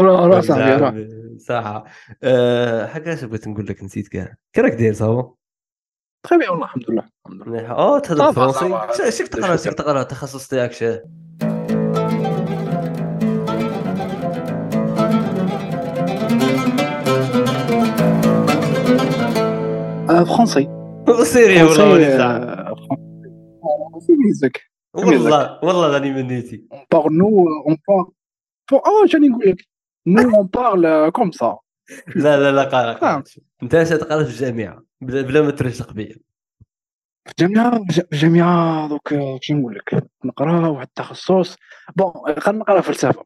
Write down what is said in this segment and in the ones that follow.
راه راه صاحبي راه نعم، صح أه حاجة بغيت نقول لك نسيت كاع كي راك داير صافا تخي بيان والله الحمد لله. الحمد لله مليح آه تهضر صافا. شك تقرا شك تقرا التخصص تاعك شاه فرونسي سيري والله ميزك والله والله راني منيتي nous on parle Bon, oh جاني نقول لك nous on parle comme ça. لا لا لا قارا فاهم. أنت اش تقرأ في الجامعة؟ بلا, بلا ما ترشق بيا في الجامعة في الجامعة دوك آه، كي نقول لك؟ نقرأ واحد التخصص. bon نقرأ فلسفة.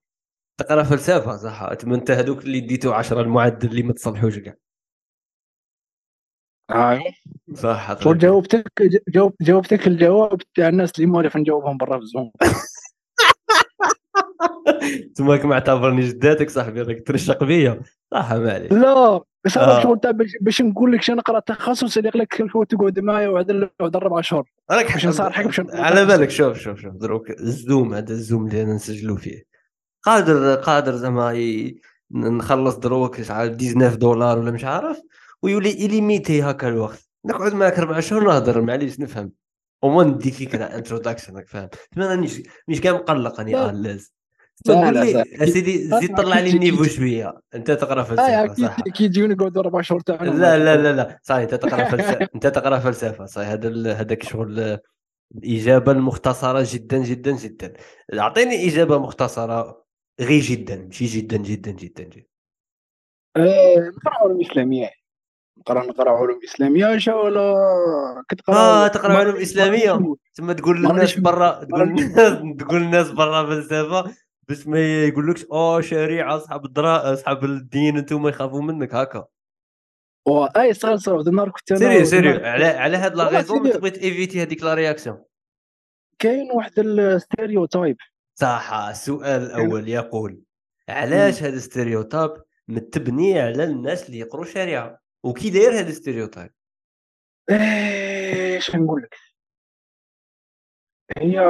تقرأ فلسفة صح. أنت هذوك اللي ديتو 10 المعدل اللي ما تصلحوش كاع. ايوا صح شغل جاوبتك؟ جاوب جاوبتك الجواب تاع الناس اللي موالف نجاوبهم برا في الزوم تماك معتبرني جداتك صاحبي راك ترشق بيا. صح ما عليك. لا بس آه. أنا شغل تاع باش, نقول لك شنو نقرا تخصص اللي لك تقعد معايا واحد واحد أربع شهور راك باش نصارحك باش على بالك شوف شوف شوف دروك الزوم هذا الزوم اللي أنا نسجلوا فيه. قادر قادر زعما نخلص دروك شحال 19 دولار ولا مش عارف. ويولي illimité هكا الوقت. نقعد معاك أربع شهور نهضر معليش نفهم. وما نديك فكره introduction راك فاهم. تما راني مش كاع مقلق راني لا. آه لاز لا، تقول لا، لي لا. أسيدي زيد آه، طلع لي ال niveau. شوية. أنت تقرأ آه فلسفة صح؟ كي يجيوني يقعدوا أربع شهور تاعنا لا لا لا لا. صحيح أنت تقرأ فلسفة. أنت تقرأ فلسفة صحيح. هذا هذاك شغل الإجابة المختصرة جدا جدا جدا. أعطيني إجابة مختصرة غير جدا ماشي جدا جدا جدا جدا. آه، نقرا علوم اسلاميه نقرا نقرأ علوم إسلامية شا ولا كتقرا آه تقرأ علوم إسلامية. تما تقول للناس برا تقول للناس تقول للناس برا فلسفة. باش ما يقولكش آه شريعة أصحاب الدراء أصحاب الدين أنتم يخافوا منك. هكا. و- أي صار صار واحد النهار كنت أنا سيري واحد سيري النهار- على على هاد لا والله غيزون سيري. تبغي ايفيتي هذيك لا رياكسيون كاين واحد الستيريوتايب. صح السؤال الأول يقول علاش هذا ال stereotype متبني على الناس اللي يقروا شريعة؟ وكي داير هذا ال stereotype. إيش نقول لك هي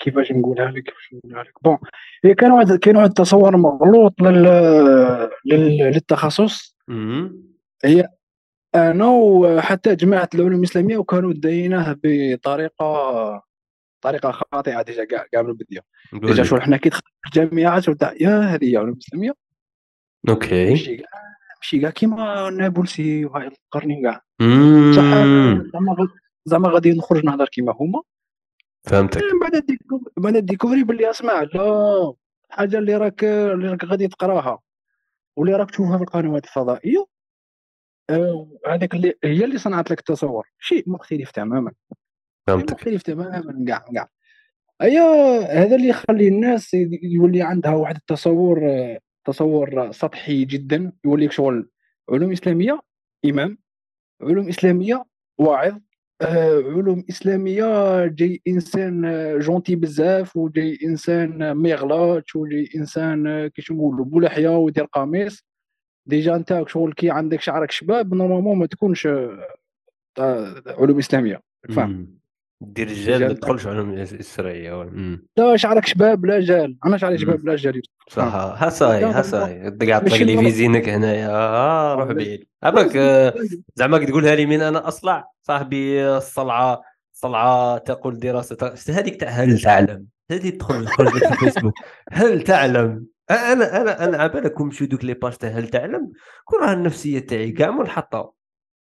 كيفاش نقولها لك كيفاش نقولها لك؟ bon هي كان واحد كاين واحد التصور مغلوط لل... لل... للتخصص. امم أنا وحتى جماعة العلوم الإسلامية وكانوا دايناه بطريقة طريقة خاطئة déjà كاع كاع من البدايه déjà شغل حنا كي دخلنا تاع يا هذه هي علوم إسلامية. OK. ماشي كاع كيما نابلسي وهاي القرني كاع مم. صح زعما زعما غادي نخرج نهضر كيما هما. فهمتك. من بعد décou- بعد découvrir باللي أسمع لا الحاجة اللي راك اللي راك غادي تقراها واللي راك تشوفها في القنوات الفضائية. آه، هذاك اللي هي اللي صنعت لك التصور. شيء مختلف تماما. فهمتك. مختلف تماما كاع كاع ايا هذا اللي يخلي الناس يولي عندها واحد التصور آه، تصور سطحي جدا يولي لك شغل علوم إسلامية إمام علوم إسلامية واعظ آه، علوم إسلامية جاي إنسان gentil بزاف وجاي إنسان ما يغلطش وجاي إنسان آه، كيش نقولوا بولحيه ويدير قميص. déjà أنت شغل كي عندك شعرك شباب normalement ما تكونش آه، علوم إسلامية. فاهم. دير الرجال ما رجال. تدخلش علوم الشرعيه مم. لا شعرك شباب لا جال أنا شعري شباب لا جال صح. ها صاي ها صاي. قاعد زينك هنايا. آه روح بعيد. عباك آه، زعما تقولها لي من أنا أصلع. صاحبي الصلعة صلعة تقول دراسة. هذيك تاع هل تعلم؟ هذه تدخل تخرج لك في الفيسبوك. هل تعلم؟ أنا أنا أنا كون مشيو دوك لي باج تاع هل تعلم؟ كون راه النفسية تاعي كاع منحطه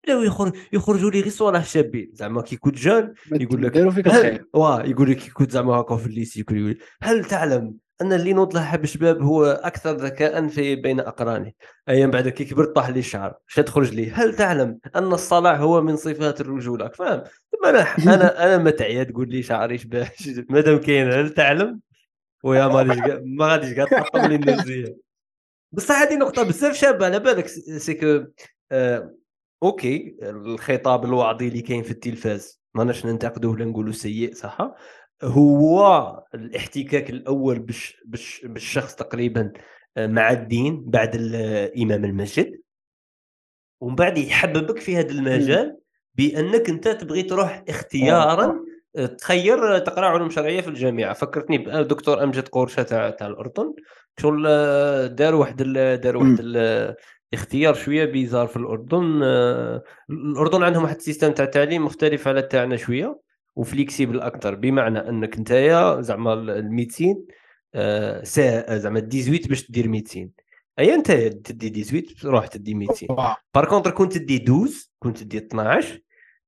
بداو يخرج يخرجوا لي غير صوالح شابين زعما كي كنت jeune يقول لك داروا فيك الخير هل واه يقول لك كي كنت زعما هكا في ال lycée يقول هل تعلم أن اللي نوض حب شباب هو أكثر ذكاء في بين اقرانه أيا من بعد كي كبرت طاح لي الشعر اش تخرج لي. هل تعلم أن الصلع هو من صفات الرجوله فاهم؟ أنا أنا أنا ما تعيا تقول لي شعري شباب مادام كاين هل تعلم؟ ويا ما غاديش ما غاديش تحطم لي النفسيه بصح هذه نقطة بزاف شابة على بالك c'est que آه OK الخطاب الوعظي اللي كاين في التلفاز ما ناش ننتقدوه ولا نقولوا سيء صح هو الاحتكاك الأول بالش بالش بالشخص تقريبا آه، مع الدين بعد الامام المسجد. ومن بعد يحببك في هذا المجال بأنك أنت تبغي تروح اختيارا تخير تقرأ علوم شرعية في الجامعة. فكرتني بدكتور أمجد قورشه تاع تاع الأردن. شغل دار واحد دار واحد اختيار شوية bizarre في الأردن. الأردن عندهم واحد ال système تاع التعليم مختلف على تاعنا شوية و flexible أكثر بمعنى أنك نتايا زعما ال médecine ساعه زعما 18 باش دير médecine اي أنت تدي 18 روح تدي médecine par contre كنت تدي 12 كنت تدي 12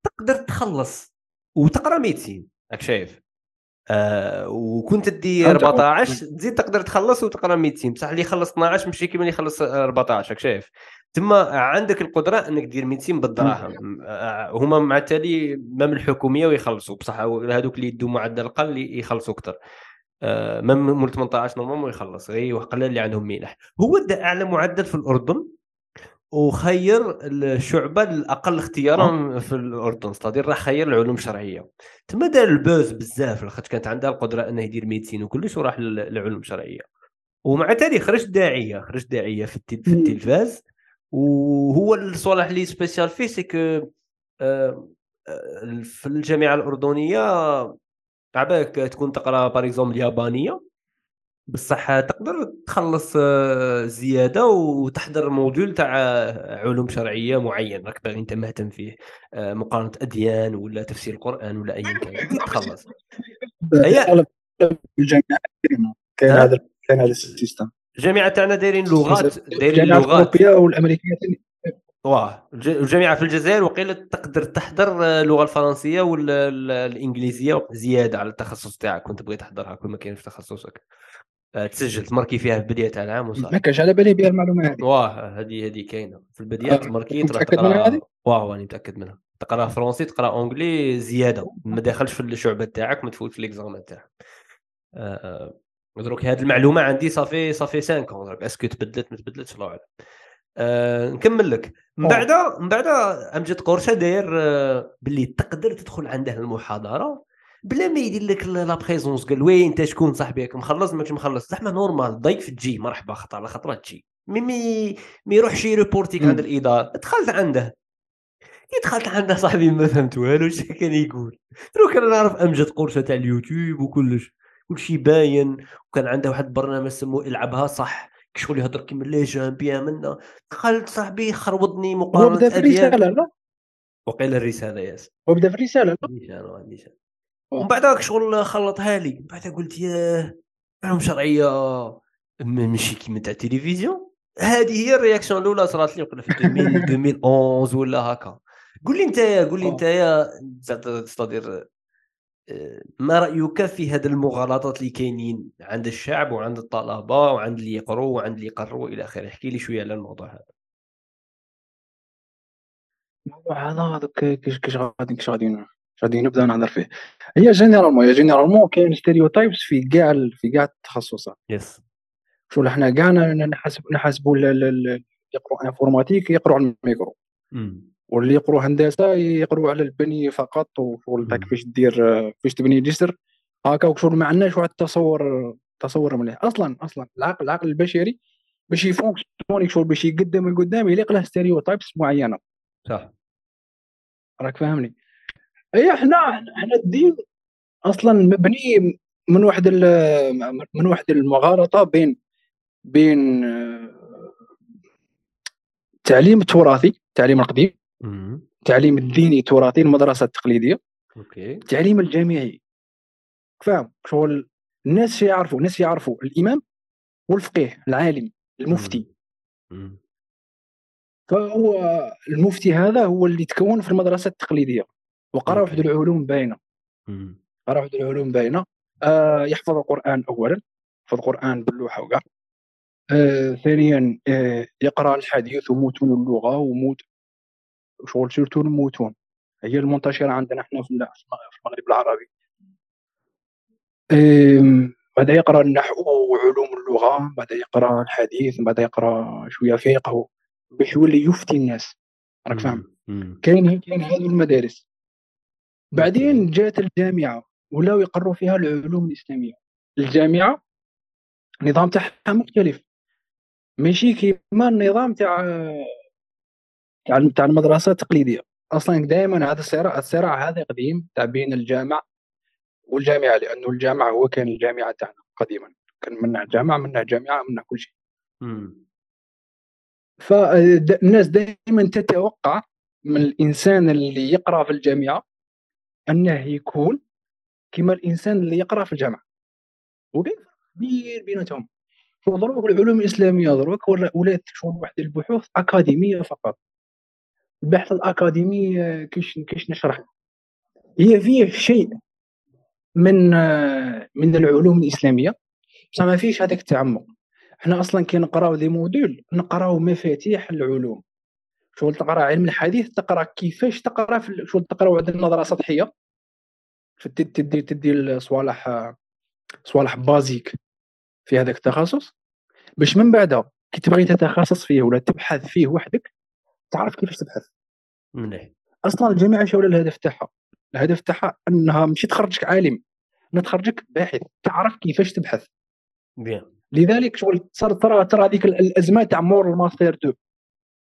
تقدر تخلص وتقرأ médecine راك شايف؟ آه وكنت تدي 14 تزيد تقدر تخلص وتقرا médecine بصح اللي يخلص 12 ماشي كيما اللي يخلص 14 راك شايف؟ تما عندك القدرة إنك دير médecine بالدراهم. آه، هما مع التالي même الحكومية ويخلصوا. بصح هذوك اللي يدوا معدل أقل يخلصوا أكثر آه même مول 18 normalement يخلص. غير قلال اللي عندهم منح هو دا أعلى معدل في الأردن؟ وخير الشعبه الأقل اختيارا في الأردن. c'est-à-dire راح خير العلوم الشرعية. تما دار ال buzz بزاف لاخاطش كانت عندها القدرة انه يدير médecine وكلش وراح للعلوم الشرعية. ومع ذلك خرج داعية خرج داعية في التلفاز. وهو الصالح اللي spécial فيه سيك آه، آه، في الجامعة الأردنية عباك تكون تقرأ باغ اليابانية. بصح تقدر تخلص آه، زيادة وتحضر module تاع علوم شرعية معين. راك باغي انت مهتم فيه مقارنة أديان ولا تفسير القرآن ولا اي كان تخلص. هي الجامعة كاين هذا كاين هذا ال système. الجامعة تاعنا دايرين لغات دايرين لغات. الأوروبية والأمريكية واه الجامعة في الجزائر وقيله تقدر تحضر اللغة الفرنسية ولا الإنجليزية زيادة على التخصص تاعك كنت تبغي تحضرها كل ما كاين في تخصصك. آه، تسجل ت marquer فيها في بداية العام وصافي ما كانش على بالي بها المعلومة هذه. واه هذه هذه كاينة. في البداية ت marquer تقرأ واه راني متأكد منها. تقرا français تقرأ anglais زيادة. ما داخلش في الشعبة تاعك ما تفوت في les examens تاعك. آه، آه. دروك هذه المعلومة عندي صافي صافي 5 دروك est-ce que تبدلت ما تبدلتش؟ الله أعلم. أه نكمل لك. من بعد من بعد امجد قرشة داير باللي تقدر تدخل عنده المحاضرة بلا ما يدير لك la présence قال وين انت شكون صاحبي مخلص؟ ماكش مخلص. زعما normal ضيف تجي مرحبا خطره على خطرة تجي. مي مي ما يروحش ي reporter ك عند الإدارة. دخلت عنده. دخلت عنده صاحبي ما فهمت والو اش كان يقول. دروك أنا نعرف أمجد قرشة تاع اليوتيوب وكلش. كل شيء باين. وكان عنده واحد البرنامج سموه إلعبها صح. شغل يهضر كيما les gens bien منا دخلت صاحبي خربطني مقارنه بدا في الرسالة لا؟ وقيل الرسالة ياس وبدا في الرسالة لا؟ ومن بعد. شغل خلطها لي. من بعد قلت ياه علوم شرعية ماشي كيما تاع التلفزيون. هذه هي ال réaction الأولى صارت لي في 2011 ولا هكا. قول لي انت قول لي انت c'est-à-dire ما رأيك في هذه المغالطات اللي كاينين عند الشعب وعند الطلبة وعند اللي يقروا وعند اللي يقروا إلى آخره؟ احكي لي شوية على الموضوع هذا. الموضوع هذا كيش كيش غادي كيش غادي غادي نبدأ نهضر فيه. هي généralement هي généralement كاين stereotypes في كاع في كاع التخصصات. yes شو حنا كاع نحسب نحسبوا اللي يقروا informatique يقروا على الميكرو. واللي يقروا هندسة يقروا على البني فقط وشغل تاك فاش دير فاش تبني جسر هكا وشغل ما عندناش واحد التصور تصور مليح. أصلا أصلا العقل العقل البشري باش ي fonctionner شغل باش يقدم القدام يليق له stereotypes معينة. صح. راك فاهمني؟ اي إحنا إحنا الدين أصلا مبني من واحد من واحد المغالطه بين بين التعليم التراثي التعليم القديم التعليم الديني التراثي المدرسة التقليدية okay. التعليم الجامعي. فاهم؟ شغل الناس يعرفوا الناس يعرفوا الإمام والفقيه العالم المفتي. فهو المفتي هذا هو اللي تكون في المدرسة التقليدية. وقرأ واحد العلوم باينه قرأ واحد العلوم باينه آه يحفظ القرآن اولا يحفظ القرآن باللوحه وكاع آه ثانيا آه يقرأ الحديث ومتون اللغة وموت شغل سيرتو المتون هي المنتشرة عندنا إحنا في المغرب العربي. بعد يقرأ النحو وعلوم اللغة بعد يقرأ الحديث بعد يقرأ شوية فقه باش يولي يفتي الناس. راك فاهم؟ كاين كاين هذو المدارس. بعدين جات الجامعة ولاو يقروا فيها العلوم الإسلامية. الجامعة النظام تاعها مختلف. ماشي كيما النظام تاع تاع تاع المدرسة التقليدية. أصلا دائما هذا الصراع الصراع هذا قديم تاع بين الجامع والجامعة لأنه الجامعة هو كان الجامعة تاعنا قديما. كان منها جامعه منها جامعة منها كل شيء. فالناس دائما تتوقع من الإنسان اللي يقرأ في الجامعة أنه يكون كما الإنسان اللي يقرأ في الجامعة. وكاين كبير بيناتهم. دروك العلوم الإسلامية دروك ولات شغل واحد البحوث أكاديمية فقط. البحث الأكاديمي كيش كيش نشرح؟ هي فيه شيء من من العلوم الإسلامية. بصح ما فيش هذاك التعمق. إحنا أصلا كي نقراو دي موديل نقراو مفاتيح العلوم. شغل تقرأ علم الحديث تقرأ كيفاش تقرأ في شغل تقرأ واحد النظرة سطحية. تدي تدي الصوالح صوالح بازيك في هذاك التخصص. باش من بعد كي تبغي تتخصص فيه ولا تبحث فيه وحدك تعرف كيفاش تبحث. مليح. أصلا الجامعة شو الهدف تاعها. الهدف تاعها أنها ماشي تخرجك عالم أنها تخرجك باحث تعرف كيفاش تبحث. bien. لذلك شغل صار ترى ترى هذيك الأزمة تاع مور الماستر 2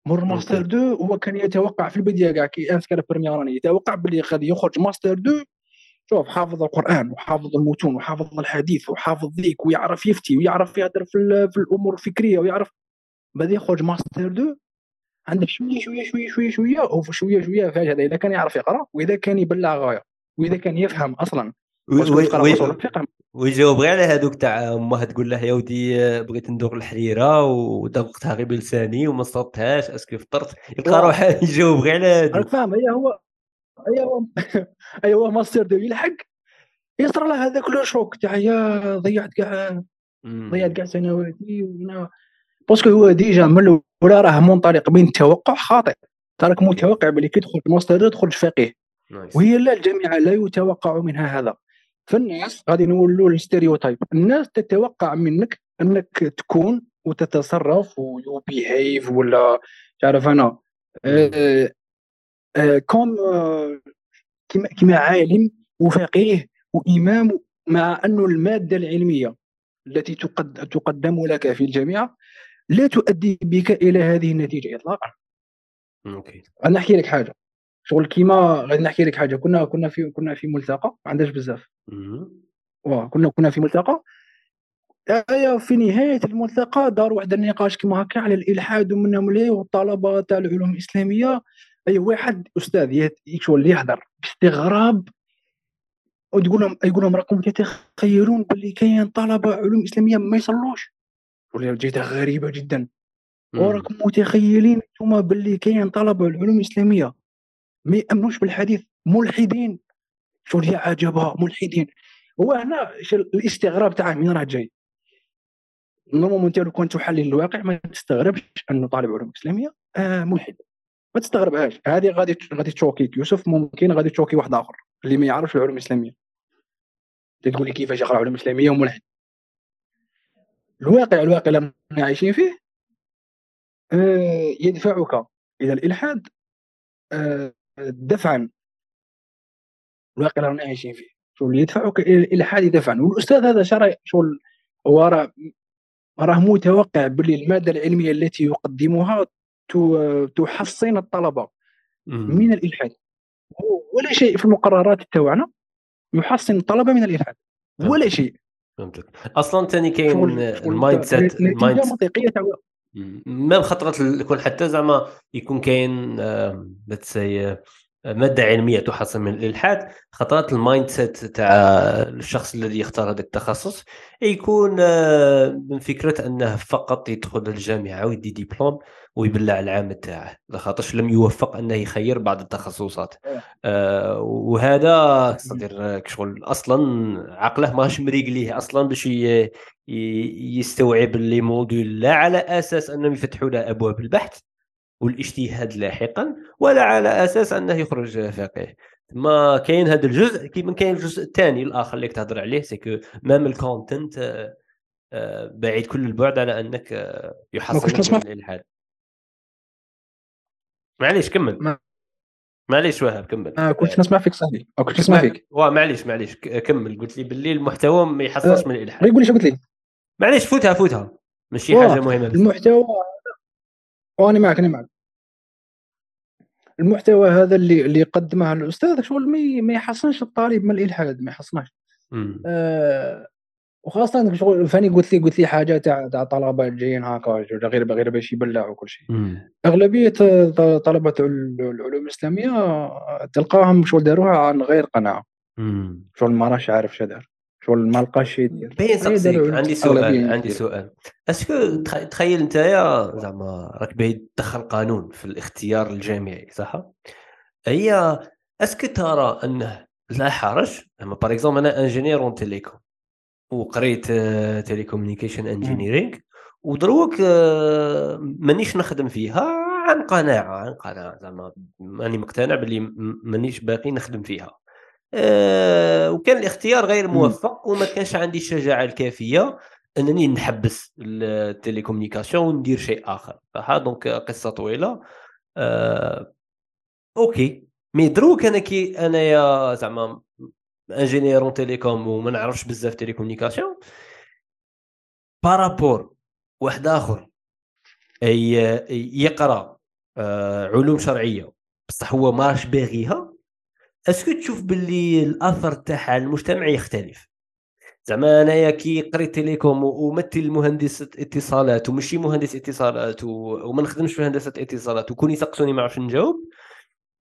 مور الماستر 2 هو كان يتوقع في البداية كاع كي inscrit première année يتوقع باللي غادي يخرج ماستر 2 شوف حافظ القرآن وحافظ المتون وحافظ الحديث وحافظ ذيك ويعرف يفتي ويعرف يهدر في, في الأمور الفكرية ويعرف. بعد يخرج ماستر 2 عندك شوية شوية شوية شوية شوية وفي شوية شوية فاش هذا إذا كان يعرف يقرأ وإذا كان يبلع غايه وإذا كان يفهم أصلا. ويجاوب غير على هذوك تاع أمها تقول له يا ودي بغيت ندوق الحريرة ودوقتها غير بلساني وما صرتهاش est-ce que فطرت؟ يلقى روحه يجاوب غير على هذوك فاهم. هي هو هي هو هي هو master deux يلحق يصرى له هذاك le choc تاع يا ضيعت كاع ضيعت كاع سنواتي parce que هو déjà من الأولى راه منطلق من توقع خاطئ. تراك متوقع بلي كي تدخل ماستر تخرج فقيه. وهي لا الجامعة لا يتوقع منها هذا. فالناس غادي نولوا ال stereotype. الناس تتوقع منك انك تكون وتتصرف وي behave ولا تعرف أنا. آه آه comme آه كما كما عالم وفقيه وإمام مع انه المادة العلمية التي تقدم لك في الجامعة لا تؤدي بك إلى هذه النتيجة اطلاقا. أوكي. أنا نحكي لك حاجة. شغل كيما غادي نحكي لك حاجة. كنا كنا في كنا في ملتقى ما عندناش بزاف. واه كنا كنا في ملتقى؟ ايا في نهاية الملتقى دار واحد النقاش كيما هكا على الإلحاد ومنهم ليه والطلبة تاع العلوم الإسلامية. اي واحد أستاذ شغل يهضر باستغراب وتقول لهم يقول لهم راكم تتخيلون باللي كاين طلبة علوم إسلامية ما يصلوش. ولا جيتها غريبة جدا. وراكم متخيلين أنتم باللي كاين طلبة العلوم الاسلاميه ما يأمنوش بالحديث ملحدين. هي عجبها ملحدين. هو هنا الاستغراب تاعه من راه جاي. normalement انت لو كنت تحلل الواقع ما تستغربش أنه طالب علوم إسلامية آه ملحد. ما تستغربهاش. هذه غادي غادي تشوكيك يوسف ممكن غادي تشوكي واحد آخر. اللي ما يعرفش العلوم الإسلامية. تقول لي كيفاش يقرأ علوم إسلامية وملحد. الواقع الواقع اللي عايشين فيه آه يدفعك إلى الإلحاد آه دفعا الواقع اللي رانا عايشين فيه. شغل يدفعك إلى الالحاد دفعا والأستاذ هذا شرع شغل هو راه راه متوقع باللي المادة العلمية التي يقدمها تحصن الطلبة من الإلحاد. ولا شيء في المقررات تاعنا يحصن الطلبة من الإلحاد. ولا شيء. فهمتك. أصلا ثاني كاين ال mindset ال mind منطقية تاع même خطرات يكون حتى زعما يكون كاين let's مادة علمية تحصن من الإلحاد. خطرات ال mindset تاع الشخص الذي يختار هذا التخصص يكون آه، من فكرة أنه فقط يدخل الجامعة ويدي ديبلوم ويبلع العام تاعه لخاطرش لم يوفق أنه يخير بعض التخصصات. آه وهذا c'est-à-dire شغل أصلا عقله ماهش مريقليه أصلا باش يستوعب les modules لا على أساس أنهم يفتحوا له أبواب البحث. والاجتهاد لاحقا ولا على أساس أنه يخرج فقيه. ما كاين هذا الجزء كيما كاين الجزء الثاني الآخر اللي تهضر عليه c'est même ال content بعيد كل البعد على أنك آه، يحصل الإلحاد. معليش كمل. معليش وهب كمل. آه كنت نسمع فيك صاحبي أو كنت نسمع فيك. واه معليش معليش. كمل. قلت لي باللي المحتوى ما يحصلش آه من الإلحاد. قول لي شو قلت لي؟ معليش فوتها فوتها. ماشي حاجة مهمة المحتوى وأنا معك أنا معك. المحتوى هذا اللي اللي قدمه الأستاذ شغل ما ما يحصنش الطالب من الالحاد ما يحصناش آه وخاصة شغل فاني قلت لي قلت لي حاجة تاع تاع طلبة جايين هكا غير غير باش يبلعوا وكل شيء. أغلبية طلبة العلوم الإسلامية تلقاهم شغل داروها عن غير قناعة. شغل ما راش عارف شو دار. شغل ما لقاش يدير باين سقسيك. عندي سؤال عندي سؤال. est-ce que تخيل انت زعما راك باغي تدخل قانون في الاختيار الجامعي صح؟ هي est-ce que ترى أنه لا حرج؟ أما par exemple أنا ingénieur en télécom وقريت telecommunication engineering ودروك آه، مانيش نخدم فيها عن قناعة عن قناعة زعما ماني مقتنع باللي مانيش باقي نخدم فيها. أه وكان الاختيار غير موفق وما كانش عندي الشجاعة الكافية أنني نحبس ال télécommunication وندير شيء آخر. صح donc قصة طويلة. أه OK. mais دروك أنا كي أنايا زعما ingénieur en télécom وما نعرفش بزاف télécommunication par rapport واحد آخر. يقرأ آه، علوم شرعية. بصح هو ما راش باغيها. est-ce que تشوف باللي الأثر تاعها على المجتمع يختلف. زعما أنايا كي قريت télécom ومثل مهندس اتصالات ومشي مهندس اتصالات وما نخدمش في هندسة اتصالات وكون يسقسوني ما عرفش نجاوب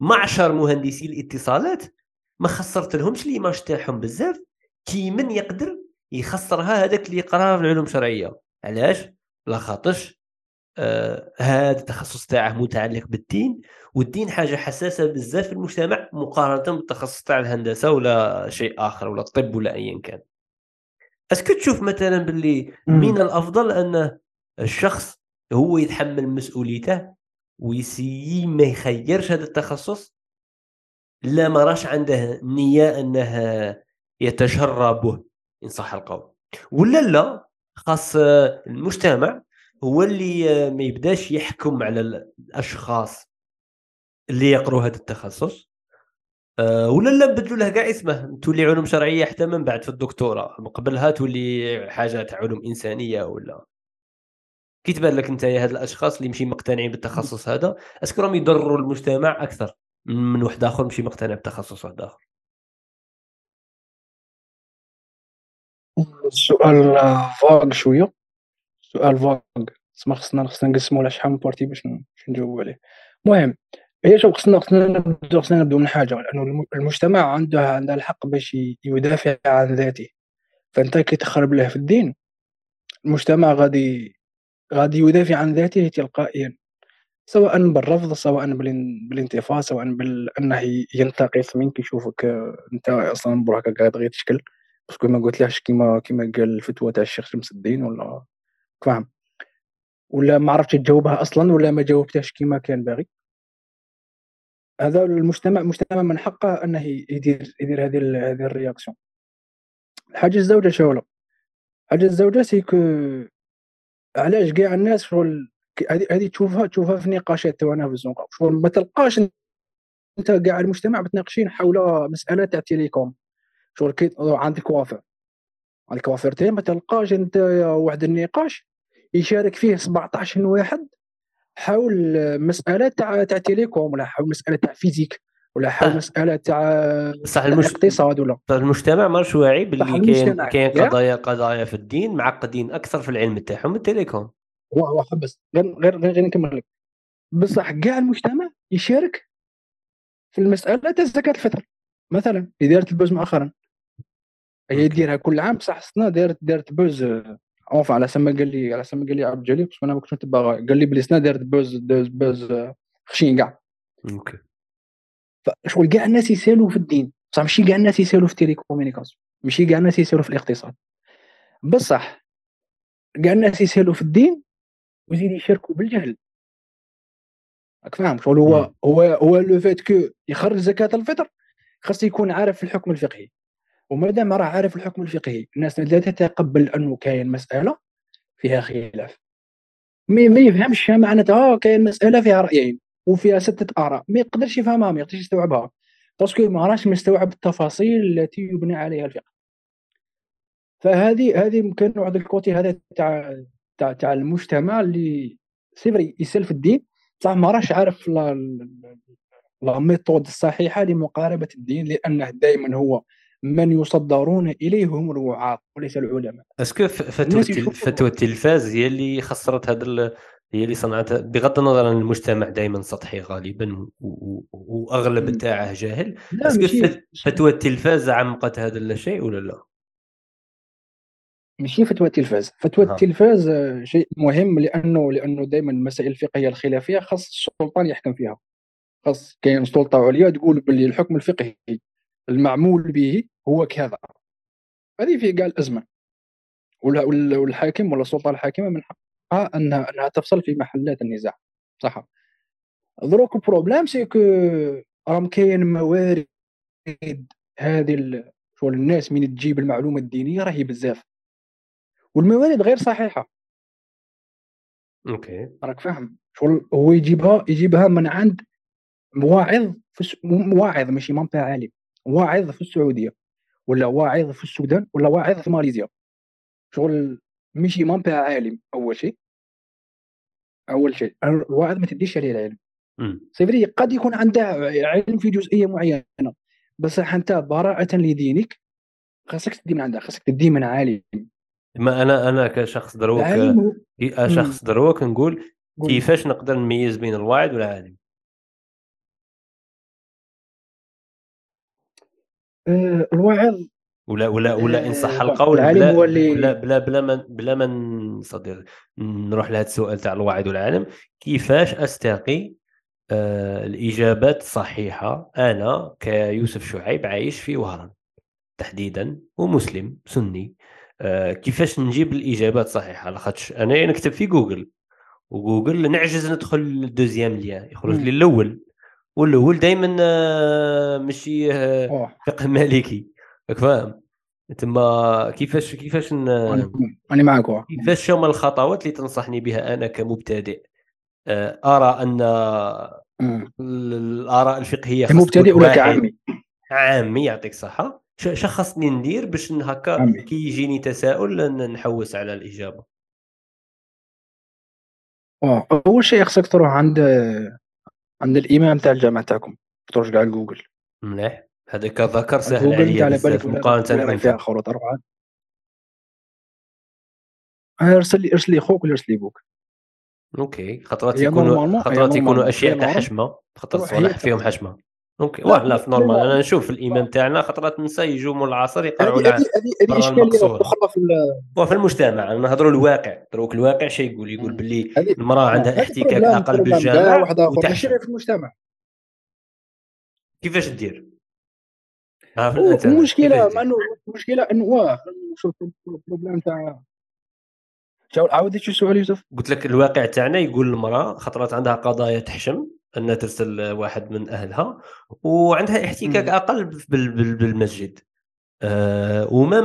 معشر مهندسي الاتصالات ما خسرت لهمش l'image تاعهم بزاف كي من يقدر يخسرها هذاك اللي يقرا في العلوم الشرعية. علاش؟ لا خاطرش آه هذا التخصص تاعه متعلق بالدين والدين حاجة حساسة بزاف في المجتمع مقارنة بالتخصص تاع الهندسة ولا شيء آخر ولا الطب ولا ايا كان. أسكو تشوف مثلا باللي من الأفضل أن الشخص هو يتحمل مسؤوليته ويسي ما يخيرش هذا التخصص لا ما راش عنده نية أنه يتشربه إن صح القول. ولا لا خاص المجتمع هو اللي ما يبداش يحكم على الأشخاص اللي يقروا هذا التخصص. أه ولا لا نبدلوا له كاع اسمه؟ تولي علوم شرعية حتى من بعد في الدكتوراه. من قبلها تولي حاجة تاع علوم إنسانية ولا؟ كي تبان لك انت هاد الأشخاص اللي مشي مقتنعين بالتخصص هذا est-ce que راهم يضروا المجتمع أكثر. من واحد آخر مشي مقتنع بتخصص واحد آخر. السؤال vague شوية. سؤال vague تسمى خصنا خصنا نقسمو على شحال من parties باش نجاوبو عليه. المهم هي شوف خصنا خصنا نبدو خصنا نبدو من حاجة لأنه المجتمع عنده عنده الحق باش يدافع عن ذاته. فأنت كي تخرب له في الدين المجتمع غادي غادي يدافع عن ذاته تلقائيا. سواء بالرفض سواء بالانتفاض سواء بانه ينتقص منك يشوفك أنت أصلا بروحك قاعد غير تشكل. باسكو ما قلت لهش كيما كيما قال الفتوى تاع الشيخ شمس الدين ولا؟ فاهم. ولا ما عرفتش تجاوبها أصلا ولا ما جاوبتهاش كيما كان باغي. هذا المجتمع مجتمع من حقه أنه يدير يدير هذه هذه ال réaction. الحاجة الزوجة شغلة. حاجة الزوجة c'est que علاش كاع الناس شغل هذه تشوفها تشوفها في نقاشات تاعنا في الزنقه شغل ما تلقاش أنت كاع المجتمع متناقشين حول مسألة تاع ال télécom شغل كي عندك coiffeur. عندك كوافيرتين ما تلقاش أنت واحد النقاش يشارك فيه 17 واحد حول مسألة تاع تاع télécom ولا حول مسألة تاع physique ولا حول مسألة تاع صح. الاقتصاد ولا. المجتمع ماش واعي باللي كاين كاين قضايا قضايا في الدين معقدين أكثر في العلم تاعهم ال télécom هو هو بس غير غير غير نكمل لك. بصح كاع المجتمع يشارك في المسألة تاع زكاة الفطر. مثلا اللي دارت ال buzz مؤخرا هي ديرها كل عام بصح السنة دارت دارت buzz enfin على سما قال لي على سما قال لي عبد الجليل بس أنا ما كنتش نتبع قال لي بلي سنه دارت buzz buzz خشين كاع OK. فشغل كاع الناس يسالوا في الدين؟ بصح ماشي كاع الناس يسالوا في ال télécommunication ماشي كاع الناس يسالوا في الاقتصاد. بصح كاع الناس يسالوا في الدين ويزيد يشاركوا بالجهل. راك فاهم؟ شغل هو هو هو le fait que يخرج زكاة الفطر خاص يكون عارف الحكم الفقهي. ومادام راه عارف الحكم الفقهي الناس لا تتقبل انه كاين مساله فيها خلاف mais ما يفهمش معناتها كاين مساله فيها رايين وفيها ستة آراء ما يقدرش يفهمها ما يقدرش يستوعبها parce que ما راش مستوعب التفاصيل التي يبنى عليها الفقه فهذه هذه كان واحد ال côté هذا تاع تاع تاع المجتمع اللي c'est vrai يسال في الدين بصح ما راش عارف la méthode الصحيحه لمقاربه الدين لأنه دائما هو من يصدرون اليه هم الوعاظ وليس العلماء. est-ce que فتوى فتوى التلفاز هي اللي خسرت هذا ال- هي اللي صنعت بغض النظر عن المجتمع دائما سطحي غالبا و- و- وأغلب مم. تاعه جاهل. est-ce que فتوى التلفاز عمقت هذا الشيء ولا لا؟ ماشي فتوى التلفاز. فتوى ها. التلفاز شيء مهم لأنه لأنه دائما المسائل الفقهية الخلافية خاص السلطان يحكم فيها. خاص كاين سلطة عليا تقول باللي الحكم الفقهي. المعمول به هو كذا. هذه فيه كاع الازمه ولا- ولا- والحاكم ولا السلطة الحاكمة من حقها أنها أنها تفصل في محلات النزاع. صح. دروك ال problème c'est que راهم كاين موارد هذه شغل الناس من تجيب المعلومة الدينية راهي بزاف. والموارد غير صحيحة. أوكي. راك فاهم. شغل هو يجيبها يجيبها من عند مواعظ في. مواعظ ماشي منطقه عالم واعظ في السعودية ولا واعظ في السودان ولا واعظ في ماليزيا. شغل ماشي منطقه عالم أول شيء. أول شيء. الواعظ ما تديش عليه العلم. c'est vrai قد يكون عنده علم في جزئية معينة بس أنت براءة لدينك خاصك تدي من عندها خاصك تدي من عالم. ما أنا أنا كشخص دروك العالم هو كي- شخص دروك نقول قول. كيفاش نقدر نميز بين الواعد والعالم؟ الواعظ ولا ولا ولا إن صح آه، القول بلا بلا بلا بلا ما بلا ما نصدر. نروح لهذا السؤال تاع الواعد والعالم. كيفاش أستقي؟ آه الإجابات الصحيحه أنا كيوسف شعيب عايش في وهران تحديدا ومسلم سني. آه كيفاش نجيب الإجابات الصحيحه لاخاطش أنا نكتب في جوجل. وجوجل نعجز ندخل للدوزيام ليا. يخرج لي. الأول. والاول دائما آه ماشي آه فقه مالكي راك فاهم تما كيفاش كيفاش ن... أنا معك. كيفاش هما الخطوات اللي تنصحني بها أنا كمبتدئ آه، أرى أن. الآراء الفقهية كمبتدئ ولا. كعامي عامي يعطيك الصحة شخصني ندير باش هكا. كي يجيني تساؤل نحوس على الإجابة أول شيء خصك تروح عند عند الإمام تاع الجامعة تاعكم. ترجع على جوجل. مليح. هذا كذكر سهل جوجل عليا تاع بزاف مقارنة فيها خروط اربعه ارسل لي ارسل لي خوك ولا ارسل لي بوك. OK. خطرات يكونوا خطرات يكونوا. أشياء normal. كحشمة. خطرات صوالح فيهم. حشمة. OK واه لا في normal. أنا نشوف الامام تاعنا خطرات نساء يجوا من العصر يقرعوا هذه هذه إشكالية. أخرى في وفي المجتمع نهضروا الواقع دروك الواقع شيء يقول يقول. باللي المرأة عندها احتكاك أقل بالجامع ماشي غير في المجتمع كيفاش دير؟ المشكلة مع؟ انه المشكلة إنه واه شوف ال problème تاع عاود شو السؤال يوسف قلت لك الواقع تاعنا يقول المرأة خطرات عندها قضايا تحشم انها ترسل واحد من أهلها وعندها احتكاك. أقل بال- بال- بالمسجد. آه وما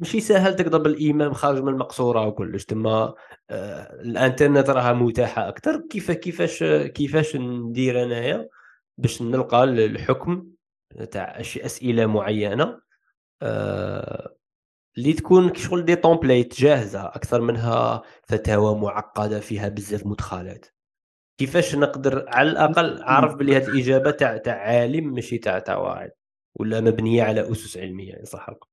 ماشي سهل تقدر بالامام خارج من المقصورة وكلش. تما آه الإنترنت راها متاحة أكثر كيف كيفاش كيفاش ندير أنايا باش نلقى الحكم تاع أش- أسئلة معينة. آه اللي تكون شغل دي تومبليت جاهزة أكثر منها فتاوى معقدة فيها بزاف مدخلات. كيفاش نقدر على الأقل اعرف بلي هذه الإجابة تاع تاع عالم ماشي تاع تاع واحد ولا مبنية على أسس علمية ان صح القول.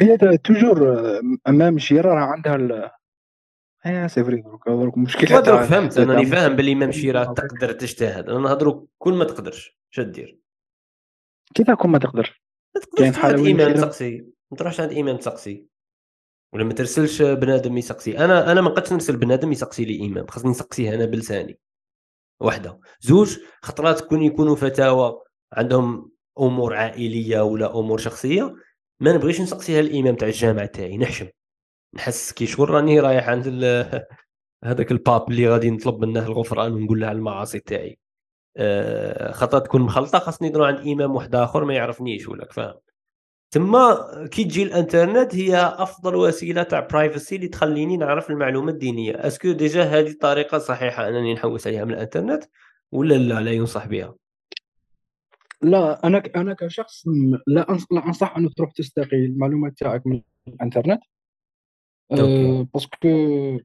هي toujours آه، أمام شيرة راه عندها ال إيه c'est vrai دروك دروك تاع- فهمت انني فاهم باللي إمام تاع- تقدر تجتهد أنا نهضروا كل ما تقدرش شو دير كيف كون ما تقدر ما كاين تقدرش عند امام مشكلة؟ تسقسي ما تروحش عند امام تسقسي ولا ما ترسلش بنادم يسقسي. أنا أنا ما نقدرش نرسل بنادم يسقسي لي امام خاصني نسقسيه أنا بلساني. واحدة زوج خطرات كون يكونوا فتاوى عندهم أمور عائلية ولا أمور شخصية ما نبغيش نسقسيها الامام تاع الجامع تاعي. نحشم. نحس كي شغل راني رايح عند هذاك الباب اللي غادي نطلب منه الغفران ونقول له على المعاصي تاعي. آه، خطرات تكون مخلطة خاصني نروح عند امام واحد آخر ما يعرفنيش ولا فاهم؟ تما كي تجي الانترنت هي افضل وسيلة تاع privacy اللي تخليني نعرف المعلومة الدينية est-ce que déjà هذه الطريقة صحيحة أنني نحوس عليها من الانترنت ولا لا لا ينصح بها لا أنا ك- أنا كشخص لا أنصح أنك تروح تستقي المعلومات تاعك من الانترنت. أه parce que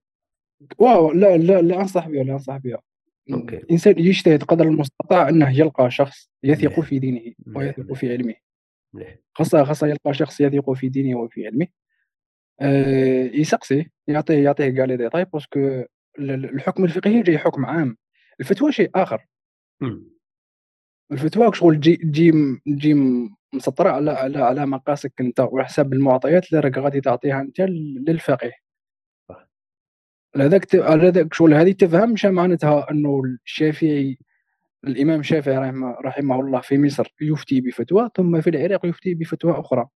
واو لا لا لا أنصح بها لا أنصح بها OK. الانسان يجتهد قدر المستطاع أنه يلقى شخص يثق. في دينه ويثق. في علمه مليح. خاصة خاصة يلقى شخص يثق في دينه وفي علمه. آه، يسقسيه يعطيه يعطيه كاع les détails parce que ال- ال- الحكم الفقهي جاي حكم عام. الفتوى شيء آخر. الفتوى شغل تجي تجي تجي مسطرة على على على مقاسك أنت وحسب المعطيات اللي راك غادي تعطيها أنت للفقيه. هذاك هذاك شغل هذه تفهم شا معناتها؟ إنه الشافعي الإمام الشافعي رحمه, رحمه الله في مصر يفتي بفتوى ثم في العراق يفتي بفتوى أخرى.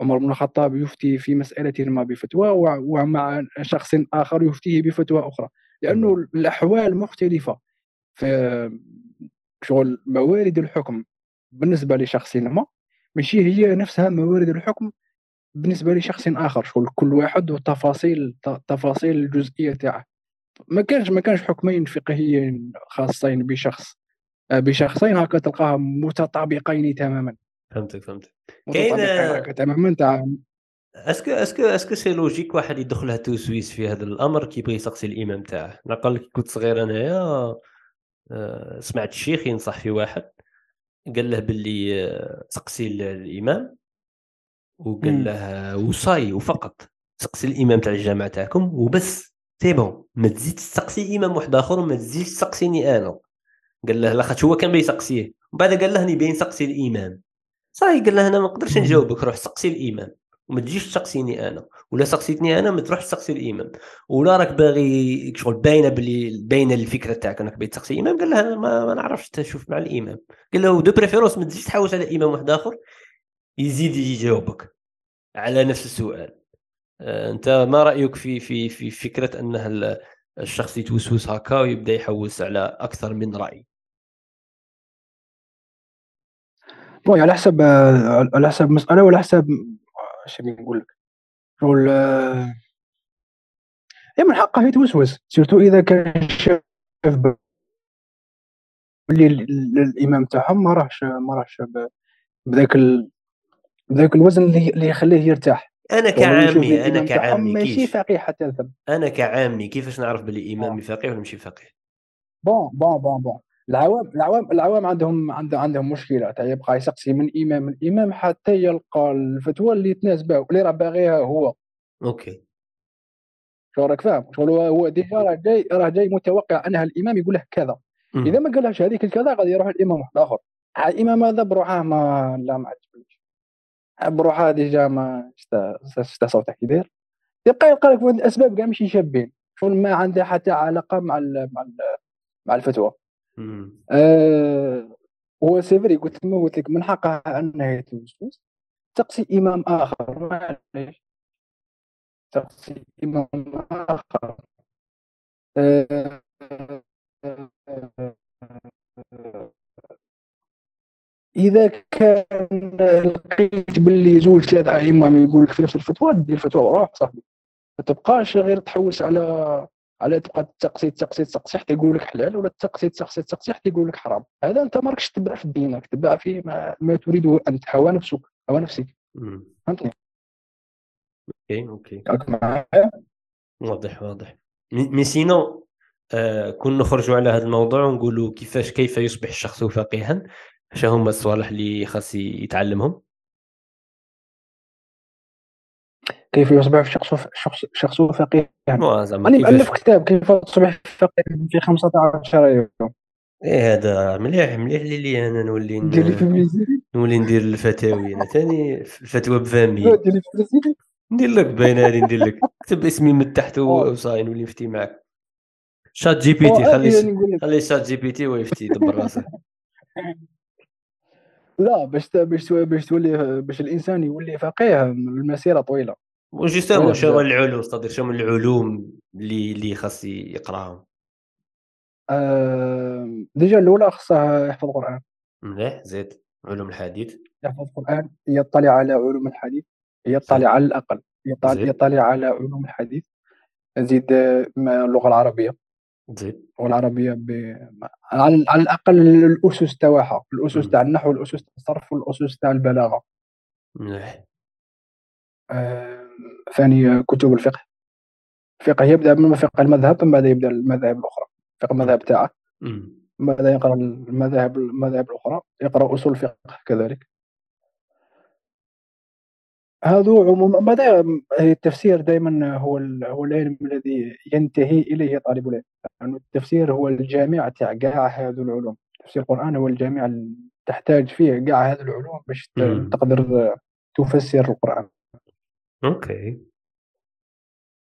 عمر بن الخطاب يفتي في مسألة ما بفتوى ومع شخص آخر يفتيه بفتوى أخرى. لأنه تمام. الأحوال مختلفة في شغل موارد الحكم. بالنسبة لشخص ما ماشي هي نفسها موارد الحكم. بالنسبة لشخص آخر شغل كل واحد وتفاصيل تفاصيل الجزئية تاعه. ما كانش ما كانش حكمين فقهيين خاصين بشخص. بشخصين هكا تلقاهم متطابقين تماما. فهمتك فهمتك. كاين- هكا تماما تاع est-ce que est-ce que est-ce que c'est logique واحد يدخلها توسويس في هذا الأمر كيبغي يسقسي الامام تاعه. نقول لك كنت صغير انايا آه، سمعت الشيخ ينصح في واحد. قال له باللي آه، سقسي ال- الامام وقال. له وصاي وفقط. سقسي الامام تاع الجامع تاعكم وبس. c'est bon ما تزيدش تسقسي امام واحد آخر وما تزيدش تسقسيني أنا. قال له لاخاطش هو كان بيسقسيه. ومن بعد قال له راني باين سقسي الامام صاي قال له أنا ما نقدرش. نجاوبك روح سقسي الامام وما تجيش تسقسيني أنا. ولا سقسيتني أنا ما تروحش تسقسي الامام ولا راك باغي شغل باينة باللي باينة الفكرة تاعك أنك باغي تسقسي الامام قال له أنا ما, ما نعرفش تشوف مع الامام قال له de préférence ما تزيدش تحوس على امام واحد آخر يزيد يجاوبك على نفس السؤال. آه، أنت ما رأيك في في في فكرة انه الشخص يتوسوس هكا ويبدأ يحوس على أكثر من رأي. bon على حسب على حسب مسألة وعلى حسب اش نقول لك؟ شغل يا من حقه يتوسوس. surtout إذا كان شاف ب- بلي ال- ال- الإمام تاعهم ما راهش ما راهش بذاك ال... بذاك الوزن اللي اللي يخليه يرتاح. أنا كعامي أنا كعامي ماشي فقيه حتى الذنب أنا كعامي كيفاش نعرف باللي امامي آه. فقيه ولا ماشي فقيه bon bon bon bon. العوام العوام العوام عندهم عندهم عندهم مشكلة. تاع يبقى يسقسي من امام الامام حتى يلقى الفتوى اللي تناسبه واللي راه باغيها هو. OK. شو راك فاهم. شغل هو déjà راه جاي راه جاي متوقع أنها الإمام يقول له كذا. إذا ما قالهاش هذيك الكذا غادي يروح الامام واحد آخر. الامام هذا بروحه ما لا ما بروحه ديجا ما شتا شتا صوته كي داير يبقى يلقى لك واحد الاسباب كاع ماشي شابين شغل ما عندها حتى علاقه مع ال مع ال مع الفتوى. آه هو سيفري قلت ما قلت لك من حقه انه يتوسوس تقصي امام اخر معليش تقصي امام اخر آه، إذا كان لقيت باللي زوج ثلاثة ائمه يقول لك في نفس الفتوى دير الفتوى وروح صاحبي. ما تبقاش غير تحوس على على تبقى تسقسي تسقسي تسقسي حتى يقول لك حلال ولا تسقسي تسقسي تسقسي حتى يقول لك حرام. هذا أنت ما راكش تتبع في دينك تتبع في ما, ما تريده انت هوى نفسك هوى نفسك. فهمتني OK OK. معايا؟ واضح واضح. mais sinon آه كون نخرجوا على هذا الموضوع ونقولوا كيفاش كيف يصبح الشخص فقيها. اش هما الصوالح اللي خاص يتعلمهم؟ كيف يصبح شخص شخص شخص فقيها زعما راني مؤلف كتاب كيف تصبح فقيه في 15 يوم؟ إيه هذا مليح مليح لي لي أنا نولي نولي ندير الفتاوي. أنا ثاني الفتوى بفامي. ندير لك باينه هذه ندير لك. كتب اسمي من تحت. وصاي نولي نفتي معك ChatGPT خلي يعني خلي ChatGPT ويفتي دبر راسه. لا باش باش باش تولي باش الإنسان يولي فقيه المسيرة طويلة. و justement شنو. العلوم؟ صدر شنو العلوم اللي اللي خاص يقراهم؟ آه déjà الأولى خصها يحفظ قرآن. مليح زيد. علوم الحديث. يحفظ قرآن. يطلع على علوم الحديث. يطلع على الأقل. يطلع. يطلع على علوم الحديث. زيد آه، ما- اللغة العربية. زيد اللغة العربيه ب... على, على الأقل الأسس تاعها الأسس. تاع النحو والاسس تاع الصرف والأسس تاع البلاغة. مليح. آه ثاني كتب الفقه. الفقه يبدأ من فقه المذهب من بعد يبدأ المذاهب الأخرى. فقه المذهب تاعه. ماذا يقرأ المذاهب المذاهب الأخرى يقرأ أصول الفقه كذلك. هذو عموما ماذا التفسير دائما هو هو العلم الذي ينتهي إليه طالب العلم؟ يعني التفسير هو الجامع تاع كاع هذو العلوم. تفسير القرآن هو الجامع اللي تحتاج فيه كاع هذو العلوم باش. تقدر تفسر القرآن. أوكي.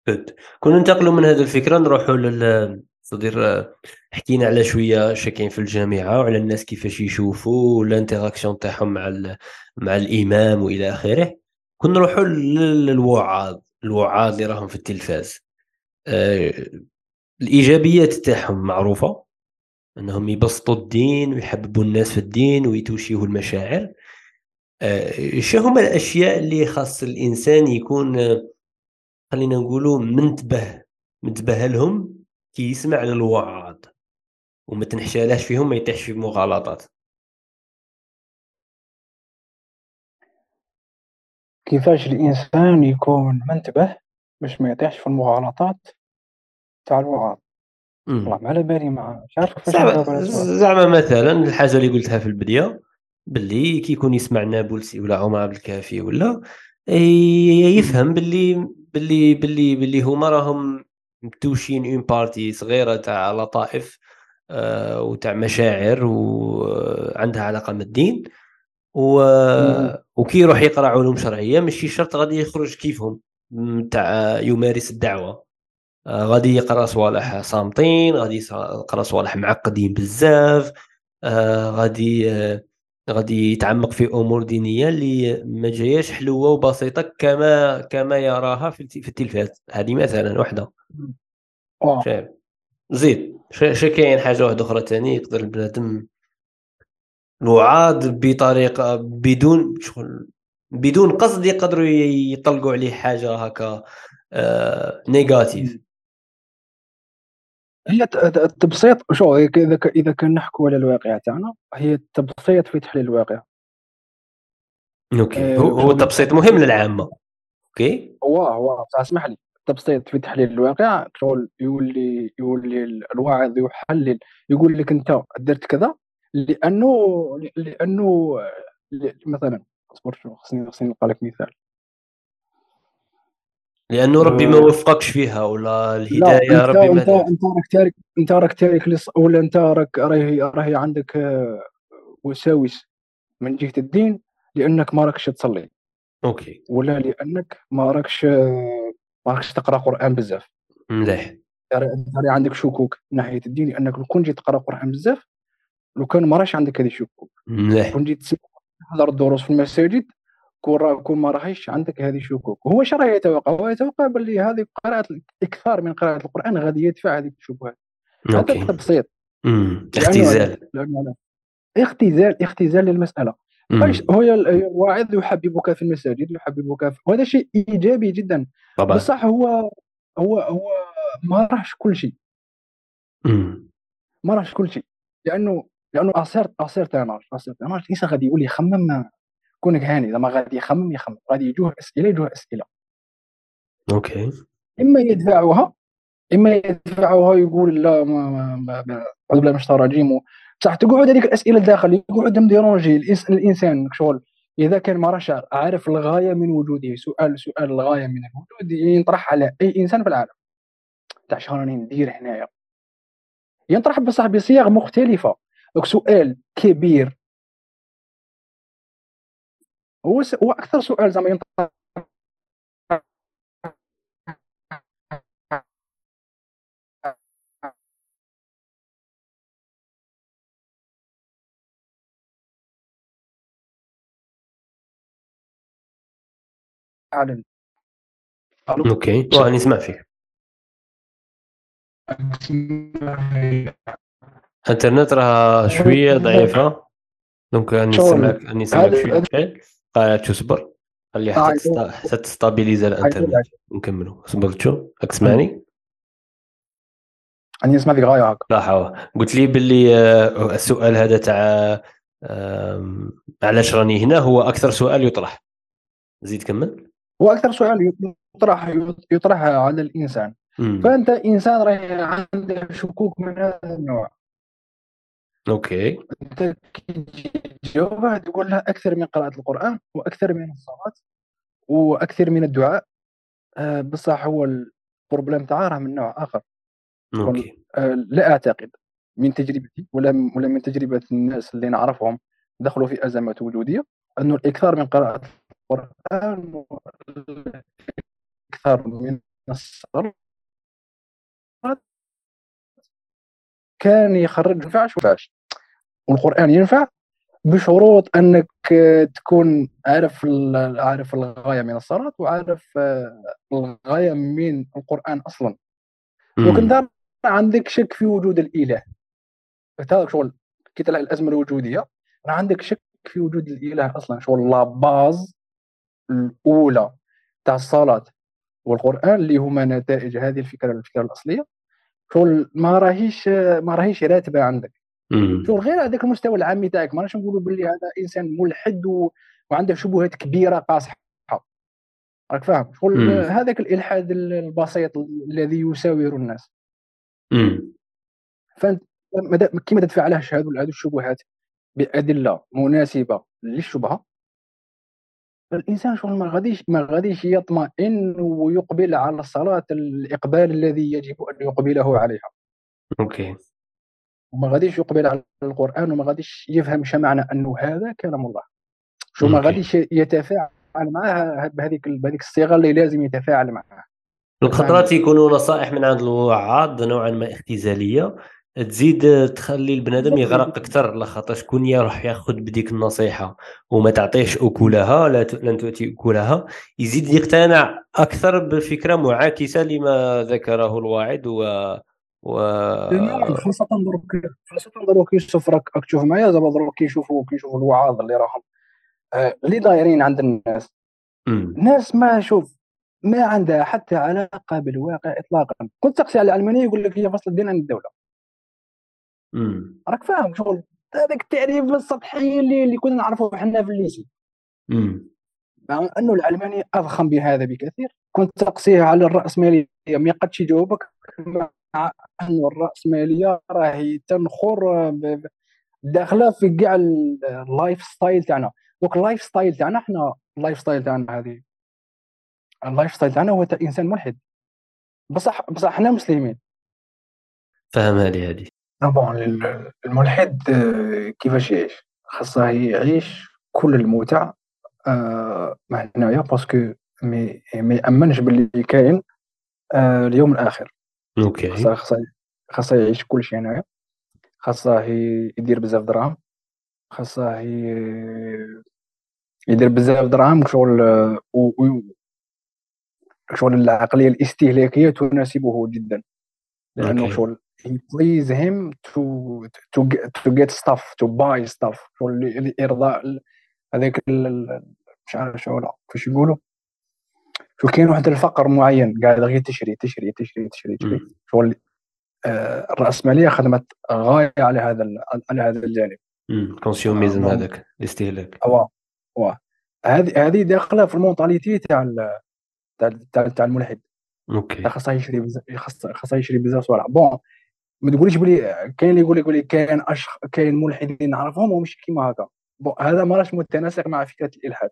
جود كون ننتقلوا من هذه الفكرة نروحوا لل صدير حكينا على شوية شاكين في الجامعة وعلى الناس كيفاش يشوفوا ال interaction تاعهم مع ال- مع الإمام وإلى آخره. كنا نروحوا لل- للوعاظ الوعاظ اللي راهم في التلفاز. آه، الإيجابيات تاعهم معروفة إنهم يبسطوا الدين ويحببوا الناس في الدين ويتوشيوا المشاعر. آه، شو هما الأشياء اللي خاص الإنسان يكون آه، خلينا نقولوا منتبه منتبه لهم كي يسمع للوعاظ. وما تنحشالاش فيهم ما يطيحش في مغالطات. كيفاش الإنسان يكون منتبه باش ما يطيحش في المغالطات تاع الوعاظ والله ما على بالي ما مش عارف كيفاش زعما مثلا الحاجة اللي قلتها في البداية باللي كي يكون يسمع نابلسي ولا عمر عبد الكافي ولا يفهم باللي باللي باللي باللي هما راهم متوشين اون بارتي صغيرة تاع لطائف آه، وتاع مشاعر وعندها علاقة بالدين و... وكي يروح يقرأ علوم شرعية ماشي شرط غادي يخرج كيفهم تاع يمارس الدعوة. آه، غادي يقرأ صوالح صامتين غادي يقرأ صوالح معقدين بزاف. آه، غادي آه، غادي يتعمق في أمور دينية اللي ما جاياش حلوة وبسيطة كما كما يراها في الت- في التلفاز. هذه مثلا وحدة. زيد ش ش كاين حاجة واحدة أخرى ثاني يقدر البنادم الوعاظ بطريقة بدون شغل بدون قصد يقدروا يطلقوا عليه حاجة هكا آه négatif هي ت- ت- التبسيط شو هي إذا إذا كان نحكوا على الواقع تاعنا هي التبسيط في تحليل الواقع. أوكي. آه، هو التبسيط مهم للعامة. أوكي؟ واه واه اسمح لي. التبسيط في تحليل الواقع شغل يولي يولي ال- الواعظ يحلل يقول لك أنت درت كذا لأنه لأنه مثلا اصبر شو خصني خصني نلقى لك مثال. لأنه ربي ما آه، وفقكش فيها ولا لا الهداية أنت ربي ما أنت دارت. أنت راك تارك أنت راك تارك لص... ولا أنت راك راهي راهي عندك آه، وساوس من جهة الدين لأنك ما راكش تصلي. أوكي. ولا لأنك ما راكش آه، ما راكش تقرأ قرآن بزاف. مليح. عندك شكوك من ناحية الدين لأنك لو كنت جيت تقرأ قرآن بزاف لو كان ما راش عندك هذه الشكوك. مليح. كون جيت تحضر الدروس في المساجد كون كون ما راهيش عندك هذه الشكوك. هو اش راه يتوقع؟ هو يتوقع باللي هذه قراءة الاكثار من قراءة القرآن غادي يدفع هذه الشبهات هذا التبسيط. لأنه اختزال اختزال اختزال للمسألة. هو ال- الواعظ يحببك في المساجد يحببك في وهذا شيء إيجابي جدا. طبعا. بصح هو هو هو ما راهش كل شيء. ما راهش كل شيء. لأنه لأنه اصير اصير تناج اصير تناج الانسان غادي يولي يخمم كونك هاني زعما غادي يخمم يخمم. غادي يجوه أسئلة يجوه أسئلة. أوكي. إما يدفعها إما يدفعها يقول لا ما ما ما ما- أعوذ بالله من الشيطان الرجيم. بصح تقعد هذيك الأسئلة الداخل يقعد مديرونجي الإنسان شغل. إذا كان ما راش عارف الغاية من وجوده. سؤال سؤال الغاية من الوجود ينطرح على أي إنسان في العالم. تاع شنو راني ندير هنايا. ينطرح بصح بصيغ مختلفة. دونك سؤال كبير. هو س... هو أكثر سؤال زعما ينطرح. أوكي. راني نسمع فيك؟ الإنترنت راه شوية ضعيفة. دونك راني. نسمعك راني نسمعك شوية. قاعد تصبر خلي حتى آه، حتى تستابيليزا الإنترنت. نكملوا صبرت شو؟ راك تسمعني؟ راني نسمع فيك غايه هكا لا حوا قلت لي باللي آه، السؤال هذا تاع علاش راني هنا؟ هو أكثر سؤال يطرح. زيد كمل. هو أكثر سؤال يطرح يطرح على الإنسان. مم. فأنت إنسان راه عندك شكوك من هذا النوع. أوكي. انت كي تجاوبها تقول لها أكثر من قراءة القرآن وأكثر من الصلاة وأكثر من الدعاء. آه، بصح هو ال problème تاعها راه من نوع آخر. أوكي. آه، لا أعتقد من تجربتي ولا ولا من تجربة الناس اللي نعرفهم دخلوا في أزمات وجودية انه الإكثار من قراءة القرآن أكثر من الصلاه كان يخرج ينفعش وينفعش والقرآن ينفع بشروط أنك تكون عارف عارف الغاية من الصلاة وعارف آه، الغاية من القرآن أصلا. وكنت عندك شك في وجود الإله شغل كي تلعب الأزمة الوجودية راه عندك شك في وجود الإله أصلا. شغل لا باز الأولى تاع الصلاة والقرآن اللي هما نتائج هذه الفكرة الفكرة الأصلية. شغل ما راهيش ما راهيش راتبة عندك. شغل غير هذاك المستوى العامي تاعك. ما نقولوا باللي هذا إنسان ملحد و... وعنده شبهات كبيرة قاصحه راك فاهم؟ شغل هذاك الإلحاد البسيط الذي يساور الناس. فأنت كي ما تدفعلهش هذو هذو الشبهات بأدلة مناسبة للشبهة الإنسان شغل ما غاديش ما غاديش يطمئن ويقبل على الصلاة الإقبال الذي يجب أن يقبله عليها. أوكي. وما غاديش يقبل على القرآن وما غاديش يفهم معنى أنه هذا كلام الله. شو ما غاديش يتفاعل معها بهذيك بهذيك الصيغة اللي لازم يتفاعل معها. الخطرات يكونوا نصائح من عند الوعاظ نوعا ما اختزالية. تزيد تخلي البنادم يغرق أكثر لخاطر شكون يروح ياخذ بديك النصيحة وما تعطيش أكلها لا لن تؤتي أكلها. يزيد يقتنع أكثر بفكرة معاكسة لما ذكره الواعظ و و خاصة دروك خاصة دروك يوسف راك تشوف معايا زعما دروك كيشوفوا كيشوفوا الوعاظ اللي راهم. آه، اللي دايرين عند الناس. الناس ما شوف ما عندها حتى علاقة بالواقع اطلاقا. كنت تقسي على العلمانيه يقول لك هي فصل الدين عن الدولة. راك فاهم شغل. هذاك التعريف السطحي اللي اللي كنا نعرفه إحنا في الليسي. مع أنه العلماني أضخم بهذا بكثير. كنت تقسيه على الراسماليه ما يقدش يجاوبك مع انه الراسماليه راهي تنخر داخله في كاع ال lifestyle تاعنا. donc ال lifestyle تاعنا إحنا ال lifestyle تاعنا هذه. ال lifestyle تاعنا هو إنسان ملحد. بصح بصح إحنا مسلمين. فهم هذه هذه. bon الملحد آه، كيفاش يعيش؟ خاصه يعيش كل المتع آه، مع هنايا parce que مي ما يأمنش باللي كاين آه، اليوم الآخر. أوكي. خاصه خاصه يعيش كل شيء هنايا. خاصه يدير بزاف دراهم. خاصه يدير بزاف دراهم شغل. شغل العقلية الاستهلاكية تناسبه جدا. لأنه. شغل he please him to to get, to get stuff to buy stuff. لارضاء هذاك مش عارف شو كيفاش يقولوا؟ شو كاين واحد الفقر معين قاعد غير تشري تشري تشري تشري تشري. شغل آه الرأسمالية خدمت غاية على هذا على هذا الجانب. consumerism آه هذاك الاستهلاك. واه واه هذه هذه داخلة في ال mentalité تاع تاع تاع الملحد. أوكي. خاصه يشري خاصه يشري بزاف صوالح. bon ما تقوليش بلي كاين اللي يقول لك بلي كاين أش... كاين ملحدين نعرفهم ومش كيما هكا. bon هذا ما راش متناسق مع فكرة الإلحاد.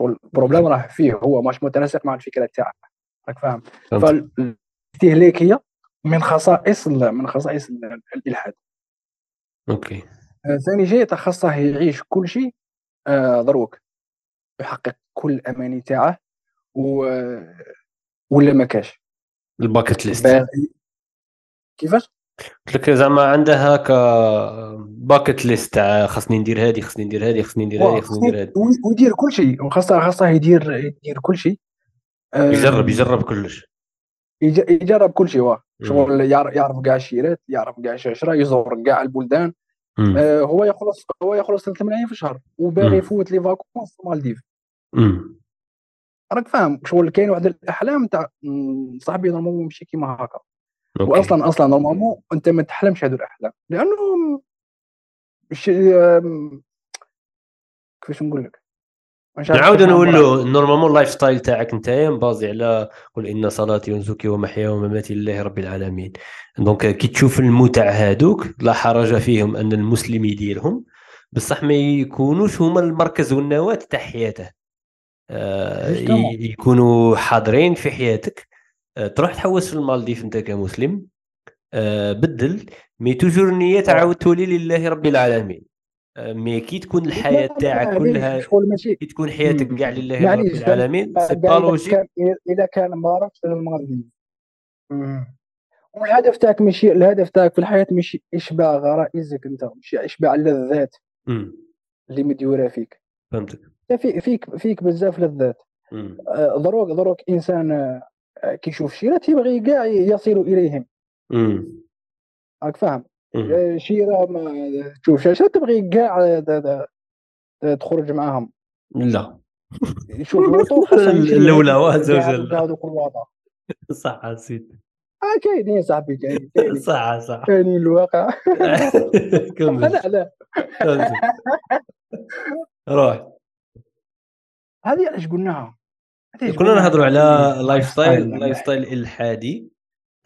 ال problème راه فيه هو ماش متناسق مع الفكرة تاعك راك فاهم؟ فالاستهلاكيه من خصائص من خصائص الإلحاد. أوكي. آه، ثاني شيء خاصه يعيش كل شيء آه دروك. يحقق كل الاماني تاعه و ولا ما كاش. ال bucket list. كيفاش؟ قلت لك زعما عندها هكا bucket list تاع خاصني ندير هذه خاصني ندير هذه خاصني ندير هذه خاصني ندير هذه ويدير كل شيء وخاصة خاصة يدير يدير كل شيء. يجرب يجرب كلش. يجرب كل شيء واه شغل يعرف كاع الشيرات يعرف كاع الشجره يزور كاع البلدان. آه هو يخلص هو يخلص 3 ملايين في الشهر وباغي يفوت les vacances في مالديف. راك فاهم شغل كاين واحد الأحلام تاع صاحبي normalement ماشي كيما هكا. واصلا أصلا normalement أنت ما تحلمش هذو الاحلام لأنه مش كيفاش نقول لك؟ نعاود نقولوا normalement ال lifestyle تاعك أنت مبازé على قل إن صلاتي ونسكي ومحياي ومماتي لله رب العالمين. donc كي تشوف المتع هادوك لا حرج فيهم أن المسلم يديرهم بصح ما يكونوش هما المركز والنواة تاع حياته. آه، يكونوا حاضرين في حياتك. تروح تحوس في المالديف أنت كمسلم. آه، بدل. mais toujours النية تعاود تولي لله رب العالمين. mais كي تكون الحياة تاعك كلها كي تكون حياتك. كاع لله رب العالمين c'est pas logique إذا كان ما راكش المالديف والهدف تاعك ماشي الهدف تاعك في الحياة ماشي إشباع غرائزك أنت ماشي إشباع اللذات. اللي مديوره فيك. فهمتك. في فيك فيك بزاف لذات مم. دروك دروك إنسان كيشوف شي تيبغي كاع يصل إليهم. راك فاهم. آه، شيرة ما تشوف شاشة تبغي كاع د- تخرج معاهم. لا. يشوف لوطو كاع وجل. هذوك الوضع صح سيدي آه كاينين صاحبي كاينين صح صح. كاينين الواقع. كمل. لا لا. روح. هذه علاش قلناها؟ قلناها. نهضروا على lifestyle. lifestyle إلحادي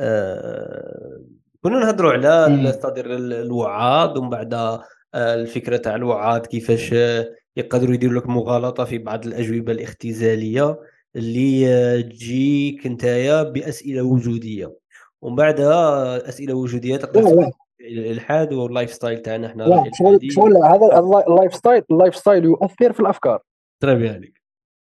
آه، كنا نهضروا على. الصدر الوعاظ ومن بعد آه، الفكرة تاع الوعاظ كيفاش آه، يقدروا يديروا لك مغالطة في بعض الأجوبة الاختزالية اللي تجيك نتايا بأسئلة وجودية ومن بعد آه، أسئلة وجودية تقدر الألحاد وال lifestyle تاعنا إحنا لا شغل هذا ال life- ال lifestyle ال lifestyle يؤثر في الأفكار ترى عليك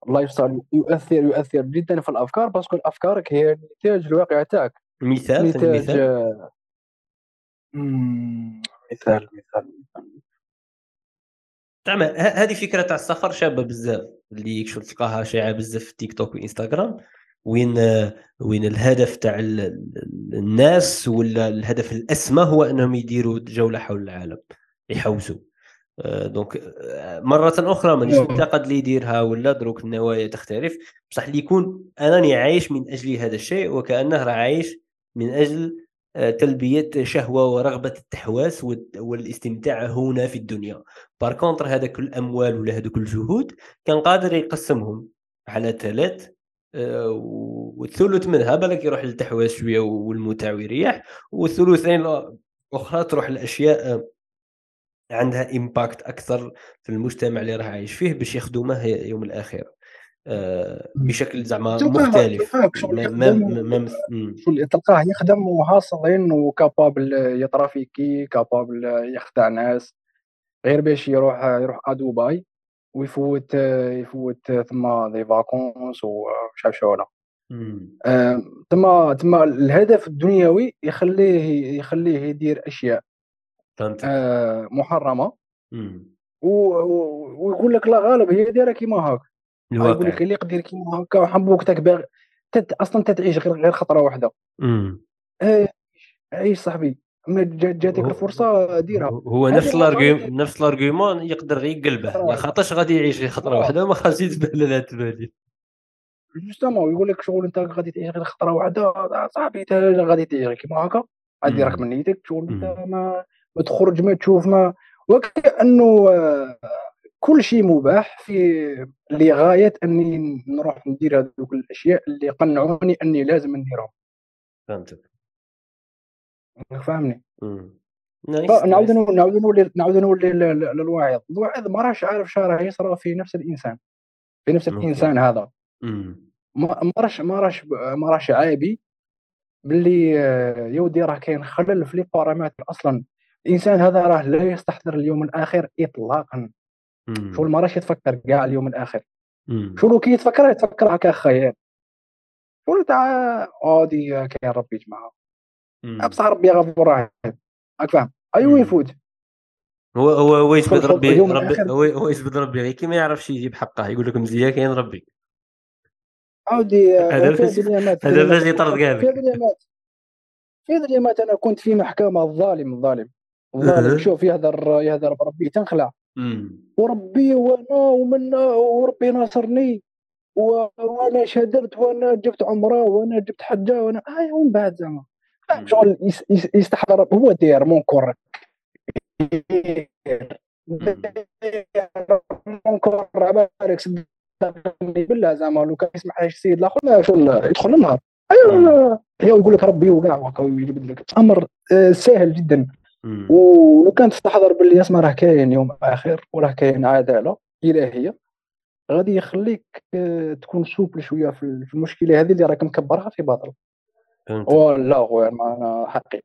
ال lifestyle يؤثر يؤثر جدا في الأفكار. parce que أفكارك هي نتاج الواقع تاعك. مثال نتاج مثال؟ آه، مثال مثال. زعما ه- هذه فكرة تاع السفر شابة بزاف. اللي شغل تلقاها شائعة بزاف في تيك توك وإنستغرام. وين وين الهدف تاع ال- ال- الناس ولا الهدف الأسمى هو أنهم يديروا جولة حول العالم. يحوسوا. donc آه، مرة أخرى مانيش. معتقد اللي يديرها ولا دروك النوايا تختلف بصح اللي يكون أنني عايش من أجل هذا الشيء وكأنه راه عايش من أجل آه، تلبية شهوة ورغبة التحواس والاستمتاع هنا في الدنيا par contre هذاك الأموال ولا هذوك الجهود كان قادر يقسمهم على ثلاث آه، والثلث منها بالك يروح للتحواس شوية والمتع ويريح والثلثين الأخرى تروح لأشياء آه، عندها امباكت أكثر في المجتمع اللي راه عايش فيه باش يخدمه يوم الاخره آه، بشكل زعما مختلف. شغل تلقاه يخدم وحاصل انه كابابل يطرافيكي كابابل يخدع ناس. غير باش يروح يروح ا دبي ويفوت يفوت ثم des vacances ومش عارف شو. تما تما الهدف الدنيوي يخليه يخليه يدير أشياء. آه، محرمة مم. ويقول لك لا غالب هي دايرة كيما هاك يقول الواقع لك اللي يقدر كيما هكا وحبوك تاك باغي تت أصلا تتعيش غير غير خطرة واحدة. آه، عيش صاحبي ما جا- جاتك الفرصة ديرها هو نفس. ال argument نفس ال argument يقدر غير يقلبه واحدة. خاطرش غادي يعيش غير خطرة آه. واحدة ما خاصش يتبهدل تبهدل justement يقول لك شغل أنت غادي تعيش غير خطرة واحدة آه، صاحبي أنت غادي تعيش غير كيما هكا غادي راك. من نيتك شغل أنت. ما ما تخرج ما تشوف ما وكأنه آه، كل شيء مباح في لغاية أني نروح ندير هذوك الأشياء اللي قنعوني أني لازم نديرهم. فهمتك. فاهمني. nice نعاود نعاود نولي نعاود نولي لل- لل- للواعظ. الواعظ ما راهش عارف شا راه يصرى في نفس الإنسان. في نفس. الإنسان هذا. ما راهش ما راهش ما راهش عابي باللي آه، يا ودي راه كاين خلل في les paramètres أصلا. الإنسان هذا راه لا يستحضر اليوم الآخر اطلاقا. شغل ما راهش يتفكر كاع اليوم الآخر. شغل كي يتفكر يتفكر هكا خيال شغل تاع غادي كاين ربي يجمعها. بصح ربي غفور رحيم راك فاهم؟ ايوا. يفوت هو هو هو يثبت ربي ربي. هو هو يثبت ربي. غير كي ما يعرفش يجيب حقه يقول لك مزيان كاين ربي. عاودي هذا فاش- هذا يطرد كاع في الأيامات أنا كنت في محكمة الظالم الظالم. أه. شوف يهدر يهدر بربي تنخلع. وربي وانا ومنا وربي ناصرني وأنا شهدت وأنا جبت عمرة وأنا جبت حجة وأنا هاي ومن بعد زعما. شغل يس- يس- يستحضر هو داير مونكور اونكور على بالك بالله زعما لو كان لهاش السيد الآخر ما شغل يدخل النهار ايوا هي يقول لك ربي وكاع ويجبد لك. أمر آه، سهل جدا. ولو كانت تستحضر باللي اسمع راه كاين يوم آخر وراه كاين عدالة الهيه غادي يخليك آه، تكون souple شوية في المشكلة هذه اللي راك مكبرها في باطل. ولا خويا أنا حقي.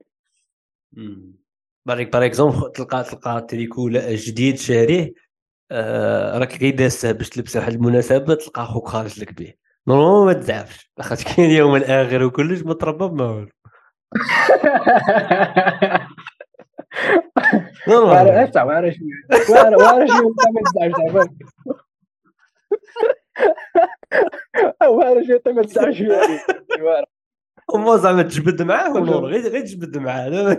بارك par exemple تلقى تلقى تريكو جديد شاريه. آه راك غير داسه باش تلبس واحد المناسبة تلقى خوك خارج لك به normalement ما تزعفش. لاخاطش كاين يوم الآخر وكلش ما تربى بما والو وأنا اسمع وأنا شنو وأنا وأنا ما تزعفش وأنا شنو ما تزعفش هما زعما تجبد معاه ونور غير غير تجبد معاه ما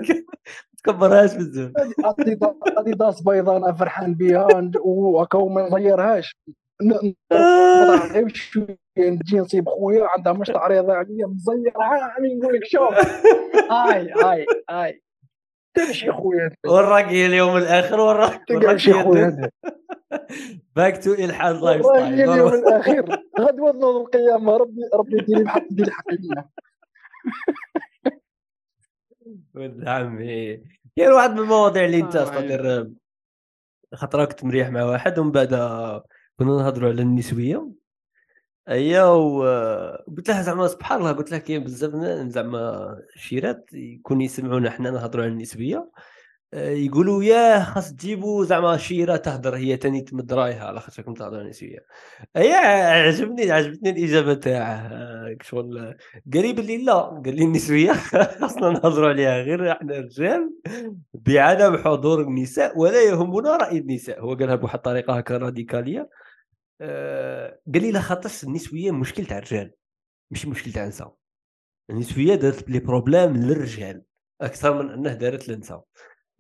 تكبرهاش بزاف اديداس بيضاء أنا فرحان بها وهكا وما نغيرهاش. غير شوية نجي نصيب خويا عندها مش تعريض عليا مزير عامي نقول لك شوف. هاي هاي هاي. تمشي خويا وراك اليوم الآخر وراك تمشي خويا باك تو الحاد لايف ستايل اليوم الاخير غدوة نوض القيامة. ربي ربي يديني بحق ديال الحقيقة ولد عمي كاين واحد من المواضيع اللي أنت خاطر خاطر كنت مريح مع واحد ومن بعد كنا نهضروا على النسوية. هي وقلت له زعما سبحان الله قلت له كاين بزاف زعما شيرات يكون يسمعونا حنا نهضروا على النسبية. يقولوا يا خاص تجيبوا زعما شيرة تهدر هي تاني تمد رايها على خاطركم تهضروا نسويه هي عجبني عجبتني الإجابة تاعه شغل قال لي باللي لا قال لي النسويه خاصنا نهضروا عليها غير إحنا رجال بعدم حضور النساء ولا يهمنا رأي النساء. هو قالها بواحد الطريقة هكا راديكالية. آه، قال لي لا خاطرش النسوية مشكل تاع الرجال ماشي مشكل تاع النساء النسوية دارت لي problème للرجال أكثر من انه دارت للنساء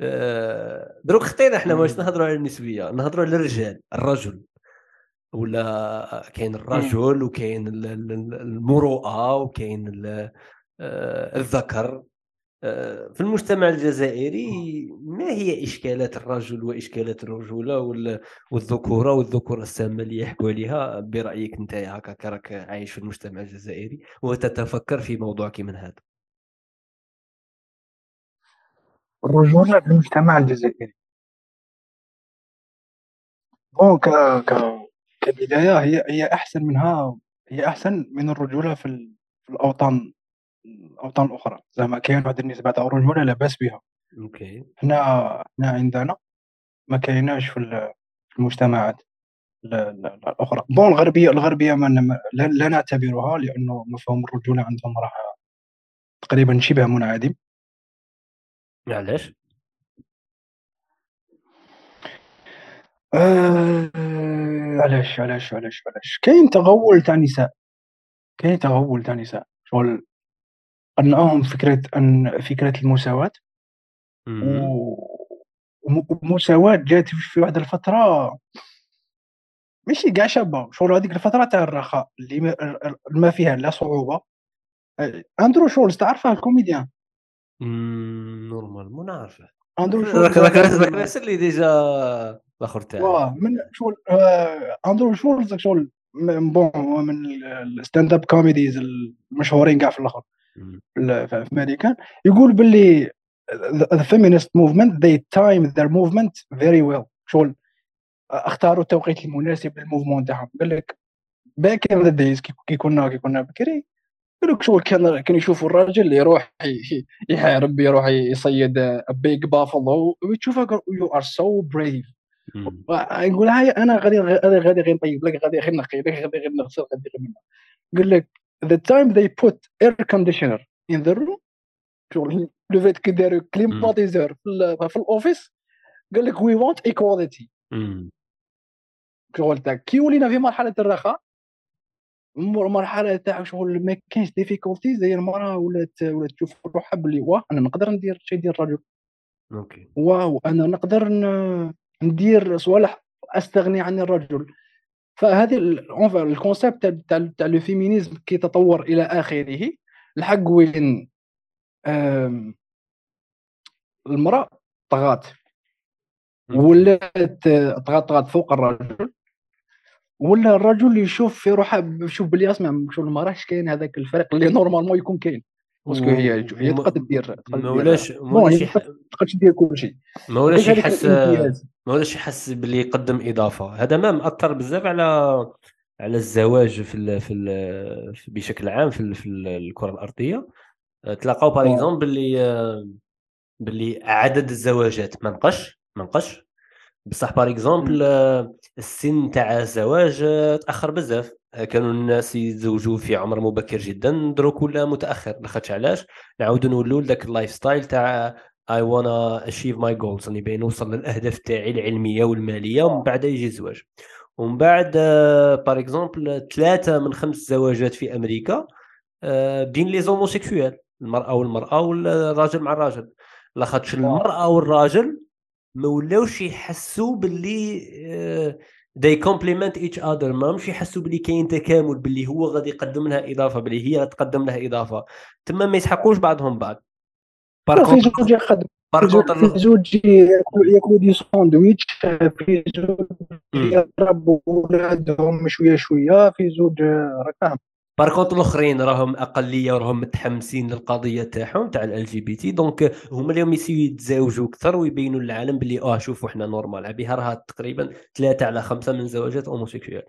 آه، دروك خطينا إحنا ماش نهضروا على النسوية؟ نهضروا على الرجال الرجل. ولا كاين الرجل وكاين المروءة وكاين آه، الذكر. آه، في المجتمع الجزائري ما هي إشكالات الرجل وإشكالات الرجولة والذكورة والذكورة السامة اللي يحكوا عليها؟ برأيك أنت هكا راك عايش في المجتمع الجزائري وتتفكر في موضوع كي من هذا. الرجولة في المجتمع الجزائري. بون ك ك كبداية هي هي أحسن منها هي أحسن من الرجولة في, في الأوطان. الاوطان الاخرى زعما كاين واحد النسبة تاع الرجوله لاباس بها. Okay. هنا هنا عندنا ما كايناش في المجتمعات الأخرى. bon الغربية الغربية ما لا نعتبرها لأنه مفهوم الرجولة عندهم راه تقريبا شبه منعدم. علاش؟ آه علاش علاش علاش علاش؟ كاين تغول تاع النساء. كاين تغول تاع النساء. شغل قنعوهم فكرة أن فكرة المساواة. والمساواة جات في واحد الفترة. ماشي كاع شابة. شغل هذيك الفترة تاع الرخاء اللي ما فيها لا صعوبة. أندرو شولز تعرفه الكوميديان؟ normalement نعرفه. أندرو شولز. راك راك اللي déjà الأخر تاعي من شغل آه، أندرو شولز شغل bon من ال stand-up comedies المشهورين كاع في الآخر. في أمريكان. يقول باللي the feminist movement they time their movement very well. شغل اختاروا التوقيت المناسب لل mouvement تاعهم. قال لك back in the days كي كنا كي كنا بكري قال لك شغل كان كان يشوفوا الراجل اللي يروح يحارب يروح يصيد big buffalo وتشوفه you are so brave يقول هاي أنا غادي غادي غير نطيب لك غادي غير نقي لك غادي غير نغسل غادي غير قال لك the time they put air conditioner in the room شغل le fait كي داروا climatiseur في, في ال office قال لك we want equality شغل تاع كي ولينا في مرحلة الرخاء مرحلة تاع شغل ما كاينش difficultés هي المراه ولات ولات تشوف روحها بلي واه أنا نقدر ندير شي يدير الرجل okay. واو أنا نقدر ندير صوالح أستغني عن الرجل. فهذه ال concept تاع تاع le féminisme كي تطور إلى آخره. لحق وين؟ المرأة طغات ولات تغطغط فوق الرجل. ولا الرجل يشوف في روحه يشوف بلي اسمع شغل ما راهش كاين هذاك الفرق اللي normalement يكون كاين. parce que هي هي تقدر دير ما ولاش ما ولاش تقدرش دير كل شيء. ما ولاش يحس ما ولاش يحس باللي يقدم إضافة. هذا ما مأثر بزاف على على الزواج في ال في, ال بشكل عام في, في الكرة الأرضية. تلاقاو par exemple باللي باللي عدد الزواجات. ما نقص ما نقص بصح par exemple السن تاع الزواج تأخر بزاف. كانوا الناس يتزوجوا في عمر مبكر جدا دروك ولا متأخر. لاخاطش علاش؟ نعاودوا نولوا لذاك ال lifestyle تاع I wanna achieve my goals راني باين نوصل للأهداف تاعي العلمية والمالية ومن بعد يجي الزواج. ومن بعد par exemple ثلاثة من خمس زواجات في أمريكا بين les homosexuels المرأة والمرأة والراجل مع الراجل. لاخاطش المرأة والراجل ما ولاوش يحسوا باللي they complement each other ما مش يحسوا باللي كاين تكامل باللي هو غادي يقدم لها إضافة باللي هي تقدم لها إضافة. تما ما يسحقوش بعضهم بعض. في زوج يخدم في زوج ياكلوا دي ساندويتش في زوج يضربوا ولادهم شوية شوية في زوج راك فاهم. باركونت الاخرين راهم اقليه وراهم متحمسين للقضيه تاعهم تاع ال جي بي تي دونك هما اليوم يسيو يتزاوجوا أكثر ويبينوا للعالم باللي آه شوفوا إحنا نورمال. بها راها تقريبا ثلاثة على خمسة من زواجات اوموسيكسوال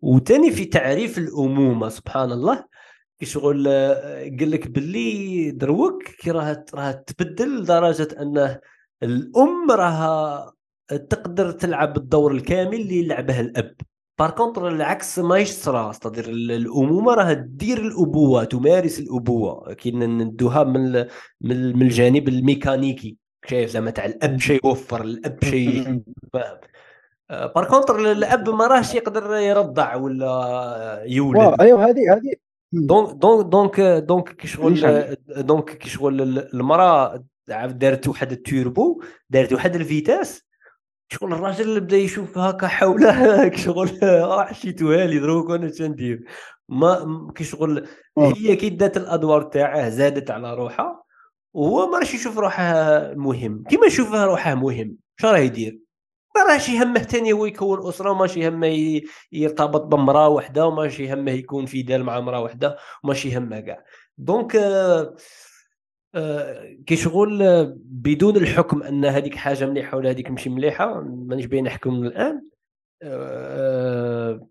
وثاني في تعريف الأمومة سبحان الله. كي شغل قال لك باللي دروك كي راها راها تبدل لدرجة انه الأم راها تقدر تلعب الدور الكامل اللي يلعبه الأب. بار كونتر العكس ما يصرى استدير الامومه راه دير الابوه تمارس الابوه كي ندوها من من الجانب الميكانيكي شايف زعما تاع الاب شي يوفر الاب شي فاهم par contre الاب ما راهش يقدر يرضع ولا يولد أيوه هذه هذه donc donc donc donc كي شغل donc كي شغل المراه دارت واحد التوربو دارت واحد ال vitesse شغل الراجل اللي بدا يشوف هكا حوله شغل آه حشيتوها لي دروك وأنا ندير؟ ما كي شغل هي كي دات الأدوار تاعه زادت على روحها وهو ما راش يشوف روحه مهم. كيما يشوفها روحه مهم شو راه يدير؟ ما راهش يهمه ثاني هو يكون أسرة وماشي يهمه يرتبط بمرأة وحدة وماشي يهمه يكون في deal مع مرأة وحدة وماشي يهمه كاع. donc آه كي شغل بدون الحكم أن هذيك حاجة مليحة ولا هذيك ماشي مليحة مانيش باين نحكم الآن. آه،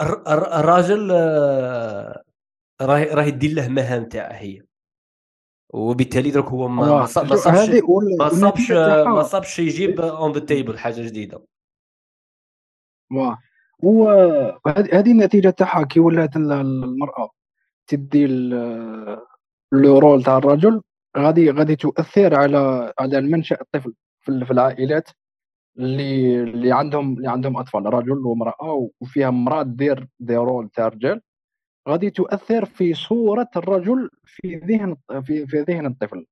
الراجل آه، راه راه يدير له مهام تاعه هي. وبالتالي درك هو ما صابش ما صابش ما صابش يجيب on the table حاجة جديدة. واه هو هذه النتيجة تاعها كي ولات المرأة تدي le rôle تاع الرجل غادي غادي تؤثر على على المنشأ الطفل في العائلات اللي اللي عندهم اللي عندهم أطفال رجل وامرأة وفيها امرأة دير des rôles تاع رجال غادي تؤثر في صورة الرجل في ذهن في في ذهن الطفل.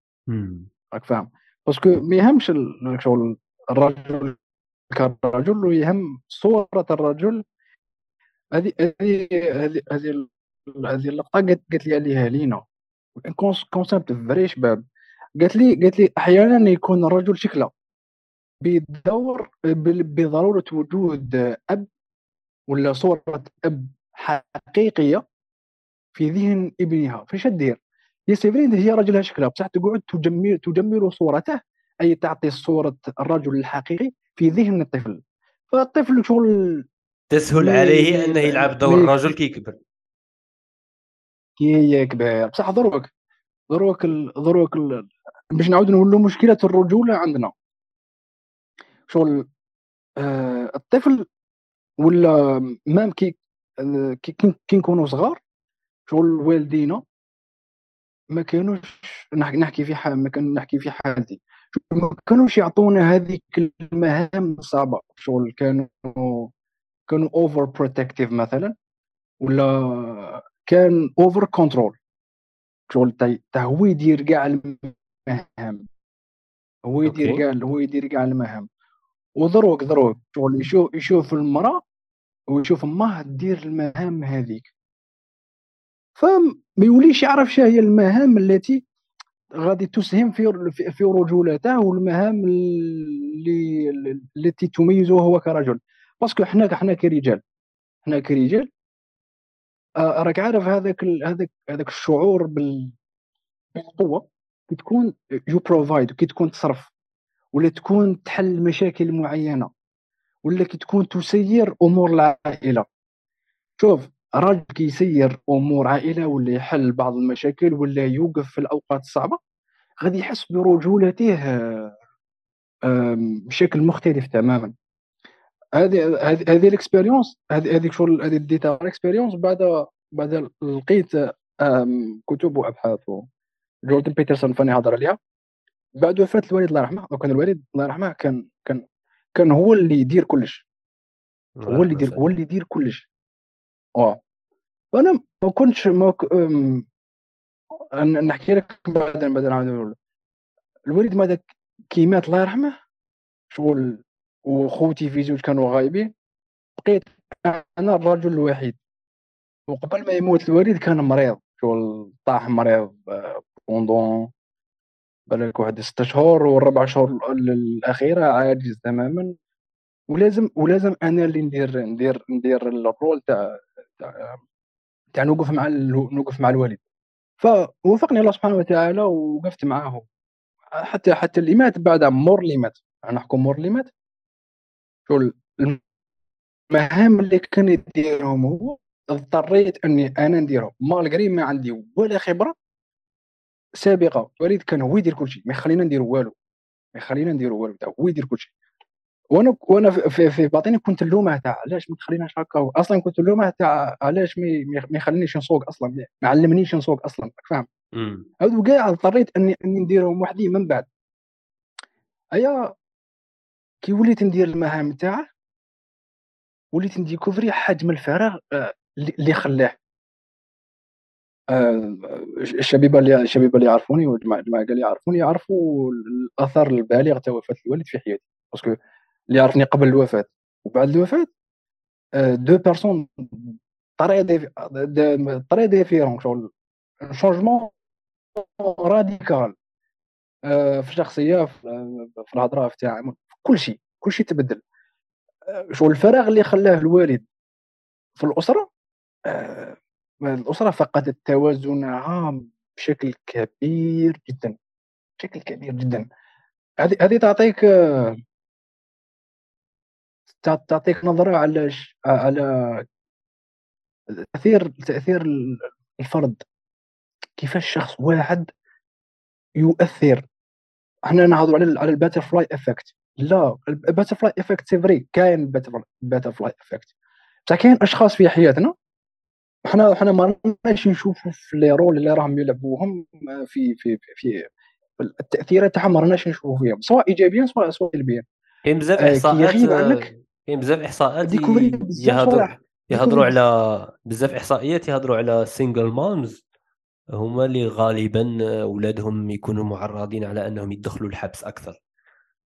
راك فاهم؟ parce que ما يهمش شغل الرجل كرجل ويهم صورة الرجل. هذه هذه هذه هذه اللقطة قالت لي عليها لينا. concept vrai شباب. قالت لي قالت لي أحيانا يكون الرجل شكله. بدور بضرورة وجود أب ولا صورة أب حقيقية في ذهن ابنها. فاش دير هي سيفرين هي رجلها شكلها. بصح تقعد تجمل تجمل صورته. أي تعطي صورة الرجل الحقيقي في ذهن الطفل. فالطفل شغل تسهل عليه أنه يلعب دور الرجل كي يكبر. كي يكبر بصح دروك دروك دروك باش نعاود نقولوا مشكلة الرجولة عندنا. شغل آه الطفل ولا même كي, كي نكونوا صغار شغل والدينا ما كانوش نحكي في حال ما كان نحكي في حالتي ما كانوش يعطونا هذيك المهام الصعبه شغل كانوا كانوا overprotective مثلا ولا كان over control شغل تا هو يدير كاع المهام. هو يدير كاع هو يدير كاع المهام. ودروك دروك شغل يشوف يشوف المرأة ويشوف امه دير المهام هذيك. فما يوليش يعرف هي المهام التي غادي تسهم في في رجولته والمهام اللي التي تميزه هو كرجل. parce que حنا حنا كرجال. حنا كرجال راك عارف هذاك هذاك هذاك الشعور بالقوة. كي تكون you provide كي تكون تصرف ولا تكون تحل مشاكل معينة ولا كي تكون تسير أمور العائلة. شوف راجل كيسير أمور عائلة ولا يحل بعض المشاكل ولا يوقف في الأوقات الصعبة غادي يحس برجولته بشكل مختلف تماما. هذه هذه ال expérience هذه شغل هذه ديتها ال expérience بعد بعد لقيت كتب وأبحاث. جوردن بيترسون فاني هضر عليها. بعد وفاة الوالد الله يرحمه. وكان الوالد الله يرحمه كان كان كان هو اللي يدير كلش. هو اللي يدير هو اللي يدير كلش. آه. فانا ما كنتش ما ك... نحكي لك بعد بعد الوالد. ماذا كي مات الله يرحمه؟ شغل وخوتي في زوج كانوا غايبين بقيت أنا الرجل الوحيد. وقبل ما يموت الوالد كان مريض شغل طاح مريض pendant بالك واحد ست شهور والربع شهور الاخيره عاجز تماما. ولازم ولازم أنا اللي ندير ندير ندير ال rôle تاع تاع نوقف مع نوقف مع الوالد. فوفقني الله سبحانه وتعالى ووقفت معاه حتى حتى اللي مات بعد مور اللي مات نحكم مور اللي مات. المهام اللي كان يديرهم هو؟ اضطريت أني أنا نديرهم. مالغري ما عندي ولا خبرة سابقة. وليد كان هو يدير كل شيء. ما يخلينا ندير والو. ما يخلينا ندير والو. هو يدير كل شيء. وأنا وأنا في, في باطني كنت نلومه تاع علاش ما تخليناش هكا؟ أصلا كنت نلومه تاع علاش ما يخلينيش نسوق أصلا؟ ما علمنيش نسوق أصلا. فاهم؟ هادو كاع اضطريت اني أني نديرهم وحدي من بعد. أيا كي وليت ندير المهام تاعه وليت ن découvrir حجم الفراغ آه، اللي خلاه. آه، الشبيبه اللي الشبيبه اللي يعرفوني والجماعه اللي يعرفوني يعرفوا الأثر البالغ تاع وفاه الوالد في حياتي. parce que اللي يعرفني قبل الوفاة. وبعد الوفاة deux personnes طريقة طريقة différente شغل changement radical. في الشخصيه في الهضرة في التعامل كل شيء كل شيء تبدل. شغل الفراغ اللي خلاه الوالد في الأسرة الأسرة فقدت توازنها بشكل كبير جدا بشكل كبير جدا. هذه هذه تعطيك تعطيك نظرة على على تأثير تأثير الفرد. كيفاش شخص واحد يؤثر. إحنا نهضروا على على ال butterfly effect لا ال butterfly effect c'est vrai كاين ال butterfly effect بصح كاين أشخاص في حياتنا حنا حنا ما راناش نشوفوا في لي رول اللي راهم يلعبوهم في في في, في التأثيرات تاعهم ما راناش نشوفوا فيهم سواء ايجابيا سواء سواء سلبيا كاين بزاف آه، إحصاءات كاين بزاف إحصاءات يهضروا يهضروا على بزاف. إحصائيات يهضروا على single moms هما اللي غالبا أولادهم يكونوا معرضين على أنهم يدخلوا الحبس أكثر.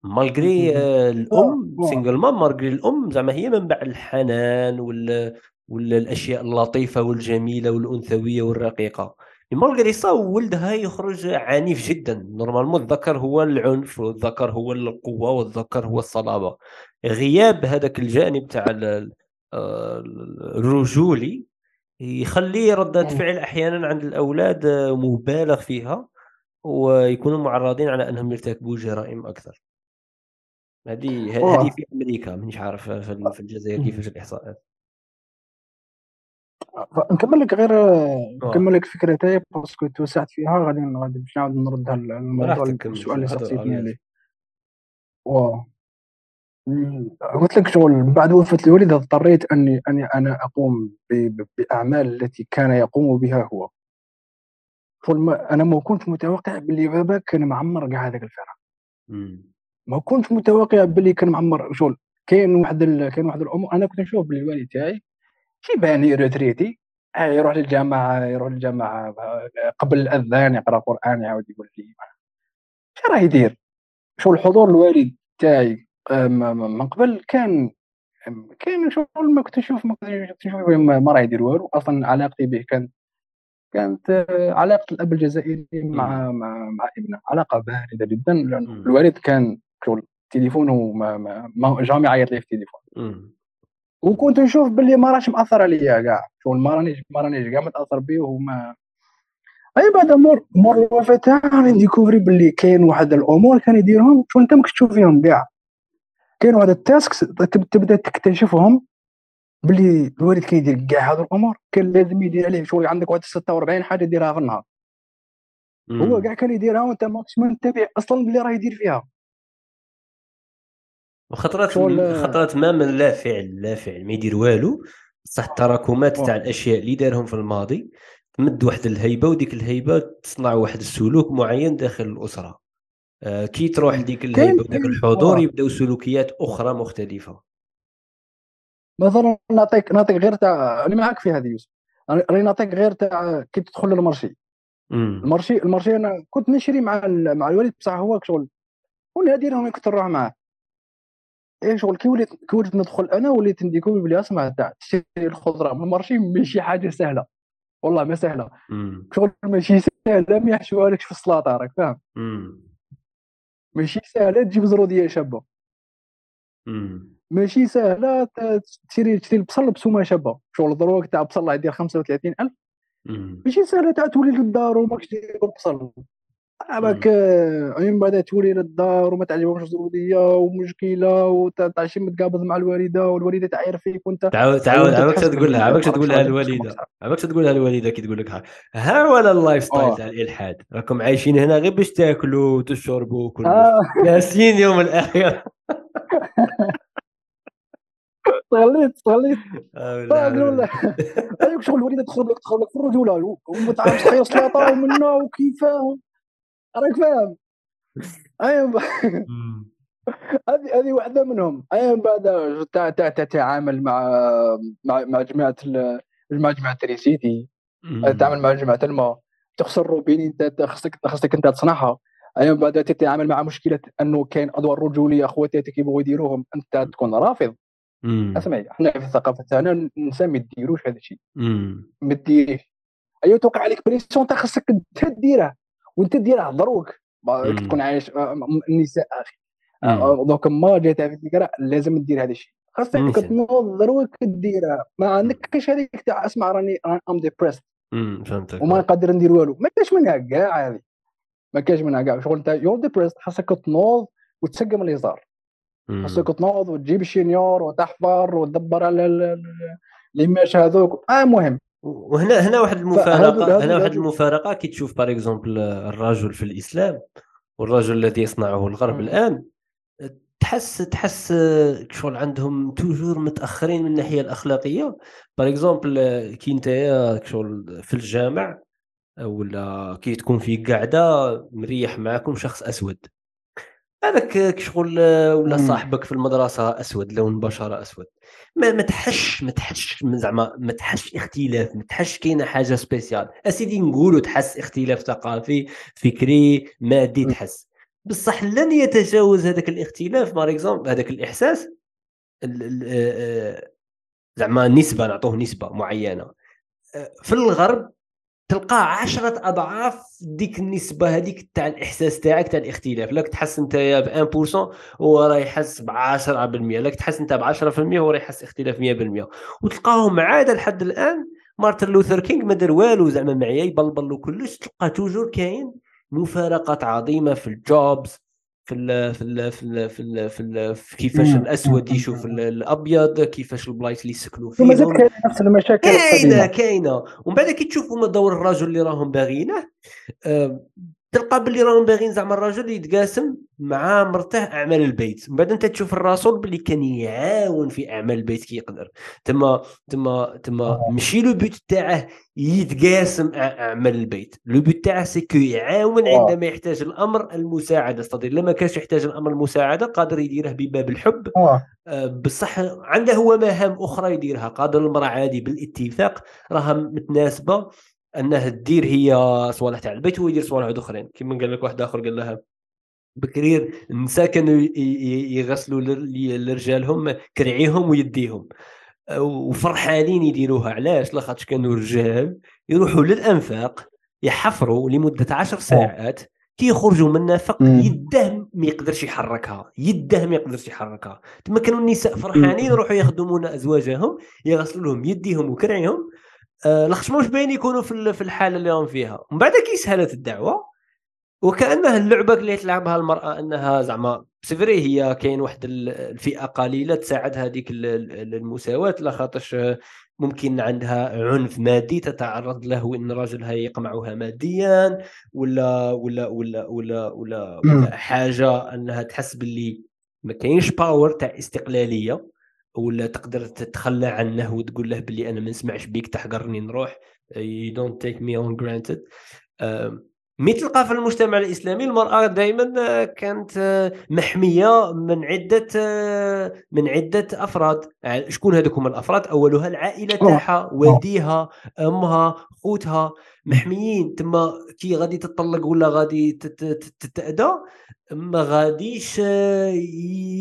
malgré الأم single mom malgré الأم زعما هي منبع الحنان وال ولا الاشياء اللطيفة والجميلة والأنثوية والرقيقة. malgré ça ولدها يخرج عنيف جدا. normalement الذكر هو العنف والذكر هو القوة والذكر هو الصلابة. غياب هذاك الجانب تاع آه، الرجولي يخلي ردة فعل أحيانا عند الأولاد مبالغ فيها ويكونوا معرضين على أنهم يرتكبوا جرائم أكثر. هذه هذه في أمريكا مانيش عارف في الجزائر كيفاش الإحصاءات. نكمل لك غير نكمل لك الفكرة تاعي parce que توسعت فيها غادي غادي نعاود نرد على الموضوع السؤال اللي سقسيتني عليه و قلت لك شغل بعد وفاة الوالد اضطريت أني أني أنا أقوم بأعمال التي كان يقوم بها هو. أنا ما كنت متوقع باللي بابا كان معمر كاع هذاك الفراغ ما كنت متوقع باللي كان معمر. شغل كاين واحد ال... كاين واحد الأمور أنا كنت نشوف باللي الوالد تاعي كيبان روتريتي آه، يروح للجامعة يروح للجامعة قبل الأذان يقرأ قرآن يعاود يقول لي اش راه يدير؟ شو الحضور الوالد تاعي آه، من قبل كان كان شغل ما كنت نشوف ما كنت نشوف ما راه يدير والو. أصلا علاقتي به كانت كانت آه، علاقة الأب الجزائري مع مع, مع ابنه. علاقة بارده جدا. لأن الوالد كان شغل التليفون وما ما, ما جامي عيط لي في التليفون. وكنت نشوف باللي ما راهش مأثر عليا كاع شغل ما رانيش ما رانيش كاع متأثر به وما. أيا بعد مور مور الوفاه تاعها ن découvrir باللي كاين واحد الأمور كان يديرهم. شغل انت ما كنتش تشوف فيهم كاع كاين واحد ال tasks تبدا تكتشفهم باللي الوالد كيدير كاع هذو الأمور كان لازم يدير عليه شغل عندك واحد 46 حاجة ديرها في النهار. هو كاع كان يديرها وانت ما كنتش منتبه أصلا باللي راه يدير فيها. وخطرات خطرات ما من لا فعل لا فعل ما يدير والو. بصح التراكمات تاع الأشياء اللي دارهم في الماضي تمد واحد الهيبة وديك الهيبة تصنع واحد السلوك معين داخل الأسرة. كي تروح ديك الهيبه وداك الحضور يبداو سلوكيات أخرى مختلفة. مثلا نعطيك نعطيك غير تاع أنا معاك في هذه يوسف. راني نعطيك غير تاع كي تدخل للمرشي المرشي المرشي أنا كنت نشري مع مع الوالد بصح هو شغل ونادي لهم كنت نروح معاه. إيه شغل كي وليت كي وليت ندخل أنا وليت ن découvrir بلي اسمع تاع تشري الخضرة. من المرشي ماشي حاجة سهلة. والله ما سهلة. شغل ماشي سهله ما يحشوها لكش في السلاطة راك فاهم؟ ماشي سهلة تجيب زروديه شابة. ماشي سهلة تشري تشري البصل بسومة شابة. شغل دروك تاع بصل يدير 35000 ماشي سهلة تاع تولي للدار وماكش دير البصل عباك من بعد تولي للدار وما تعجبهمش الزروديه ومشكلة وتعشي متقابض مع الوالدة والوالدة تعاير فيك وأنت تعاود تعاود عباك تقول لها عباك تقول لها الوالده عباك تقول لها الوالده كي تقول لك ها؟ ولا اللايف ستايل تاع الالحاد راكم عايشين هنا غير باش تاكلوا وتشربوا وكل ياسين يوم الاخره استغليت استغليت والله هذيك شغل الوالدة تدخل لك تدخل لك في الرجوله وما تعرفش تحير سلطه ومنا وكيفاه راك فاهم أيوه هذه هذه واحدة منهم أيوه بعد تتعامل مع مع مع جماعة مع جماعة تريسيتي تتعامل مع جماعة الماء تخسر روبين انت خصك خصك انت تصنعها أيام بعد تتعامل مع مشكله انه كاين ادوار رجوليه خواتاتك يبغوا يديروهم انت تكون رافض اسمعي إحنا في الثقافه تاعنا النساء ما يديروش هذا الشيء ما ديريش ايوا توقع عليك بريسيون انت خصك انت ديرها وانت ديرها دروك تكون عايش آه، النساء أخي. آه، دونك ما جات في الفكرة لازم دير هذا الشيء. خاصك تنوض دروك ديرها ما عندكش هذيك تاع اسمع راني ام ديبريست فهمتك. وما نقدر ندير والو. ما كاش منها كاع هذه. ما كاش منها كاع. شغل انت يور ديبريست خاصك تنوض وتسقم اليسار خاصك تنوض وتجيب الشينيور وتحفر وتدبر على ليماش هذوك. آه مهم. وهنا هنا واحد المفارقه هنا واحد المفارقة. كي تشوف par exemple الرجل في الإسلام والرجل الذي يصنعه الغرب الآن تحس تحس شغل عندهم toujours متأخرين من الناحية الأخلاقية. par exemple كي انت شغل في الجامع ولا كي تكون في قاعدة مريح معكم شخص أسود. هذاك شغل ولا صاحبك في المدرسة أسود لون بشرة أسود. ما ما تحش ما تحش زعما ما تحش اختلاف ما تحش كاينة حاجة spéciale. أ سيدي نقولوا تحس اختلاف ثقافي فكري مادي تحس. بصح لن يتجاوز هذاك الاختلاف par exemple هذاك الإحساس زعما نسبة نعطوه نسبة معينة. في الغرب تلقى عشرة أضعاف ديك النسبة هذيك تاع الإحساس تاعك تاع الاختلاف. لك تحس أنت ب 1% هو راه يحس ب 10% لك تحس أنت ب 10% هو راه يحس اختلاف 100% وتلقاهم عادة لحد الآن مارتن لوثر كينغ ما دار والو زعما معايا يبلبل وكلش تلقى توجور كاين مفارقات عظيمة في الجوبز في ال في ال في ال في, ال في, ال في كيفاش الأسود يشوف الأبيض كيفاش البلايص اللي يسكنوا فيهم. مازال كاين نفس المشاكل كاينة كاينة. ومن بعد كي تشوفوا دور الرجل اللي راهم باغينه آه تلقى باللي راهم باغيين زعما الرجل يتقاسم مع مرته أعمال البيت من بعد أنت تشوف الرسول باللي كان يعاون في أعمال البيت كي يقدر تما تما تما آه. ماشي le but تاعه يتقاسم أعمال البيت le but تاعه c'est que يعاون آه. عندما يحتاج الأمر المساعدة استدير لما كانش يحتاج الأمر المساعدة قادر يديره بباب الحب آه. بصح عنده هو مهام أخرى يديرها قادر المرأة عادي بالاتفاق راها متناسبة انها تدير هي صوالح تاع البيت وهو يدير صوالح أخرين. كيما قال لك واحد آخر قال لها بكرير النساء كانوا يغسلوا لرجالهم كرعيهم ويديهم. وفرحانين يديروها. علاش؟ لاخاطش كانوا رجال يروحوا للأنفاق يحفروا لمدة عشر ساعات كي يخرجوا من النفق يدهم ما يقدرش يحركها. يده ما يقدرش يحركها. تما كانوا النساء فرحانين يروحوا يخدمون أزواجهم يغسلوا لهم يديهم وكرعيهم آه لاخش مش باين يكونوا في في الحالة اللي راهم فيها. ومن بعد كي سهلت الدعوة وكأنها اللعبة اللي تلعبها المرأة إنها زعما سفري هي كاين واحد الفئة قليلة تساعد هذيك المساواة لا خاطرش ممكن عندها عنف مادي تتعرض له ان راجلها يقمعها ماديا ولا ولا ولا ولا ولا, ولا حاجة إنها تحس باللي ما كاينش باور تاع استقلالية. ولا تقدر تتخلى عنه وتقول له باللي أنا ما نسمعش بيك تحقرني نروح. You don't take me on granted. تلقى في المجتمع الإسلامي المرأة دائما كانت محمية من عدة من عدة أفراد. يعني شكون هذوك هما الأفراد؟ أولها العائلة تاعها والديها أمها خوتها. محميين تما كي غادي تطلق ولا غادي تتأذى ما غاديش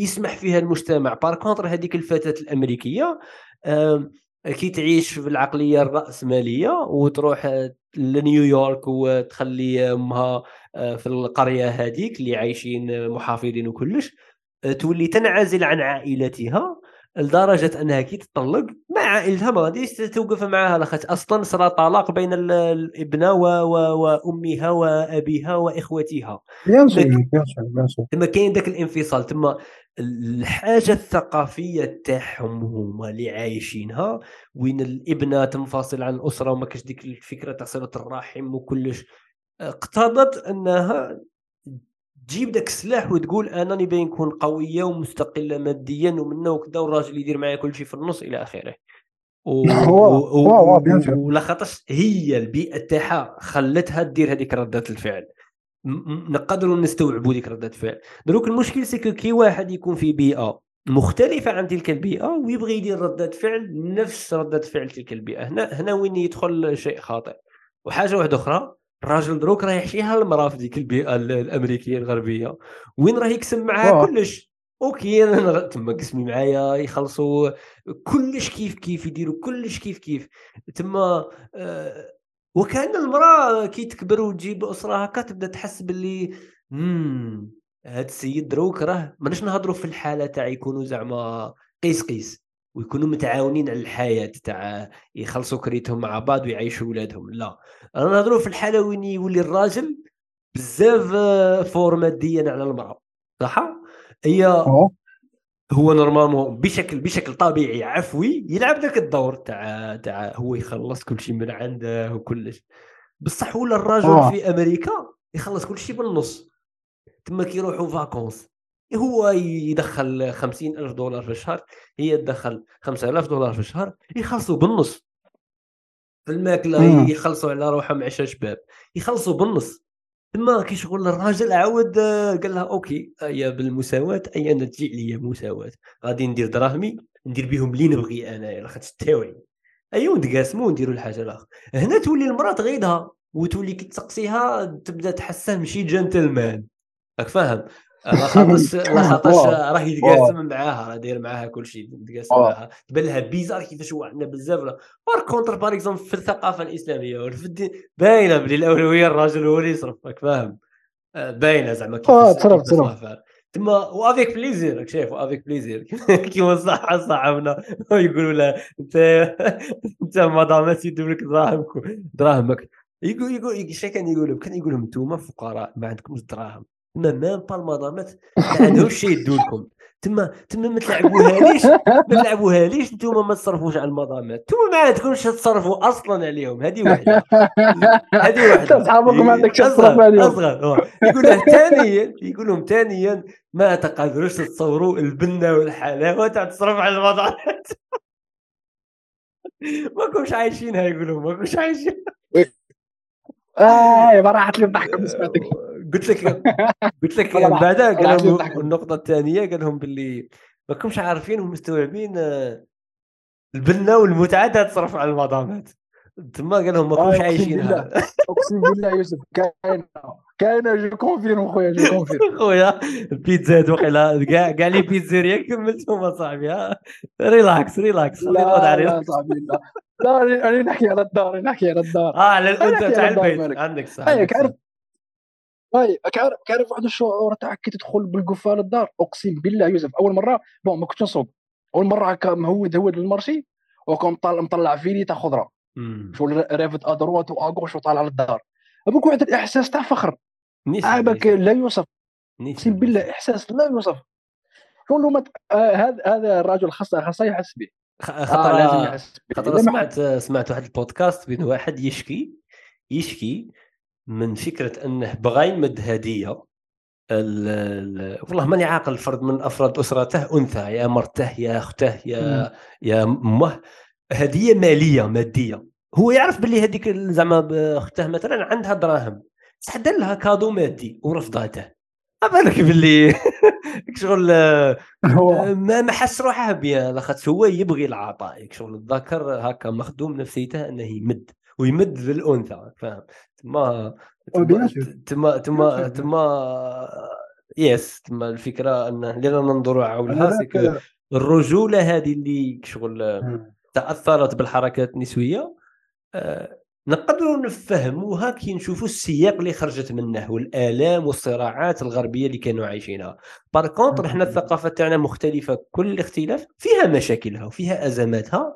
يسمح فيها المجتمع. par contre هذيك الفتاة الأمريكية كي تعيش في العقليه الرأسمالية وتروح لنيويورك وتخلي أمها آه، في القرية هذيك اللي عايشين محافظين وكلش آه، تولي تنعزل عن عائلتها. لدرجة أنها كي تطلق مع عائلتها ما غاديش توقف معها لاخاطش أصلا صرا طلاق بين الابنة و... و... وامها وابيها واخوتها بيان سور بيان سور تما كاين ذاك الانفصال. تما الحاجة الثقافية تاعهم هما اللي عايشينها. وين الابنة تنفصل عن الأسرة وما كاش ديك الفكرة تاع صلة الرحم وكلش اقتضت أنها تجيب داك السلاح وتقول أنا نبي نكون قوية ومستقلة ماديا ومنه وكذا والراجل يدير معايا كل شيء في النص إلى آخره. و... و... و... ولا خاطرش هي البيئة تاعها خلتها دير هذيك رده الفعل. نقدروا نستوعبوا ديك رده الفعل. دروك المشكل c'est que كي واحد يكون في بيئة مختلفة عن تلك البيئة ويبغي يدير ردة فعل نفس ردة فعل تلك البيئة. هنا هنا وين يدخل شيء خاطئ. وحاجة واحدة أخرى الراجل دروك راه يحشيها المراه في ديك البيئة الأمريكية الغربية. وين راه يقسم معاها؟ كلش. okay أنا تما قسمي معايا يخلصوا. كلش كيف كيف يديروا كلش كيف كيف. تما آه وكأن المرأة كي تكبر وتجيب أسرة هكا تبدأ تحس باللي امم هاد السيد دروك راه ماناش نهضروا في الحالة تاع يكونوا زعما قيس قيس. ويكونوا متعاونين على الحياة تاع يخلصوا كريتهم مع بعض ويعيشوا ولادهم. لا أنا نهضروا في الحالة وين يولي الراجل بزاف fort ماديا على المرأة. صح؟ هي هو normalement بشكل بشكل طبيعي عفوي يلعب ذاك الدور تاع تاع هو يخلص كل شيء من عنده وكلش. بصح ولا الراجل في أمريكا يخلص كل شيء بالنص. تما كيروحوا vacances هو يدخل خمسين ألف دولار في الشهر هي تدخل خمسة ألاف دولار في الشهر يخلصوا بالنص. في الماكله يخلصوا على روحهم عشا شباب يخلصوا بالنص. ثم كي شغل الراجل عاود قال لها okay هي بالمساواة اي أنا تجي لي مساواة. غادي ندير دراهمي ندير بهم اللي نبغي أنا لاخاطش تاوعي. أيوا نتقاسموا ونديروا الحاجة الآخرى. هنا تولي المرأة تغيضها وتولي كي تسقسيها تبدأ تحسه ماشي جنتلمان راك فاهم؟ لاخاطش لاخاطش راه يتقاسم معاها راه داير معاها كل شيء يتقاسم معاها. تبان لها bizarre كيفاش هو عندنا بزاف. par contre par exemple في الثقافة الإسلامية وفي الدين باينة بلي الأولوية الراجل هو اللي يصرف راك فاهم؟ آه، باينة زعما كيفاش تصرف تصرف. تما و avec plaisir راك شايف؟ و avec plaisir كيما صح صاحبنا يقولوا له أنت أنت مدامات يدوا لك دراهمك دراهمك. يقول يقول كان يقول كان يقول لهم أنتم فقراء ما عندكمش دراهم. تما ميم با المضامات ما عندهمش شي يدوا لكم تما تما ما تلعبوها ما تلعبوها ليش أنتم ما تصرفوش على المضامات أنتم ما عندكمش تصرفوا أصلا عليهم. هذه واحدة هذه واحدة اصحابك ما عندكش تصرف عليهم. أصغر يقول له ثانيا يقول لهم ثانيا ما تقدروش تتصوروا البنة والحلاوه تاع تصرف على المضامات ما كنتش عايشينها يقولوا. ما كنتش عايشين آه ما راحت لي الضحكه سمعتك قلت لك قلت لك بعدها قال لهم النقطة الثانية قال لهم باللي ما كنتش عارفين ومستوعبين آه، البنه والمتعه تصرف على المضامات. تما قال لهم ما كنتش آه، عايشينها أقسم بالله يوسف كاين كاين جو كونفيرم خويا جو كونفيرم خويا البيتزا وقيلا كاع كاع لي بيتزيريا كملتهم أصاحبي ريلاكس ريلاكس لا لا صاحبي لا. لا أنا نحكي على الدار نحكي على الدار. آه على الأنثى تاع البيت. عندك صح أيوه اي كعرف كعرف واحد الشعور تاع كي تدخل بالقفه للدار أقسم بالله يوسف أول مرة بون ما كنتش نصوب أول مرة هكا مهود هود للمرشي وكون مطلع مطلع فيني تاع خضرة. شغل رافد ادروات واغوش وطالع للدار. هذوك واحد الإحساس تاع فخر. عابك لا يوصف. أقسم بالله. إحساس لا يوصف. شغل ما ت- آه، هذا هذا الرجل خاصة خاصة يحس به. خ- آه لازم يحس به. حس- سمعت سمعت واحد البودكاست بين واحد يشكي يشكي من فكرة أنه بغى يمد هديه ال... ال... والله ماني عاقل فرد من أفراد أسرته أنثى يا مرته يا أخته يا يا امه هدية مالية مادية. هو يعرف باللي هذيك زعما أخته مثلا عندها دراهم بصح دار لها كادو مادي ورفضاته. بالك باللي شغل ما ما حس روحه بيان لاخاطش هو يبغي العطاء. شغل الذكر هكا مخدوم نفسيته إنه يمد ويمد للأنثى فاهم؟ تما تما. تما تما يس تما الفكرة أن لنا ننظروا حولها الرجولة هذه اللي شغل تأثرت بالحركات النسوية آه، نقدروا نفهموها كي نشوفوا السياق اللي خرجت منه والآلام والصراعات الغربية اللي كانوا عايشينها. par contre إحنا الثقافة تاعنا مختلفة كل الاختلاف فيها مشاكلها وفيها أزماتها.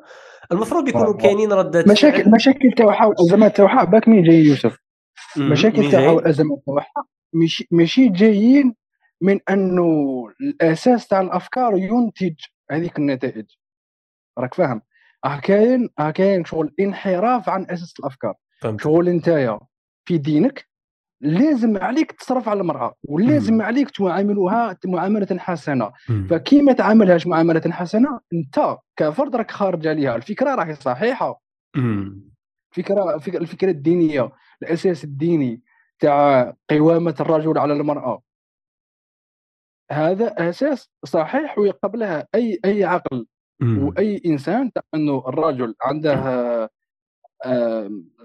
المفروض يكونوا. كاينين ردات مشاكل مشاكل تاعها والازمات تاعها باك مين جاي يوسف. مشاكل جاي؟ والازمات تاعها ماشي ماشي جايين من أنه الأساس تاع الأفكار ينتج هذيك النتائج. راك فاهم؟ آه كاين آه كاين شغل انحراف عن أساس الأفكار. فهمت شغل نتايا في دينك لازم عليك تصرف على المرأة ولازم. عليك تعاملها معاملة حسنة. فكي ما تعاملهاش معاملة حسنة أنت كفرد راك خارج عليها الفكرة راهي صحيحة. الفكرة الفكرة الدينية الأساس الديني تاع قوامة الرجل على المرأة هذا أساس صحيح ويقبلها أي أي عقل. وأي إنسان أنه الرجل عنده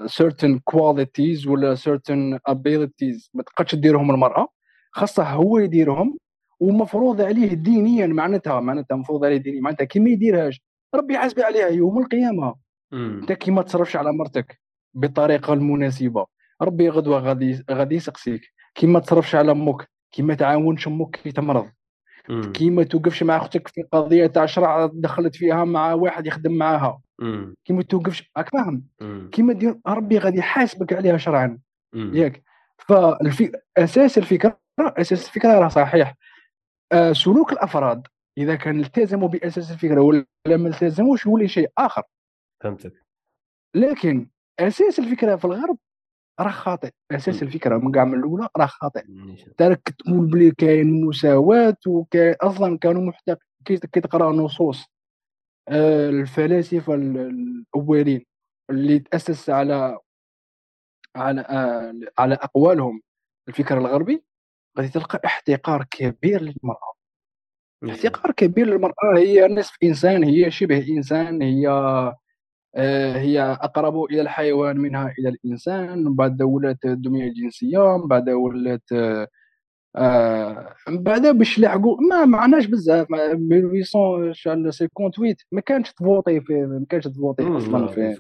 certain qualities ولا certain abilities ما تقدش ديرهم المرأة خاصة هو يديرهم ومفروض عليه دينيا معناتها معناتها مفروض عليه دينيا معناتها كي ما يديرهاش ربي يحاسب عليها يوم القيامة. أنت كي ما تصرفش على مرتك بالطريقة المناسبة ربي غدوة غادي غادي يسقسيك كي ما تصرفش على أمك كي ما تعاونش أمك كي تمرض. كي ما توقفش مع أختك في قضية تاع شرع دخلت فيها مع واحد يخدم معاها. كي ما توقفش راك فاهم. مم. كي ما دير ربي غادي يحاسبك عليها شرعا. ياك. فالفي... أساس الفكرة أساس الفكرة راه صحيح. آه سلوك الأفراد إذا كان التزموا بأساس الفكرة ولا ما التزموش يولي شيء آخر. فهمتك. لكن أساس الفكرة في الغرب راه خاطئ. أساس. الفكرة من كاع من الأولى راه خاطئ. تراك تقول بلي كاين مساواة وكاين أصلا كانوا محتق كي تقرأ نصوص. الفلاسفة ال- الأولين اللي تأسس على على آه، على أقوالهم الفكر الغربي غادي تلقى احتقار كبير للمرأة. احتقار كبير للمرأة. هي نصف إنسان هي شبه إنسان هي آه، هي أقرب إلى الحيوان منها إلى الإنسان. من بعد ولات الدمية الجنسية من بعد ولات آه، آه، من بعد باش لحقوا ما معناش بزاف ما- 1858 ما كانش تفوتي في ما كانش تفوتي مم. أصلا لا، في.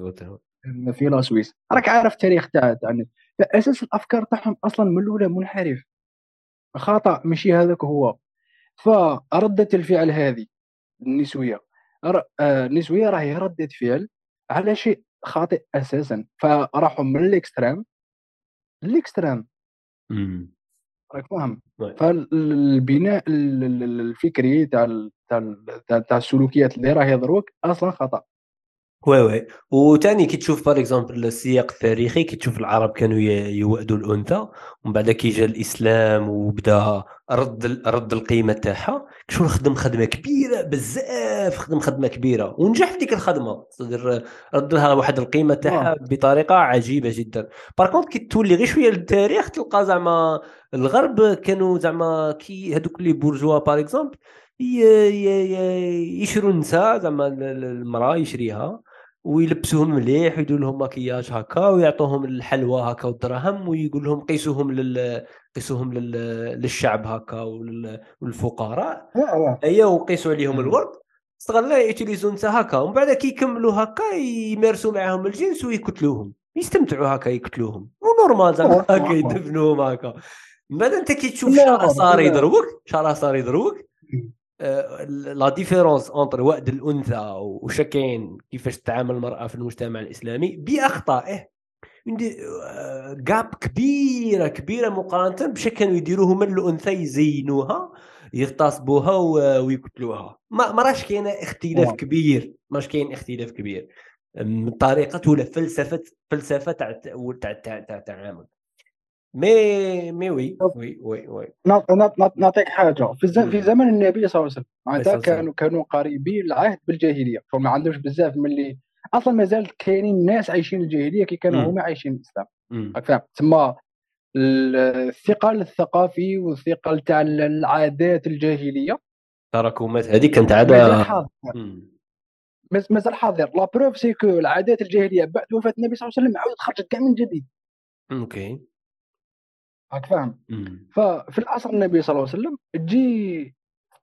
في la Suisse راك عارف التاريخ تاع يعني فاساس الأفكار تاعهم أصلا من الأولى منحرف خطأ ماشي هذاك هو فردة الفعل هذه النسوية ر- آه، النسوية راهي ردة فعل على شيء خاطئ أساسا فراحوا من ال extrême لل extrême مم. راك فاهم طيب. فالبناء ال- ال- ال- الفكري تاع تاع تاع السلوكيات اللي راهي دروك أصلا خطأ oui oui وثاني كي تشوف par exemple السياق التاريخي كي تشوف العرب كانوا ي- يوأدوا الأنثى ومن بعد كي جا الإسلام وبدا رد رد القيمة تاعها شغل خدم خدمة كبيرة بزاف خدم خدمة كبيرة. ونجح في ديك الخدمة. صدر رد لها واحد القيمة تاعها بطريقة عجيبة جدا. par contre كي تولي غير شوية للتاريخ تلقى زعما الغرب كانوا زعما كي هذوك اللي bourgeois par exemple يشروا النساء زعما ال- ال- المرأة يشريها. ويلبسوهم مليح ويديروا لهم مكياج هكا ويعطوهم الحلوى هكا والدراهم ويقول لهم قيسوهم لل قيسوهم لل... للشعب هكا ولل... والفقراء ايا وقيسوا عليهم. الورد. استغلا يوتيليزو نتا هكا. ومن بعد كي يكملوا هكا يمارسوا معاهم الجنس ويقتلوهم. يستمتعوا هكا يقتلوهم. ونورمال زعما هكا. يدفنوهم هكا. من بعد أنت كي تشوف شعر صار. يضربك شعر صار يضربك la différence entre وأد الأنثى وشكين كيفاش تتعامل المرأة في المجتمع الإسلامي بأخطائه. gap كبيرة كبيرة مقارنة بشكل كانوا يديروه من الأنثى يزينوها يغتصبوها ويقتلوها. ما راش كاين اختلاف نعم. كبير ماش كاين اختلاف كبير. من طريقة ولا فلسفة فلسفة تاع تاع تاع التعامل. مي مي وي وي وي وي. نعط- نعط- نعط- نعطيك حاجة في. مم. في زمن النبي صلى الله عليه وسلم معناتها كانوا كانوا قريبين العهد بالجاهلية. شغل ما عندهمش بزاف من اللي أصلا مازال كاينين ناس عايشين الجاهلية كي كانوا. هما عايشين الإسلام. فاهم؟ تما ال- الثقل الثقافي والثقل تاع العادات الجاهلية. تراكمات هذه كانت عادة. مازال حاضر. la preuve c'est que العادات الجاهلية بعد وفاة النبي صلى الله عليه وسلم عاودت خرجت كاع من جديد. OK. راك فاهم. ففي العصر النبي صلى الله عليه وسلم تجي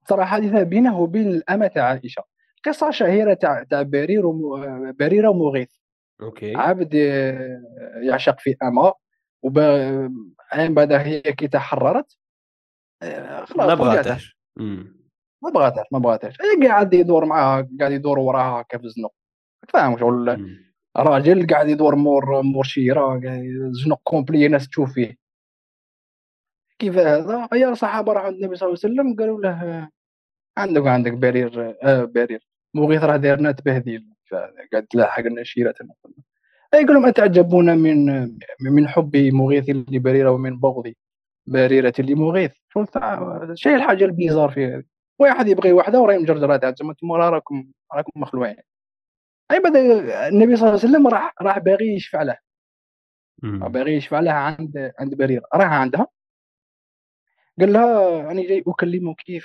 صراحة حادثه بينه وبين الأمة تاع عائشة قصة شهيرة تاع تاع برير وم... بريرة ومغيث OK عبد آه، يعشق في أمة وب عين بعد هي كي تحررت آه، خلاص ما. بغاتهاش. ما بغاتهاش ما بغاتهاش هي قاعد يدور معاها قاعد يدور وراها هكا في الزنق فاهم شغل. راجل قاعد يدور مور مور شيرة زنق complet ناس تشوف فيه كيف هذا؟ يا الصحابه راحوا عند النبي صلى الله عليه وسلم قالوا له آه، عندك عندك برير آه برير مغيث راه دايرنا تبهديل قاعد تلاحق لنا شيرتنا أي يقول لهم أتعجبون من من حب مغيث لبريره ومن بغض بريره لمغيث شو شيء الحاجة ال bizarre في هذه. واحد يبغي واحدة وراهي مجرجرات تما أنتم راكم راكم مخلوعين. أي بدا النبي صلى الله عليه وسلم راح راح باغي يشفع له. باغي يشفع لها عند عند بريره راح عندها. قال لها راني جاي أكلمك في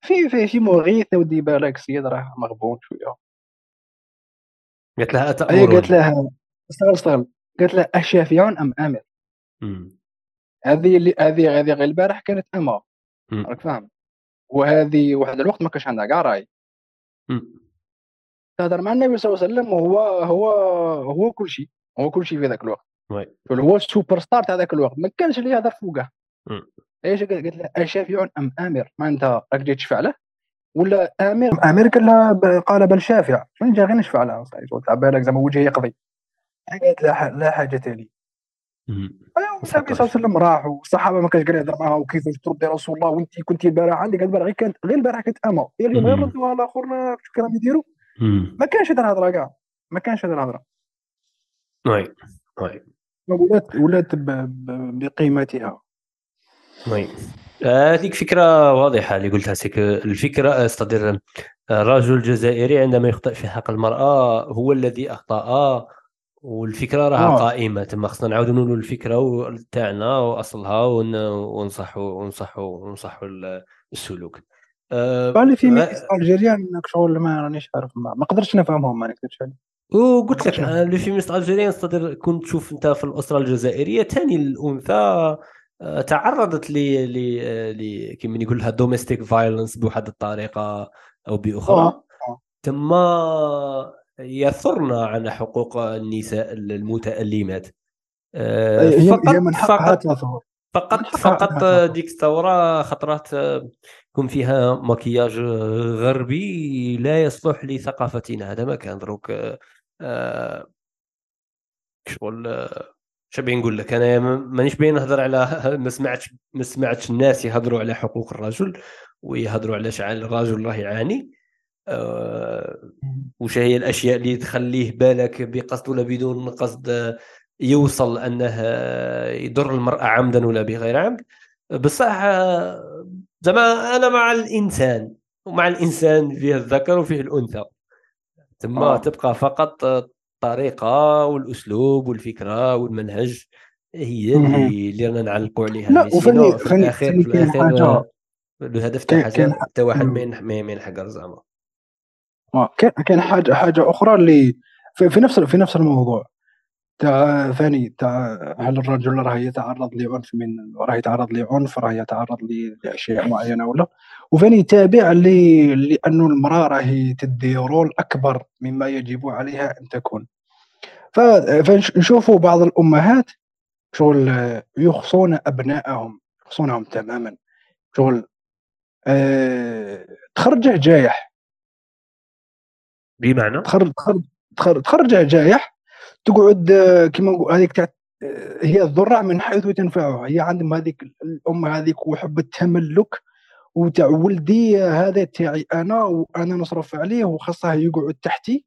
في في في مغيث ودي بالك سيد راه مغبون شوية قالت لها هي اتامرون قالت لها استغل استغل قالت لها اشافع أم أمر مم. هذه اللي هذه هذه غير البارح كانت مم. راك فاهم وهذه واحد الوقت ما كانش عندها كاع راي. تهضر مع النبي صلى الله عليه وسلم وهو هو هو كل شيء هو كل شيء في ذاك الوقت. هو السوبر ستار تاع ذاك الوقت. ما كانش اللي يهضر فوقه. إيش قالت له اشافع أم آمر؟ ما انت راك جاي تشفع له؟ ولا آمر؟ آمر قال لها قال بل شافع. من جا غير نشفع لها صحيح. تاع بالك زعما وجهي يقضي. قالت لا لا حاجة لي النبي صلى الله عليه وسلم راح والصحابه ما كانش قاعد يهضر معاها وكيفاش ترد يا رسول الله؟ وانت كنت البارح عندك البارح غير كانت غير البارح كانت اما اليوم غير. ردوها الآخر شو كانوا يديروا. ما كانش هذا الهضره كاع ما كانش هذا الهضره oui. oui. ولات ولات بقيمتها. oui آه، هذيك فكرة واضحة اللي قلتها c'est que. الفكرة استدر الرجل الجزائري عندما يخطئ في حق المرأة هو الذي أخطأ والفكرة راها آه. قائمة. تما خصنا نعاودوا نقولوا الفكرة و- تاعنا وأصلها ون- ونصحوا ونصحوا ونصحوا ال- السلوك. آه، قال في آه، ميس ألجيريان شغل ما رانيش عارف ما, ما قدرتش نفهمهم ما نكذبش عليك وقلت لك شنو؟ آه، اللي في مصر الجزائريه تقدر كنت تشوف أنت في الاسره الجزائرية. ثاني الأنثى آه، تعرضت ل ل ل كيما يقول لها دوميستيك فايلنس بواحد الطريقة أو بأخرى. تم يثرن عن حقوق النساء المتألمات آه، فقط من حقها فقط فقط ديك الثوره خطرات آه، يكون فيها مكياج غربي لا يصلح لثقافتنا. هذا ما كان دروك شغل آه، شبيه نقول لك أنا ما- مانيش باين نهضر على ما سمعتش ما سمعتش الناس يهضروا على حقوق الرجل ويهضروا على شعال الرجل راه يعاني. آه، وش هي الأشياء اللي تخليه بالك بقصد ولا بدون قصد آه، يوصل أنه آه، يضر المرأة عمدا ولا بغير عمد؟ بصح آه، زعما أنا مع الإنسان ومع الإنسان فيه الذكر وفيه الأنثى. ثم آه. تبقى فقط الطريقة والأسلوب والفكرة والمنهج هي. اللي اللي رانا نعلقوا عليها لا، مي وفني- سينو في فني- الأخير في الأخير الهدف تاع حاجة حتى واحد. ما ينح- ما ما ينحقر زعما آه، كاين كاين حاجة حاجة أخرى اللي في, في نفس في نفس الموضوع تاع ثاني تاع هل الرجل راه يتعرض لعنف من راه يتعرض لعنف راه يتعرض لأشياء معينة ولا وثاني تابع لي لأنه المرأة راهي تدي رول أكبر مما يجب عليها أن تكون. فنشوفوا بعض الأمهات شغل يخصون أبنائهم يخصونهم تماما. شغل أه تخرجه جايح. بمعنى؟ تخرج تخرج تخرجه جايح تقعد آه، كما نقول هذيك تاع آه، هي الذرع من حيث تنفعه هي عندهم هذيك الأم هذيك وحب التملك وتاع ولدي هذا تاعي أنا وأنا نصرف عليه وخاصه يقعد تحتي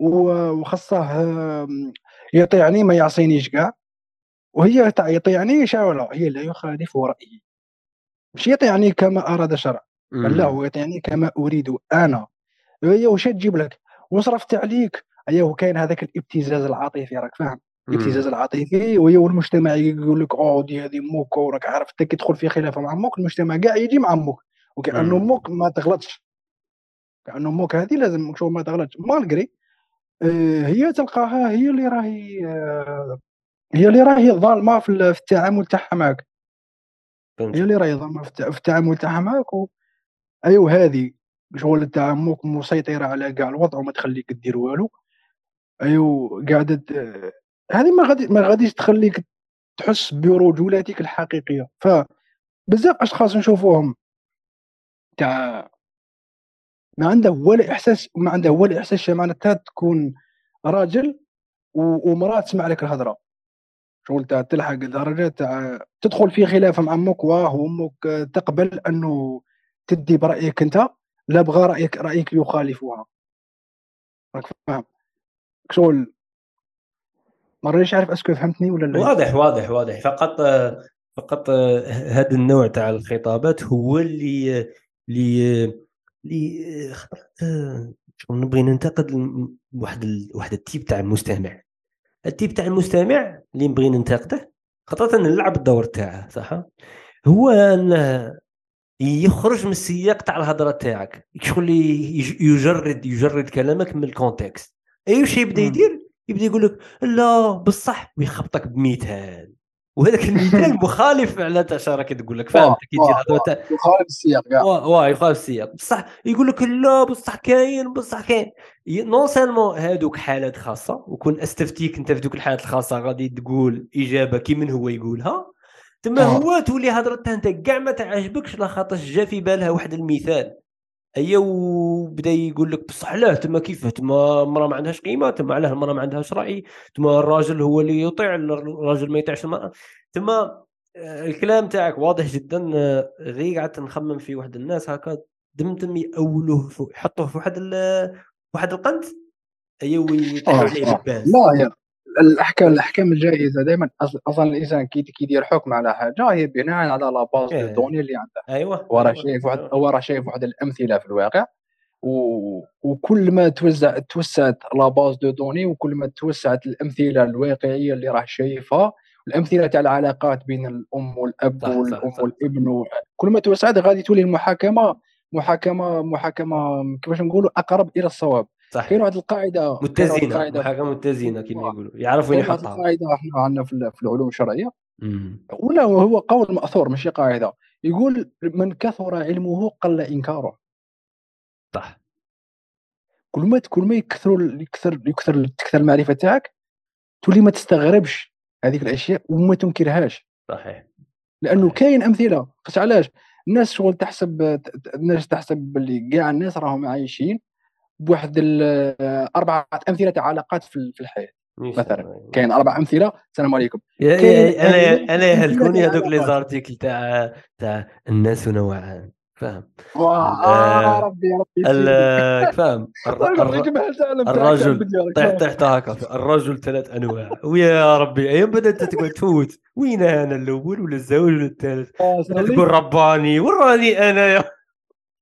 وخاصه يطيعني ما يعصينيش كاع. وهي يطيعني شاولا هي لا يخالف رأيي. مش يطيعني كما أراد الشرع. لا هو يطيعني كما أريد أنا. هي واش تجيب لك؟ وصرفت عليك. أيوه كاين هذاك الابتزاز العاطفي راك فاهم. الابتزاز العاطفي وهي والمجتمع يقول لك أو دي هذه موك وراك عارف أنت كي تدخل في خلافة مع موك المجتمع كاع يجي مع موك وكانه موك ما تغلطش. كانه موك هذه لازم شو ما تغلطش. مالغري آه، هي تلقاها هي اللي راهي آه، هي اللي راهي ظالمة في التعامل تاعها معك هي اللي راهي ظالمة في التعامل تاعها معك و... أيوا هذه شغل تاع موك مسيطرة على كاع الوضع وما تخليك دير والو. أيوا قاعدة هذه ما غادي ما غاديش تخليك تحس برجولتك الحقيقية. فبزاف أشخاص نشوفوهم تاع ما عنده ولا احساس ما عنده ولا إحساس معناتها تكون راجل ومرأة تسمع لك الهضرة. شغل تاع تلحق درجه تاع تدخل في خلاف مع أمك واه وأمك تقبل أنه تدي برأيك أنت لا بغى رايك رأيك يخالفها. راك فاهم؟ شغل ما رانيش عارف اسكو فهمتني ولا لا؟ واضح واضح واضح. فقط فقط هذا النوع تاع الخطابات هو اللي اللي اللي شغل نبغي ننتقد واحد ال... واحد ال type تاع المستمع. ال type تاع المستمع اللي نبغي ننتقده خاطر نلعب الدور تاعه صح؟ هو انه يخرج من السياق تاع الهضرة تاعك شغل يجرد يجرد كلامك من ال contexte. أي شيء يبدأ يدير يبدأ يقول لك لا بصح ويخبطك بمثال وهذاك المثال مخالف على تاع راك تقول لك فاهم كي تجي يخالف السياق كاع واه يخالف السياق. بصح يقول لك لا بصح كاين بصح كاين. non seulement هادوك حالات خاصة وكون أستفتيك أنت في دوك الحالات الخاصة غادي تقول إجابة كي من هو يقولها. تما هو تولي هضرتها أنت كاع ما تعجبكش لا خاطرش جا في بالها واحد المثال ايا وبدا يقول لك بصح لا تما كيف؟ تما المراه ما عندهاش قيمة تما علاه المراه ما عندهاش رأي تما الراجل هو اللي يطيع الراجل ما يطيعش المرأة. تما آه، الكلام تاعك واضح جدا آه، غير قعدت نخمم في واحد الناس هكا دمتم يأولوه يحطوه في واحد واحد القنت ايا ويطيحوا عليه لا يا الأحكام الأحكام الجائزه دائما أصلا الإنسان كي كيدير حكم على حاجة هي بناء على la base de données اللي عنده. أيوه. هو راه شايف واحد هو راه شايف واحد الأمثلة في الواقع و... وكل ما توزع توسعت la base de données وكل ما توسعت الأمثلة الواقعية اللي راه شايفها الأمثلة تاع العلاقات بين الأم والأب صح والأم صح. والابن و... كل ما توسعت غادي تولي المحاكمة محاكمة محاكمة كيفاش نقولوا أقرب إلى الصواب. صح كاين واحد القاعدة متزنة محاكمه متزنة كما يقولوا. يعرفوا وين يحطها. القاعدة إحنا عندنا في العلوم الشرعية. ولا هو قول مأثور ماشي قاعدة. يقول من كثر علمه قل إنكاره. صح. كل ما كل ما يكثر يكثر يكثر تكثر المعرفة تاعك تولي ما تستغربش هذيك الأشياء وما تنكرهاش. صحيح. لأنه كاين أمثلة. علاش؟ الناس شغل تحسب الناس تحسب باللي كاع الناس راهم عايشين بواحد أربعة أمثلة تاع علاقات في الحياة مثلا كاين أربع أمثلة السلام عليكم. أنا أنا يهلكوني هذوك لي زارتيكل تاع تاع الناس نوعان فاهم؟ آه ربي ربي فاهم؟ الرجل طيح طيحت هكا الرجل ثلاث أنواع. ويا ربي أيام بدأت تقعد تفوت. وين أنا الأول ولا الزوج ولا الثالث؟ تقول رباني وراني أنا يا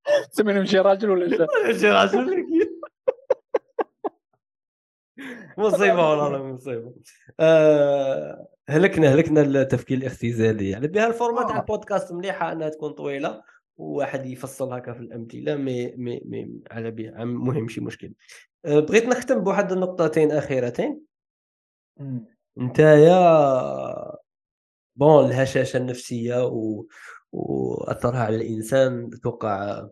تسميني مشي راجل ولا مشي راجل مصيبه والله مصيبه آه هلكنا هلكنا التفكير الاختزالي. يعني بها ال format تاع البودكاست مليحة إنها تكون طويلة وواحد يفصل هكا في الامثله مي مي مي على بها مهم شي مشكل. آه بغيت نختم بواحد النقطتين أخيرتين. أنت يا bon الهشاشة النفسية و... وأثرها على الإنسان أتوقع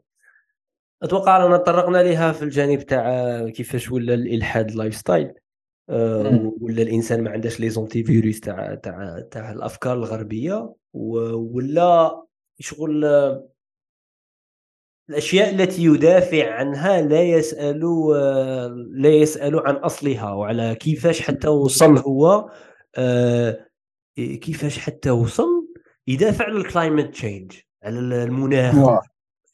أتوقع اننا تطرقنا لها في الجانب تاع كيفاش ولا الإلحاد lifestyle آه، ولا الإنسان ما عندهش les antivirus تاع تاع تاع الأفكار الغربية. ولا شغل الأشياء التي يدافع عنها لا يسأل لا يسأل عن أصلها. وعلى كيفاش حتى وصل هو آه، كيفاش حتى وصل؟ يدافع على ال climate change على المناخ.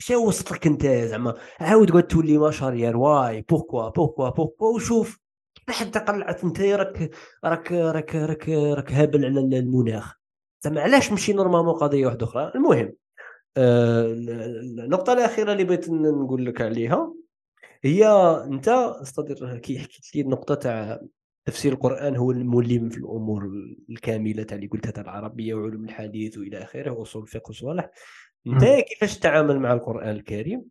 شنو وصلت لك انت زعما؟ عاود قعد تولي marche arrière ouais pourquoi pourquoi pourquoi وشوف حتى قلعت انت راك راك راك راك راك هابل على المناخ. زعما علاش مشي normalement قضية واحدة أخرى؟ المهم آه النقطة الأخيرة اللي بغيت نقول لك عليها هي أنت أستاذ كي حكيت لي النقطة تاع تفسير القرآن هو الملم في الأمور الكاملة تاع اللي قلتها تاع العربية وعلوم الحديث وإلى آخره واصول الفقه وصالح انت كيفاش تتعامل مع القرآن الكريم؟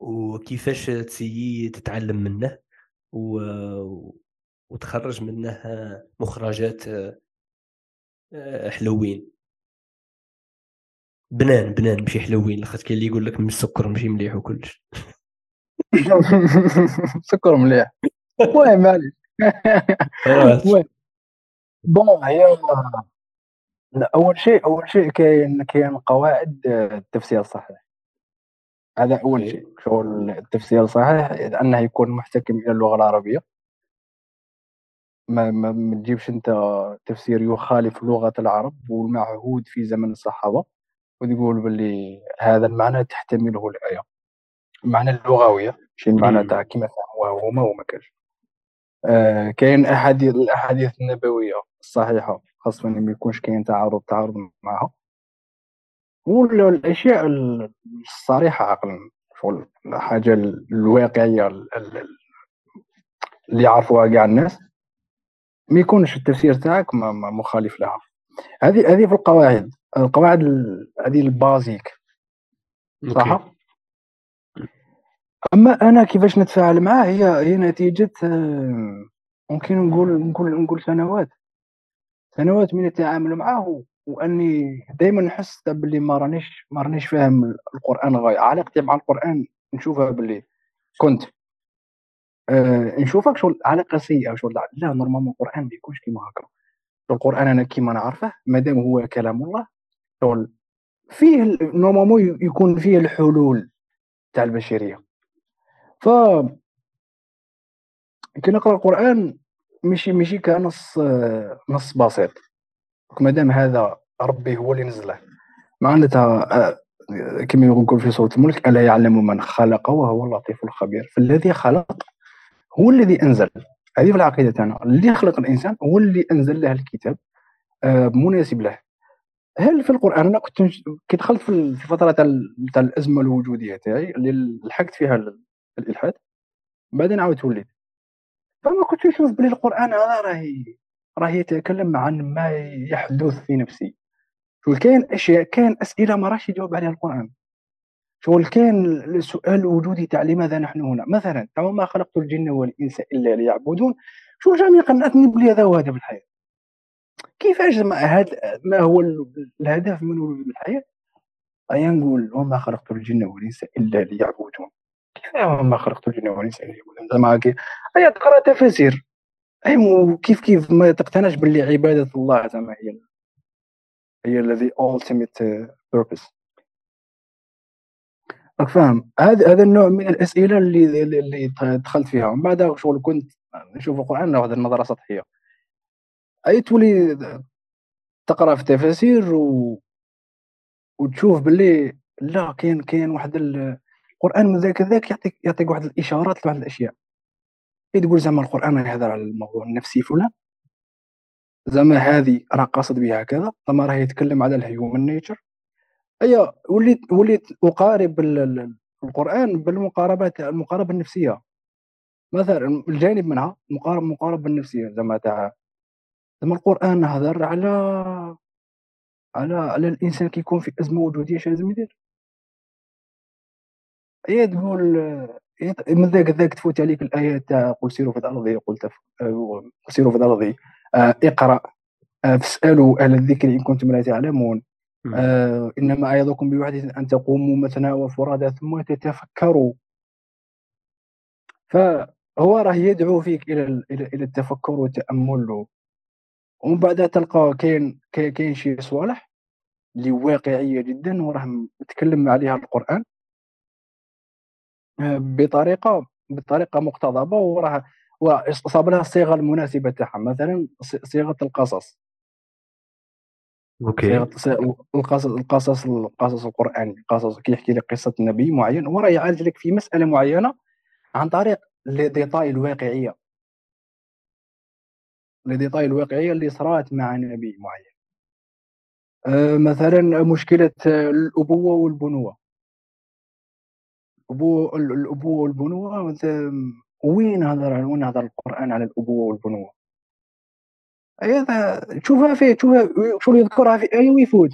وكيفاش تسيي تتعلم منه؟ و... وتخرج منه مخرجات آه، حلوين. بنان بنان ماشي حلوين لاخاطش كاين اللي يقول لك من السكر ماشي مليح وكلش. سكر مليح. المهم معليش بون هي أول شيء أول شيء كاين كاين قواعد التفسير الصحيح هذا أول إيه. شيء شغل التفسير الصحيح أنه يكون محتكم إلى اللغة العربية. ما ما تجيبش أنت تفسير يخالف لغة العرب والمعهود في زمن الصحابة وتقول باللي هذا المعنى تحتمله الايه المعنى اللغويه ماشي المعنى تاع كيما فهموها هما وما كانش آه كاين أحاديث الأحاديث النبوية الصحيحة. خاصه ما يكونش كاين تعارض تعارض معها والاشياء الصريحة عقلا شغل الحاجة الواقعية اللي يعرفوها كاع الناس. ما يكونش التفسير تاعك مخالف لها. هذه هذه في القواعد. القواعد هذه البازيك. صح؟ أما أنا كيفاش نتفاعل معاه هي هي نتيجة آه، ممكن نقول نقول نقول سنوات. سنوات من التعامل معه وأني دائما نحس باللي ما رانيش ما رانيش فاهم القرآن غاية. علاقتي مع القرآن نشوفها باللي كنت. آه نشوفك شغل علاقة سيئة شغل لا normalement القرآن ما يكونش كيما هكا. القرآن أنا كيما نعرفه مادام هو كلام الله شغل فيه نورمالمون يكون فيه الحلول تاع البشرية. ف كي نقرأ القرآن ماشي ماشي كنص نص بسيط. ما دام هذا ربي هو اللي نزله. معناتها آه، كما يقول في سوره الملك ألا يعلم من خلق وهو اللطيف الخبير. فالذي خلق هو الذي أنزل. هذه في العقيدة تاعنا. اللي خلق الإنسان هو اللي أنزل له الكتاب آه، مناسب له. هل في القرآن أنا كنت كي دخلت في فتره تاع الأزمة الوجودية تاعي اللي لحقت فيها الإلحاد بعدين عاودت وليت. فما كنت نشوف بلي القرآن هذا راهي راه يتكلم عن ما يحدث في نفسي. شغل كاين أشياء كاين أسئلة ما راهش يجاوب عليها القرآن. شغل كاين السؤال الوجودي تاع لماذا نحن هنا؟ مثلا ما خلقت الجن والإنس إلا ليعبدون. شو جامي قنعتني بلي هذا هو هدف الحياة كيفاش ما, هاد ما هو الهدف من وجود الحياة أيا نقول وما خلقت الجن والإنس إلا ليعبدون. الجن والانس الا ليعبدون زعما هيا تقرأ تفاسير أي كيف ما تقتنعش باللي عبادة الله زعما هي هي الذي ultimate purpose. راك فاهم؟ هذا هذا النوع من الأسئلة اللي اللي دخلت فيها. ومن بعد شغل كنت نشوف القرآن واحد النظرة سطحية. أي تولي تقرأ في التفاسير و... وتشوف باللي لا كاين كاين واحد القرآن من ذاك ذاك يعطيك يعطيك واحد الإشارات لواحد الأشياء. تقول زعما القرآن يهضر على الموضوع النفسي فلان؟ زعما هذه راه قاصد بها كذا زعما راه يتكلم على ال human nature اي وليت وليت أقارب القرآن بالمقاربات المقاربة النفسية. مثلا الجانب منها مقارب المقاربه النفسية زعما تاع زعما القرآن هضر على على على الإنسان كيكون في أزمة وجودية اش لازم يدير؟ هي تقول من ذاك ذاك تفوت عليك الآية تاع قل سيروا في الأرض قلت سيروا في الأرض آه، اقرأ آه، فاسألوا أهل الذكر إن كنتم لا تعلمون. آه إنما اعظكم بوحدة أن تقوموا مثنى وفرادى ثم تتفكروا. ف هو راه يدعو فيك إلى إلى التفكر والتأمل. ومن بعد تلقى كاين كاين شي صوالح اللي واقعيه جدا وراه متكلم عليها القرآن. بطريقة بطريقة مقتضبة وراه وصاب لها الصيغه المناسبة تاعها مثلا صيغة القصص. OK. القصص القصص القصص القرآني قصص كيحكي لك قصة نبي معين وراه يعالج لك في مسألة معينة عن طريق les détails الواقعية. les détails الواقعية اللي صرات مع نبي معين. أه مثلا مشكلة الأبوة والبنوة. الابوه الابوه والبنوة وين هضر وين هضر القرآن على الابوه والبنوة؟ هذا تشوفها فيه تشوفها شو يذكرها في إيه ويفوت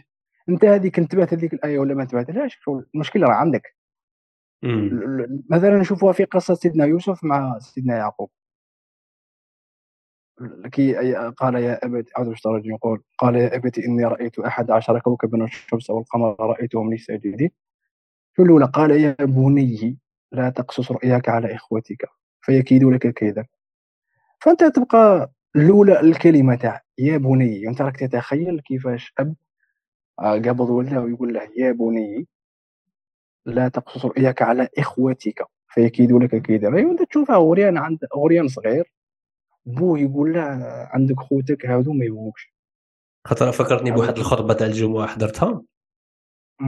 أنت هذيك انتبهت هذيك الآية ولا ما انتبهتلهاش المشكلة راه عندك. مثلا نشوفوها في قصة سيدنا يوسف مع سيدنا يعقوب. كي قال يا أبت أعوذ بالله يقول قال يا ابت إني رأيت أحد عشر كوكبا والشمس والقمر رأيتهم لي ساجدين الاولى قال يا بني لا تقصص رؤياك على إخوتك فيكيدوا لك كيدا. فأنت تبقى الاولى الكلمة تاع يا بني. أنت راك تتخيل كيفاش أب آه، قبض ولده ويقول له يا بني لا تقصص رؤياك على إخوتك فيكيدوا لك كيدا. وانت تشوفها غريان عند غريان صغير بوه يقول له عندك خوتك هادو ما يبغوكش. خاطر فكرتني بواحد الخطبة تاع الجمعة حضرتها؟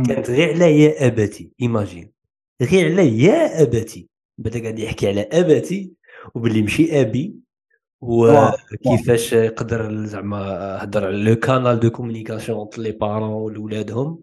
كانت غير على يا أبتي. imagine غير على يا أبتي. بدا قاعد يحكي على أبتي وباللي مشي أبي وكيفاش يقدر زعما هضر على le canal de communication les parents ولولادهم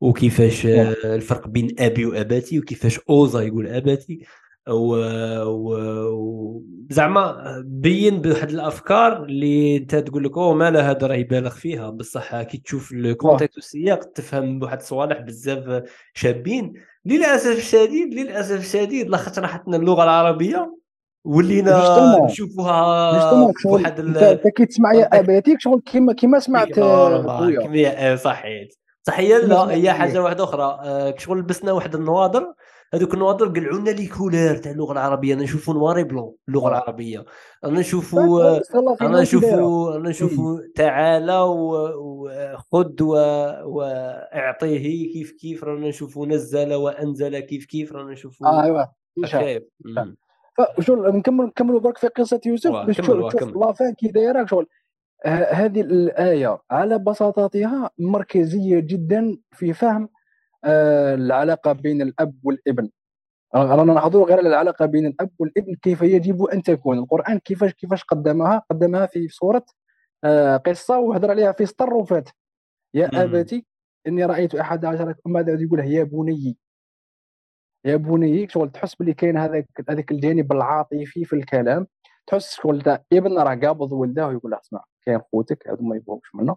وكيفاش الفرق بين أبي واباتي وكيفاش أوزا يقول اباتي و, و... زعما بين بواحد الأفكار اللي انت تقول لك أوه مالا هذا راه يبالغ فيها. بصح كي تشوف ال context والسياق تفهم بواحد الصوالح بزاف شابين. للأسف الشديد للأسف الشديد لاخاطش راحتنا اللغة العربية ولينا نشوفوها في واحد انت كي تسمع يا اباتيك شغل كيما كيما سمعت خويا. صحيح صحيح لا هي حاجة واحدة أخرى. آه، شغل لبسنا واحد النواظر هذوك النواظر قلعوا لنا les couleurs تاع اللغة العربية. أنا نشوفوا noir et blanc اللغة العربية. أنا نشوفوا أنا نشوفوا أنا نشوفوا تعالى وخذ وأعطيه كيف كيف رانا نشوفوا نزل وانزل كيف كيف رانا نشوفوا آه ايوا فشغل نكمل نكملوا برك في قصة يوسف. باش تشوف لافان كي دايرة. شغل هذه الآية على بساطتها مركزية جدا في فهم آه، العلاقة بين الأب والابن. رانا نحضروا غير العلاقة بين الأب والابن كيف يجب أن تكون؟ القرآن كيفاش كيفاش قدمها؟ قدمها في صوره آه، قصة وهدر عليها في سطر وفات. يا أبتي إني رأيت أحد عشر بعد يقول يا بني. يا بني شغل تحس باللي كاين هذاك هذاك الجانب العاطفي في الكلام. تحس شغل أب راه قابض ولده ويقول له اسمع كاين خوتك هذو ما يبغوكش منه.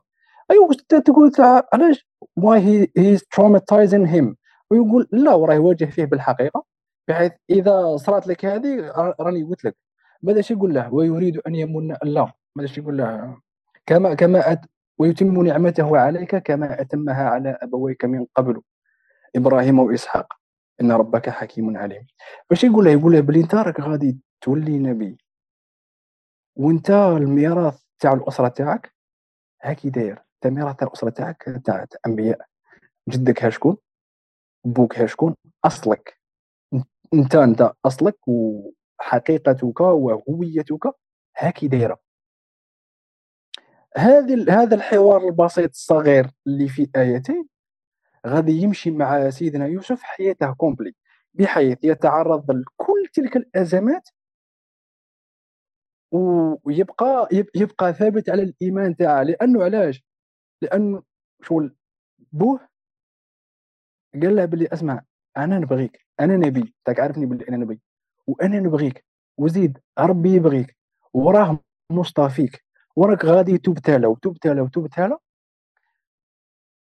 ايوا تقول علاش؟ why he traumatizing him ويقول لا وراه يواجه فيه بالحقيقة بحيث إذا صرات لك هذه راني قلت لك. ماذا يقول له؟ ويريد أن يمن لا ماذا يقول له. كما كما أت ويتم نعمته عليك كما أتمها على أبويك من قبل إبراهيم وإسحاق. إن ربك حكيم عليم. باش يقول له؟ يقول له بلي انت راك غادي تولي نبي. وانت الميراث تاع الأسرة تاعك هاكي داير. انت تاع الاسره تاعك تاع انبياء جدك ها شكون بوك ها شكون أصلك. أنت أنت أصلك وحقيقتك وهويتك هاكي دايرة. هذه هذا الحوار البسيط الصغير اللي في آيتين غادي يمشي مع سيدنا يوسف حياته complète. بحيث يتعرض لكل تلك الأزمات ويبقى يبقى ثابت على الإيمان تاعه. لأنه علاش؟ لأنه شغل بوه قال له بلي أسمع أنا نبغيك أنا نبي تاك عارفني بلي أنا نبي وأنا نبغيك وزيد ربي يبغيك وراه مصطفيك وراك غادي تبتلى وتبتلى وتبتلى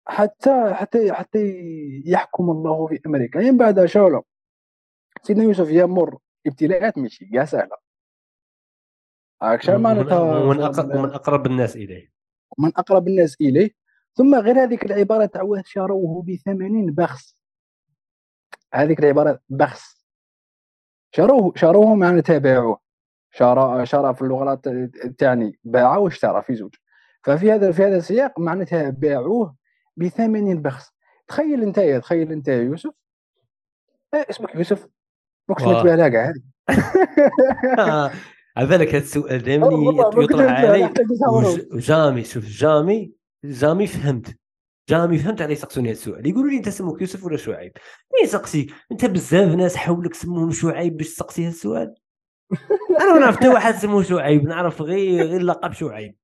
حتى حتى حتى يحكم الله في أمريكا. من بعد شاولو سيدنا يوسف يمر ابتلاءات ماشي كاع سهلة. هاك معناتها من أقرب من أقرب الناس إليه. من أقرب الناس إليه. ثم غير هذيك العبارة تاع شروه بثمن بخس. هذيك العبارة بخس. شروه شروه معنى تابعوه شرى شرى في اللغة تعني باع واشترى في زوج. ففي هذا في هذا السياق معناتها باعوه بثمن بخس. تخيل أنت تخيل أنت يا يوسف. إيه اسمك يوسف. ما كنتش نتبع لها كاع هذه على بالك هذا السؤال دائما يطرح علي. وجامي شوف جامي جامي فهمت. جامي فهمت على يسقسوني هذا السؤال. يقولوا لي أنت سموك يوسف ولا شعيب؟ مين يسقسي أنت بزاف ناس حولك سموهم شعيب باش تسقسي هذا السؤال. أنا ما نعرف حتى واحد سموه شعيب نعرف غير غير لقب شعيب.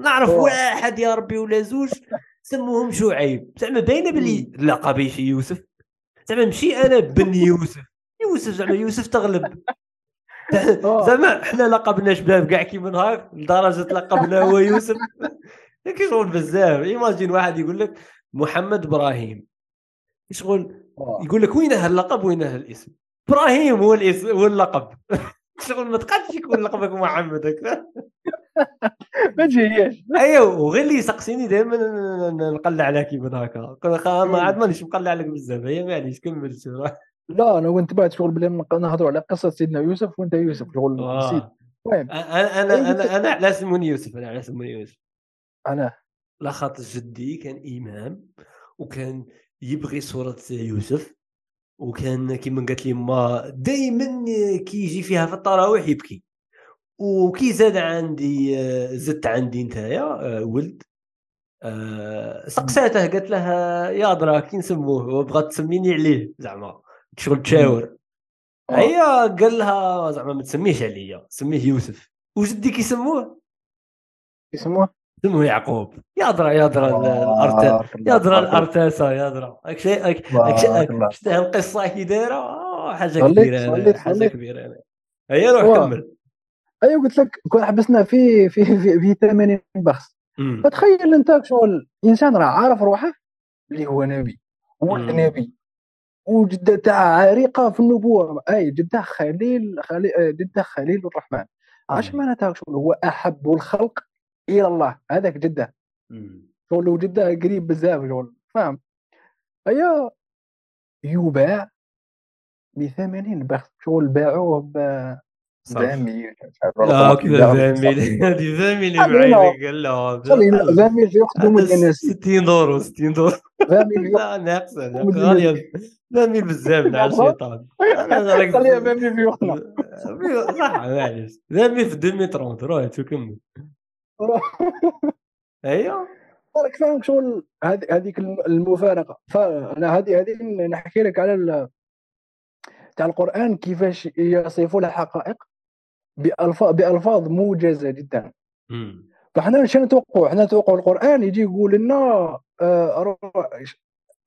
نعرف واحد يا ربي ولا زوج سموهم شعيب. زعما باينة باللي لقبي شي يوسف. زعما مشي أنا بن يوسف. يوسف زعما يوسف تغلب. زعما حنا لقبنا شباب كاع كيما نهار لدرجة لقبنا هو يوسف. شغل بزاف. ايماجين واحد يقول لك محمد إبراهيم. شغل يقول لك وين اللقب وين الاسم؟ إبراهيم هو الاسم هو اللقب. شغل ما تقدش يكون لقبك محمد هكذا ما تجيش أيوه وغير اللي يسقسيني دائما نقلع عليك كيما هكا. ما عاد مانيش مقلع عليك بزاف. هي معليش كمل لا أنا وأنت بعد شغل بلي نهضروا على قصة سيدنا يوسف وأنت يوسف شغل نسيت. المهم أنا أنا أنا أنا على سموني يوسف أنا على سموني يوسف. أنا. لا خاطر جدي كان إمام وكان يبغي صورة يوسف وكان كيما قالت لي ما دائما كي يجي فيها في التراويح يبكي. وكي زاد عندي زدت عندي نتايا آه، ولد آه، سقساته قالت له يا درا كي نسموه وبغات تسميني عليه زعما. شغل تشاور. آه. هي قال لها زعما ما تسميش عليا سميه يوسف. وجدي كيسموه يسموه؟ سموه يعقوب. يا درا يا درا الارتا يا درا الارتاسه يا درا هاك شيء هاك القصة كي دايره حاجة كبيرة حاجة كبيرة هيا روح كمل. أيوه قلت لك كنا حبسنا في في في, في 80 بخس. فتخيل أنت شغل إنسان راه عارف روحه اللي هو نبي. هو نبي. وجدة تاع عريقة في النبوة. أي جدة خليل خليل جدة خليل الرحمن اش معناتها شغل هو أحب الخلق إلى الله. هذاك جدة. شغل جده قريب بزاف شغل. فاهم؟ هيا يباع ب 80 بخس شغل باعوه ب 20 مليون لا كذا 20 مليون هذه 20 مليون بعينك لا 20 مليون يخدموا الناس 60 دور 60 دور. 20 مليون لا ناقصه غالية. 20 بزاف مع الشيطان. خليها 20 مليون صح معليش. 20 في 2030 روح تكمل أيوه. راك فاهم شغل هذيك المفارقة. فانا هذه هذه نحكي لك على تاع القرآن كيفاش يصف الحقائق. بالفاظ بألفاظ موجزة جدا. فإحنا شنو نتوقعوا؟ حنا نتوقعوا القرآن يجي يقول لنا آه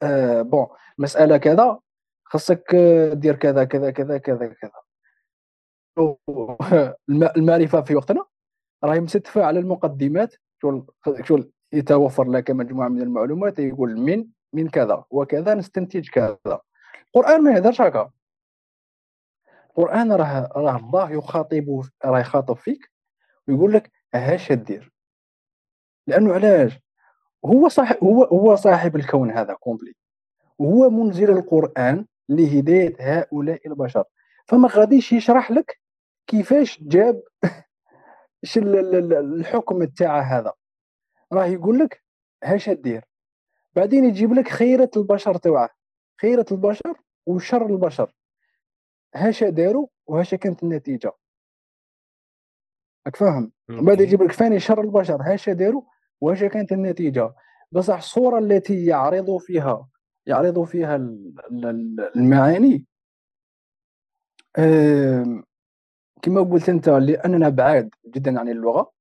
آه بون مسألة كذا خاصك دير كذا كذا كذا كذا كذا. المعرفه في وقتنا راهي مستفى على المقدمات. شغل يتوفر لك مجموعة من المعلومات يقول من من كذا وكذا نستنتج كذا. القرآن ما يهدرش هكا. القرآن راه راه الله يخاطب راه يخاطب فيك ويقول لك هاش دير. لأنه علاش؟ هو صاحب هو هو صاحب الكون هذا كومبلي وهو منزل القرآن لهداية هؤلاء البشر. فما غاديش يشرح لك كيفاش جاب الحكم تاع هذا. راه يقول لك هاش دير. بعدين يجيب لك خيرة البشر توعه خيرة البشر وشر البشر. هاشا داروا وهاشا كانت النتيجة. راك فاهم بعد يجيب لك ثاني شر البشر هاشا داروا وهاشا كانت النتيجة. بصح الصورة التي يعرض فيها يعرض فيها المعاني كما قلت أنت لأننا بعاد جدا عن اللغة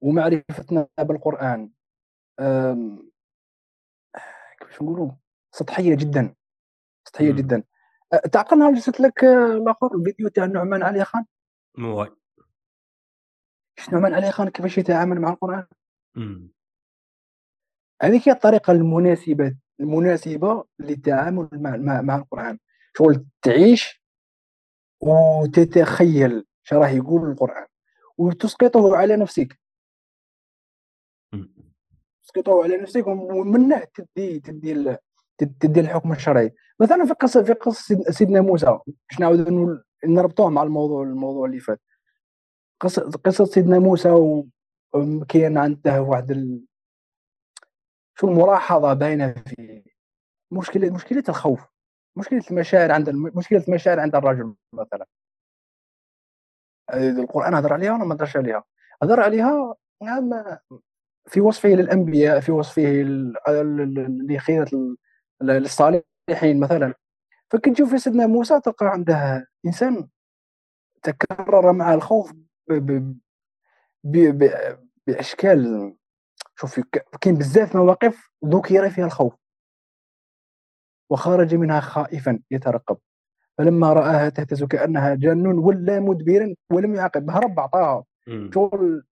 ومعرفتنا بالقرآن. كيفاش نقولوا؟ سطحية جدا سطحية جدا. تعقل نهار جلست لك الآخر الفيديو تاع نعمان علي خان؟ واي. نعمان علي خان كيفاش يتعامل مع القرآن؟ هذيك هي الطريقة المناسبة المناسبة للتعامل مع, مع, مع القرآن. شغل تعيش وتتخيل اش راه يقول القرآن وتسقطه على نفسك. تسقطه على نفسك ومنه تدي تدي تدي الحكم الشرعي. مثلا في قصه في قصه سيدنا موسى باش نعاود نربطوه مع الموضوع الموضوع اللي فات. قصه قصة سيدنا موسى وكاين عنده واحد ال... شو الملاحظة باينه في مشكله مشكلة الخوف مشكلة المشاعر عند مشكلة المشاعر عند الرجل مثلا. القرآن هضر عليها ولا ما هضرش عليها هضر عليها نعم في وصفه للأنبياء في وصفه لخيرة للصالحين مثلا. فكنت في سيدنا موسى تلقى عنده إنسان تكرر مع الخوف بأشكال شوف كاين بزاف مواقف ذكر فيها الخوف. وخرج منها خائفا يترقب. فلما رآها تهتز كأنها جن ولا مدبرا ولم يعاقب هرب عطاها شغل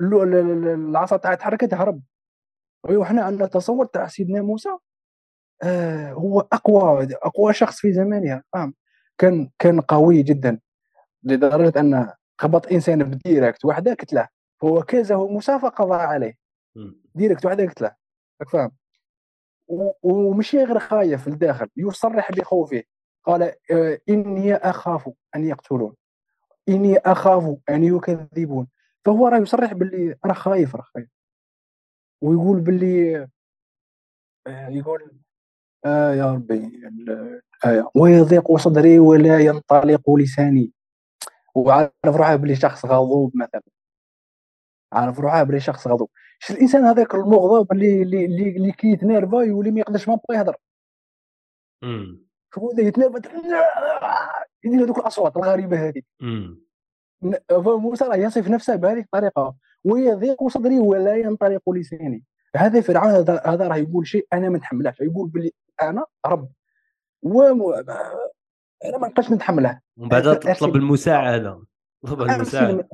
العصا تاعها تحركت هرب وحنا عندنا تصور تاع سيدنا موسى آه هو أقوى أقوى شخص في زمانها. فاهم كان كان قوي جدا لدرجة أن خبط إنسان بديريكت وحده قتله هو كازه موسى فقضى عليه. ديريكت وحده قتله فاهم؟ ومشي غير خايف لداخل يصرح بخوفه. قال آه، إني أخاف أن يقتلون. إني أخاف أن يكذبون. فهو راه يصرح باللي راه خايف راه خايف. ويقول باللي آه، يقول آه يا ربي الآية ويضيق صدري ولا ينطلق لساني. وعارف روحه بلي شخص غضوب مثلا. عارف روحه بلي شخص غضوب. شفت الإنسان هذاك المغضب اللي اللي اللي, اللي كيتنرفا يولي ما يقدرش ما يهضر؟ شوفوا يتنرفا يدير هذوك الأصوات الغريبة هذه. فموسى راه يصف نفسه بهذه الطريقة. ويضيق صدري ولا ينطلق لساني. هذا فرعون هذا راه يقول شيء أنا ما نتحملهش. يقول بلي أنا رب. و أنا ما نبقاش نتحمله ومن بعد تطلب المساعدة. طلب المساعدة.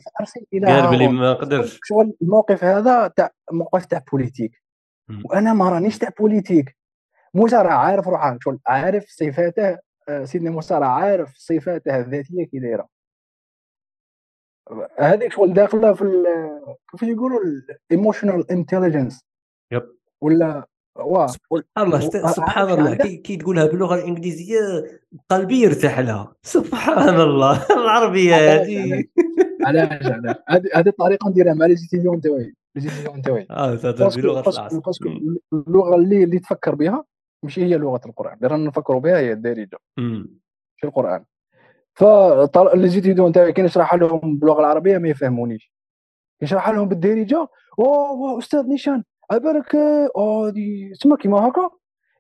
قال بلي ما نقدرش الموقف هذا تاع موقف تاع politique. وأنا ما رانيش تاع politique. موسى راه عارف روحه. شغل عارف صفاته. آه، سيدنا موسى راه عارف صفاته الذاتية كي دايرة. هذيك شغل داخلة في كيف يقولوا ال emotional intelligence yep. ولا واه. سبحان الله سبحان الله. كي, كي تقولها باللغة الإنجليزية قلبي يرتاح لها. سبحان الله. العربية هذه. علاش علاش هذه الطريقة نديرها مع les étudiants تاعي les étudiants تاعي آه بلغه parce que اللغة اللي اللي تفكر بها ماشي هي لغة القرآن. اللي رانا نفكروا بها هي الدارجه في القرآن. ف les étudiants تاعي كي نشرح لهم باللغة العربية ما يفهمونيش. يشرح لهم بالدارجه أوه أستاذ نيشان عبالك آه دي تسمى كيما هكا؟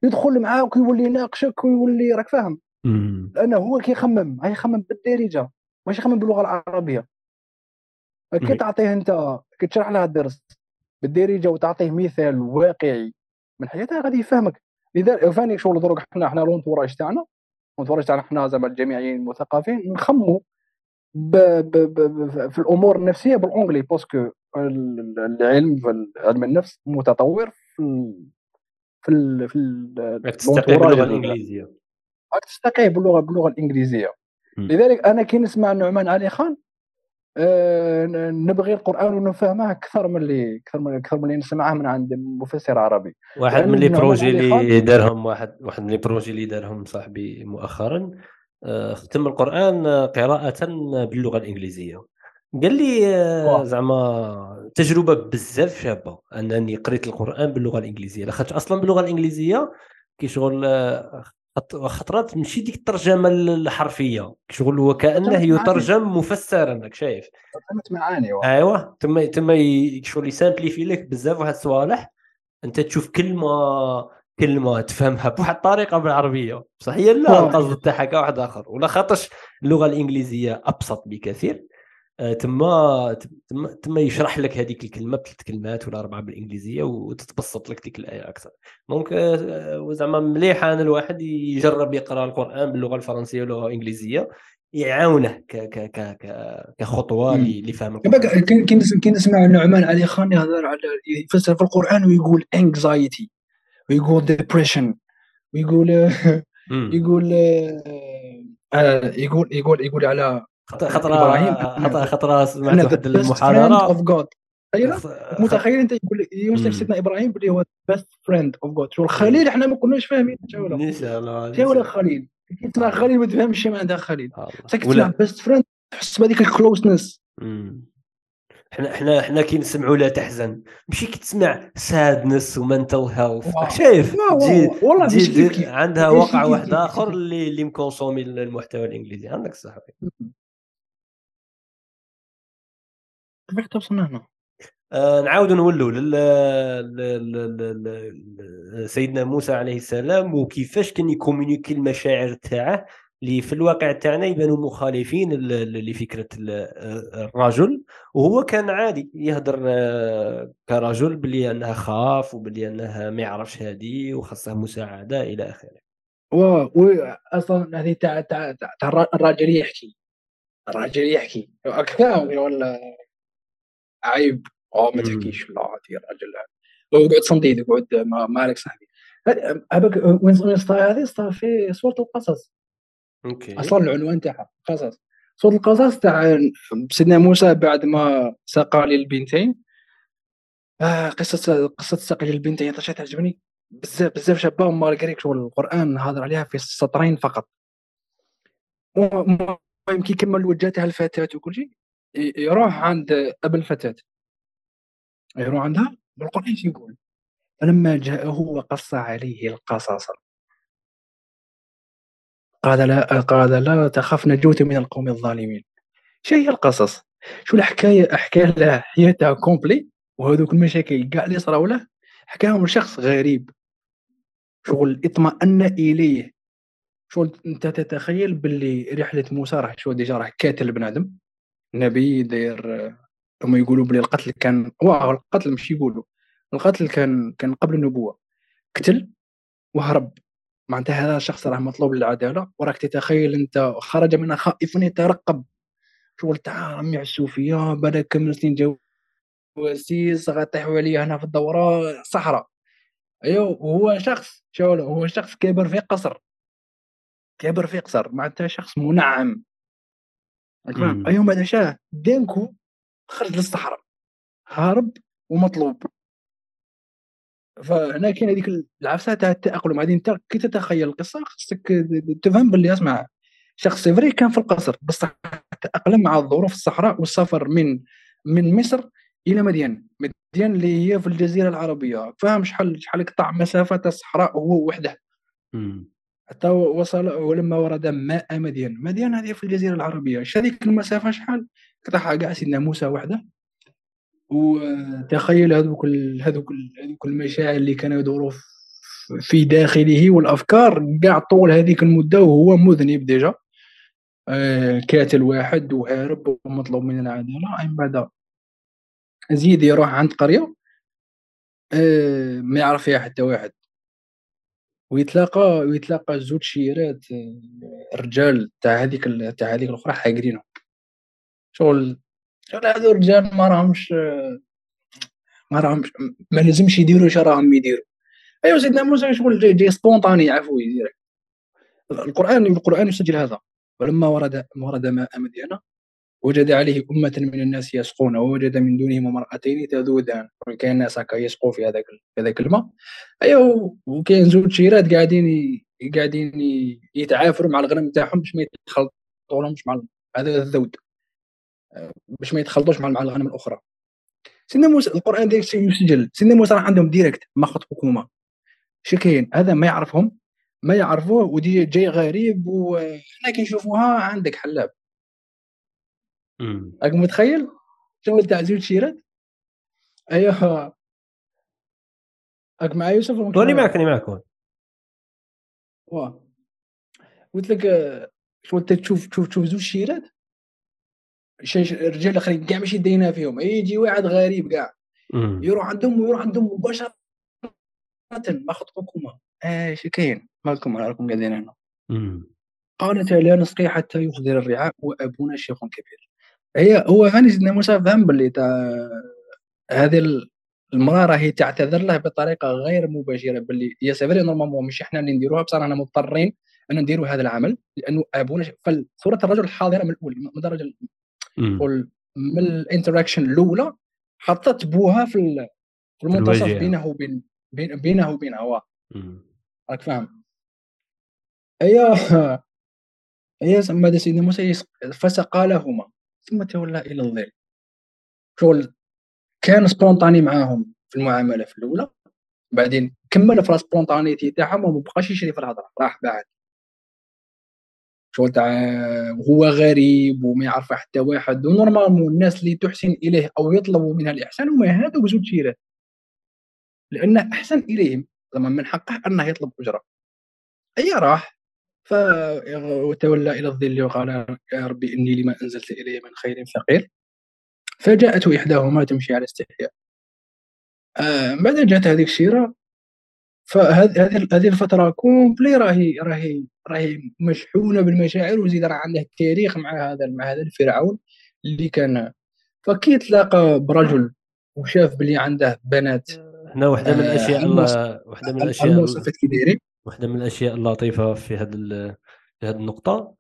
يدخل معاك ويولي يناقشك ويولي راك فاهم. لأنه هو كيخمم يخمم بالدارجة ماشي يخمم باللغة العربية. كي تعطيه أنت كي تشرح له الدرس بالدارجة وتعطيه مثال واقعي. من حياته غادي يفهمك. لذلك enfin شغل دروك حنا حنا l'entourage تاعنا. l'entourage تاعنا حنا زعما الجامعيين المثقفين نخمو ب ب ب في الأمور النفسية بال anglais parce que العلم في علم النفس متطور في في في تستقي باللغة الإنجليزية؟ تستقي باللغة باللغة الإنجليزية. لذلك أنا كي نسمع نعمان علي خان أه نبغي القرآن ونفهمه أكثر من اللي أكثر من أكثر من اللي نسمعه من عند مفسر عربي. واحد من les projets اللي دارهم واحد واحد من les projets اللي دارهم صاحبي مؤخرا آه، ختم القرآن قراءة باللغة الإنجليزية. قال لي آه، زعما تجربة بزاف شابة أنني قريت القرآن باللغة الإنجليزية. لاخاطش أصلا باللغة الإنجليزية كي شغل آه، خطرات ماشي ديك الترجمة الحرفية. شغل هو كأنه يترجم مفسرا راك شايف. فهمت معاني ايوا تما تما شغل ي simplifier لك بزاف واحد الصوالح أنت تشوف كلمة كلمة تفهمها بواحد الطريقة بالعربية. بصح هي لا القصد تاعها كواحد آخر. ولا خاطرش اللغة الإنجليزية أبسط بكثير. تما تما تما يشرح لك هذيك الكلمة بثلاث كلمات ولا أربعة بالإنجليزية وتتبسط لك ديك الآية أكثر. دونك آه، زعما مليح ان الواحد يجرب يقرأ القرآن باللغة الفرنسية واللغة الإنجليزية يعاونه ك ك ك كخطوة لفهم القران كي نسمع نعمان علي خان يهضر على يفسر في القرآن ويقول anxiety ويقول depression ويقول يقول آه، يقول يقول يقول على خطره خطره خطره سمعت واحد المحاضره of God متخيل أنت يقول لك يوصف سيدنا إبراهيم بلي هو best friend of God شو الخليل إحنا ما كناش فاهمين شاء الله. شو ولا خليل كي تسمع خليل ما تفهمش ما عندها خليل. ولا best friend تحس بهذيك ال closeness حنا حنا حنا كي نسمعوا لا تحزن. ماشي كي تسمع sadness و mental health. شايف؟ تجي والله تجي كيف. عندها واقع واحد. آخر اللي اللي م consommer المحتوى الإنجليزي. عندك الصح كيفاش توصلنا هنا آه نعاودوا نولوا لل... لل... لل... لل... سيدنا موسى عليه السلام وكيفاش كان ي communiquer المشاعر تاعه اللي في الواقع تاعنا يبانوا مخالفين لفكرة ال- الرجل وهو كان عادي يهدر آه، كرجل باللي أنها خاف وباللي أنها ما يعرفش هذه وخاصها مساعدة إلى آخره. و أصلا هذه تاع تاع تاع تاع الر- الراجل يحكي. الراجل يحكي. أكثر ولا عيب. أو ما. تحكيش. لا هذه الراجل ويقعد صنديد يقعد ما- مالك صاحبي. هذاك وين هذه؟ صار في سوره القصص. أوكي. أصلا العنوان تاعها قصص. سوره القصص تاع سيدنا موسى بعد ما سقى للبنتين. آه قصه قصة سقي للبنتين. هذا شيء تعجبني؟ بزاف بزاف شابة وما قريت شغل القرآن هضر عليها في سطرين فقط. المهم كي كمل وجهتها الفتاة وكل شيء. يروح عند ابا الفتاة. يروح عندها والقران يقول فلما جاءه وقص عليه القصص قال لا قال لا تخف نجوت من القوم الظالمين. شو هي القصص شو الحكاية؟ حكى له حياته complet وهذوك المشاكل كاع اللي صراو له حكاهم لشخص غريب. شغل اطمأن إليه. شغل أنت تتخيل باللي رحلة موسى راح شو déjà؟ راه كاتل بنادم. نبي داير هما يقولوا بلي القتل كان واه القتل مش يقولوا القتل كان كان قبل النبوة. قتل وهرب. معناتها هذا الشخص راه مطلوب للعدالة وراك تتخيل أنت خرج منها خائفا يترقب شغل تاع رمي على السوفية بدا كم سنين جواسيس غطيحوا عليا هنا في الدورة صحراء. أيوه وهو شخص شغل هو شخص كبر في قصر. كبر في قصر. معناتها شخص منعم. مم. أيوه بعد شاه d'un coup خرج للصحراء. هارب ومطلوب. فهنا كاين هذيك العفسة تاع التاقلم هذه انت كي تتخيل القصة خصك تفهم باللي أسمع شخص c'est vrai كان في القصر. بصح تأقلم مع الظروف الصحراء والسفر من من مصر إلى مدين مدين اللي هي في الجزيرة العربية. فاهم شحال شحال قطع مسافة الصحراء هو وحده. حتى وصل ولما ورد ماء مدين. مدين هذه في الجزيرة العربية. اش هذيك المسافة شحال؟ قطعها كاع سيدنا موسى وحده. وتخيل هذوك هذوك هذوك المشاعر اللي كانوا يدوروا في داخله والأفكار كاع طول هذيك المدة وهو مذنب déjà. آه، كاتل واحد وهارب ومطلوب من العدالة. من بعد زيد يروح عند قرية. آه، ما يعرف فيها حتى واحد. ويتلاقى ويتلاقى زوج شيرات آه، رجال تاع هذيك تاع هذيك الأخرى حاقرينهم. شغل شغل هذو الرجال ما راهمش آه، ما راهمش ما لازمش يديروا اش راهم يديروا. أيوا سيدنا موسى شغل؟ جاي, جاي سبونطاني عفوي القرآن القرآن يسجل هذا. ولما ورد ورد ماء مدينة وجد عليه أمة من الناس يسقون ووجد من دونهم امرأتين تذودان. كاين ناس هكا يسقوا في هذاك في هذاك الماء. ايوا وكاين زوج شيرات قاعدين قاعدين يتعافروا مع الغنم تاعهم باش ما يتخلطوا لهمش مع هذا الذود. آه، باش ما يتخلطوش مع الغنم الأخرى. سيدنا موسى القرآن ديك الشيء يسجل. سيدنا موسى راه عندهم direct ما خطبكما شو كاين هذا ما يعرفهم ما يعرفوه ودي جاي غريب وحنا كي نشوفوها عندك حلاب. راك متخيل؟ شغل تاع زوج شيرات أيوه. راك مع يوسف ولا ماكش راني معايا؟ وين. واه قلت لك آه، شغل انت تشوف تشوف تشوف زوج شيرات شي- شي- الرجال الاخرين كاع ماشي داينا فيهم. يجي واحد غريب كاع. يروح عندهم ويروح عندهم مباشرة. ما خطبكما. إيش كاين؟ مالكم راكم قاعدين هنا. قالت لا نسقي حتى يصدر الرعاء وأبونا شيخ كبير. هي هو موسى فهم باللي تاع هذه ال- المرأة راهي تعتذر له بطريقة غير مباشرة باللي يا c'est vrai normalement مش إحنا اللي نديروها بصح رانا مضطرين ان نديروا هذا العمل لأنه أبونا فصوره الرجل الحاضره من الأول من الرجل من ال interaction الأولى حطت بوها في في المنتصف. بينه وبين بين- بينه وبينها واه مم. راك فاهم هي هي ماذا سيدنا موسى فسقى لهما ثم تولى إلى الظل. شغل كان spontané معاهم في المعاملة في الأولى. بعدين كمل في spontanéité تاعهم وما بقاش يشري في الهضرة. راح بعد. شغل تاع هو غريب وما يعرف حتى واحد. و normalement الناس اللي تحسن إليه أو يطلبوا منها الإحسان هما هذوك زوج شيرات لأن أحسن إليهم زعما من حقه أنه يطلب أجرة. أي راح فتولى إلى الظل وقال يا ربي إني لما أنزلت إلي من خير فقير. فجاءته إحداهما تمشي على استحياء. آه بعدين جات هذيك الشيرة فهذه هذه الفترة كومبلي راهي راهي راهي مشحونة بالمشاعر وزيد راه عنده تاريخ مع هذا مع هذا الفرعون اللي كان. فكي تلاقى برجل وشاف بلي عنده بنات. هنا واحدة من الأشياء آه واحدة من الأشياء المواصفات كي دايرين واحدة من الأشياء اللطيفة في هذه في هذه النقطة.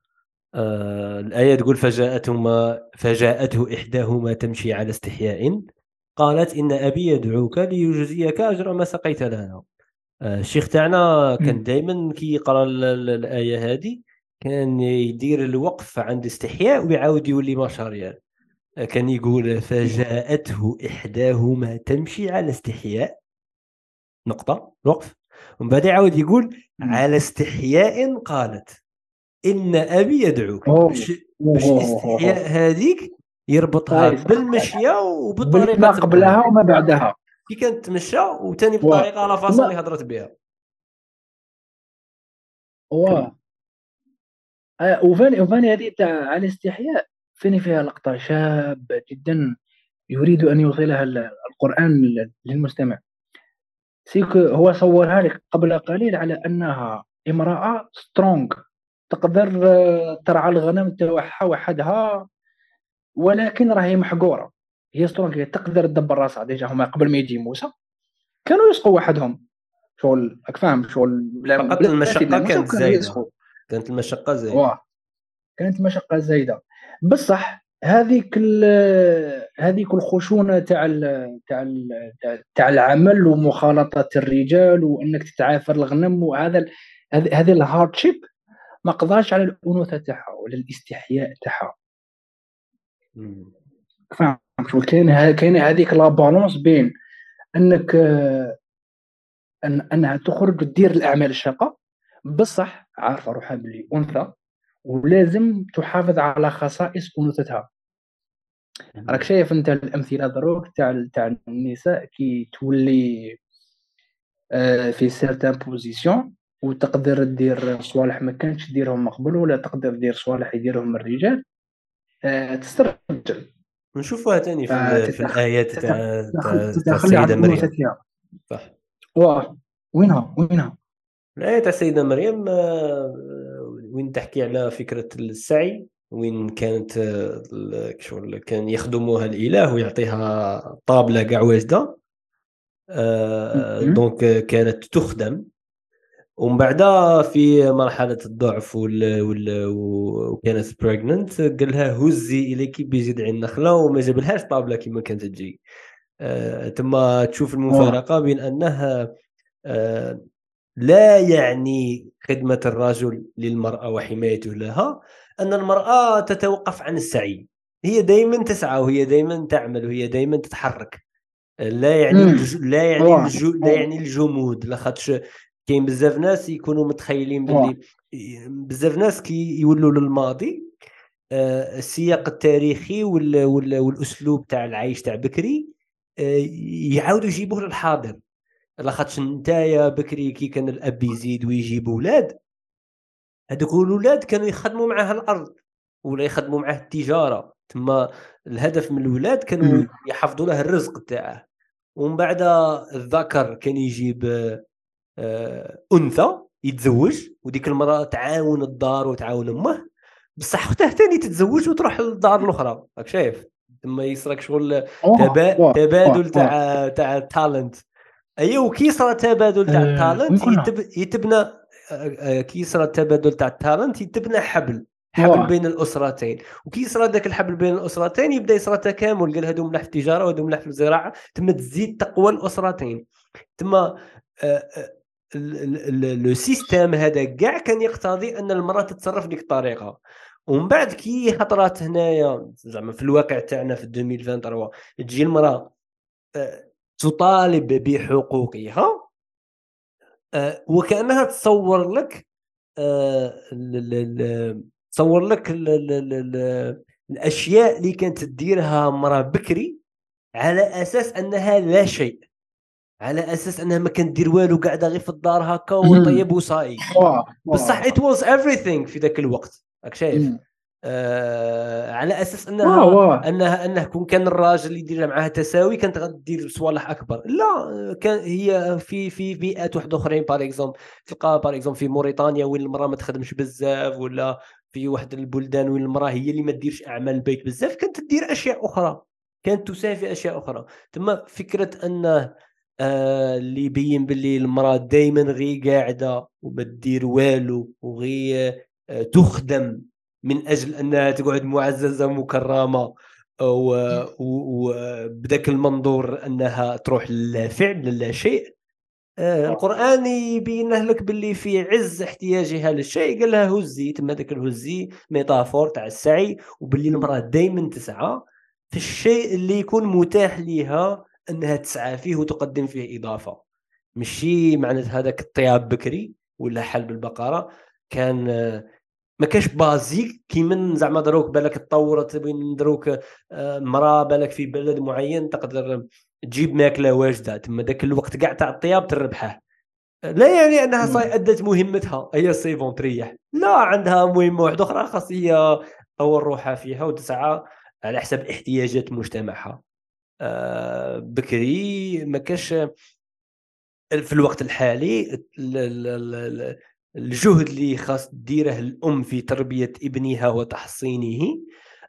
آه الآية تقول فجاءتهما فجاءته إحداهما تمشي على استحياء قالت إن أبي يدعوك ليجزيك أجر ما سقيت لنا. آه، الشيخ تاعنا كان دائما كي يقرأ الآية هذه كان يدير الوقف عند استحياء ويعاود يولي مشاريع. آه، كان يقول فجاءته إحداهما تمشي على استحياء. نقطة. وقف ومن بعد يعاود يقول على استحياء قالت إن أبي يدعوك. باش استحياء هذيك يربطها طيب. بالمشية وبالطريقة ما قبلها وما بعدها. كي كانت تمشى وثاني بطريقة لا فاصون اللي هضرت بها. واه وثاني وثاني هذه تاع على الاستحياء ثاني فيها لقطة شابة جدا يريد أن يوصلها القرآن للمستمع. c'est que هو صورها لك قبل قليل على أنها امرأة strong تقدر ترعى الغنم تاعها وحدها ولكن راهي محقوره هي strong تقدر تدبر راسها. déjà هما قبل ما يجي موسى كانوا يسقوا وحدهم. شغل راك فاهم شغل بلا فقط المشقة كانت زايدة. كانت المشقة زايدة. كانت المشقه زايدة. بصح هذيك هذيك الخشونة تاع تاع تاع العمل ومخالطة الرجال وإنك تتعافر الغنم وهذا هذه ال hardship ما قضاش على الأنوثة تاعها ولا الاستحياء تاعها. فاهم كاين كاين هذيك la balance بين إنك أن إنها تخرج تدير الأعمال الشاقة بصح عارفة روحها بلي أنثى ولازم تحافظ على خصائص انوثتها راك شايف أنت الأمثلة دروك تاع تاع النساء كي تولي آه، في certaine position وتقدر دير صوالح ما كانش ديرهم من قبل ولا تقدر دير صوالح يديرهم الرجال آه، تسترجل. نشوفوها ثاني في, في الآيات تاع السيدة مريم. صح. واه وينها؟ وينها؟ الآية تاع السيدة مريم آه، وين تحكي على فكرة السعي وين كانت شغل كان يخدموها الإله ويعطيها طابلة كاع واجدة. آه، donc كانت تخدم. ومن بعد في مرحلة الضعف وال... وال... وكانت pregnant قال لها هزي اليك بجذع النخلة وما جابلهاش طابلة كما كانت تجي. آه... ثم تشوف المفارقة بين أنها آه... لا يعني خدمة الرجل للمرأة وحمايته لها أن المرأة تتوقف عن السعي. هي دائما تسعى وهي دائما تعمل وهي دائما تتحرك. لا يعني الج... لا يعني. لا يعني الجمود. لاخاطش كاين بزاف ناس يكونوا متخيلين باللي بزاف ناس كي يولوا للماضي آه، السياق التاريخي والأسلوب تاع العيش تاع بكري آه، يعاودوا يجيبوه للحاضر. لاخاطش نتايا بكري كي كان الأب يزيد ويجيب أولاد هذوك الاولاد كانوا يخدموا معاه الأرض ولا يخدموا معاه التجارة. تما الهدف من الاولاد كانوا يحفظوا له الرزق تاعه. ومن بعد الذكر كان يجيب آه، أنثى يتزوج وديك المرأة تعاون الدار وتعاون أمه. بصح اختها ثاني تتزوج وتروح للدار الأخرى. راك شايف؟ ثم يصرك شغل تبا... تبادل تاع تاع ال talent أيوه وكي يصرى تبادل تاع ال talent يتب... يتبنى آه، كي يصرى التبادل تاع ال talent يتبنى حبل حبل بين الأسرتين. وكي يصرى ذاك الحبل بين الأسرتين يبدأ يصرى تكامل. قال هذو ملاح في التجاره وهذو ملاح في الزراعه ثم تزيد تقوى الأسرتين. ثم لو سيستيم هذا كاع كان يقتضي أن المرأة تتصرف ديك الطريقة. ومن بعد كي خطرات هنايا زعما في الواقع تاعنا في 2023 تجي المرأة آه، تطالب بحقوقها آه، وكأنها تصور لك تصور لك الأشياء اللي كانت تديرها مراه بكري على أساس أنها لا شيء على أساس أنها ما كانت دير والو قاعدة غير في الدار هكا وطيب وصاي بصح it was everything في ذاك الوقت راك شايف؟ آه على أساس أنها واه. أنها أنه كون كان الراجل اللي يدير معها تساوي كانت غدير صوالح أكبر. لا كان هي في في بيئات واحد أخرين par exemple تلقى par exemple في موريتانيا وين المرأة ما تخدمش بزاف ولا في واحد البلدان وين المرأة هي اللي ما ديرش أعمال البيت بزاف كانت تدير أشياء أخرى. كانت تساهم في أشياء أخرى. تما فكرة انه آه اللي يبين باللي المرأة دائما غير قاعدة وما تدير والو وغي آه تخدم. من أجل انها تقعد معززة مكرمه وبذاك المنظور أنها تروح للفعل لا شيء. آه القرآن يبين لك باللي في عز احتياجها للشيء. قال لها هزي تما ذاك الهزي ميتافور تاع السعي وباللي المرأة دائما تسعى في الشيء اللي يكون متاح لها أنها تسعى فيه وتقدم فيه إضافة. ماشي معنى هذاك الطياب بكري ولا حلب البقرة. كان ما كاش بازيك كي من زعما دروك بالك تطورت بين دروك آه، مراه بالك في بلد معين تقدر تجيب ماكلة واجدة. تما ذاك الوقت كاع تاع الطياب تربحه. لا يعني أنها صاي أدت مهمتها. هي سيفون تريح لا عندها مهمة واحدة أخرى. خاص هي تطور روحها فيها وتسعى على حسب احتياجات مجتمعها. آه، بكري ما كاش في الوقت الحالي الجهد اللي خاص ديره الأم في تربية ابنها وتحصينه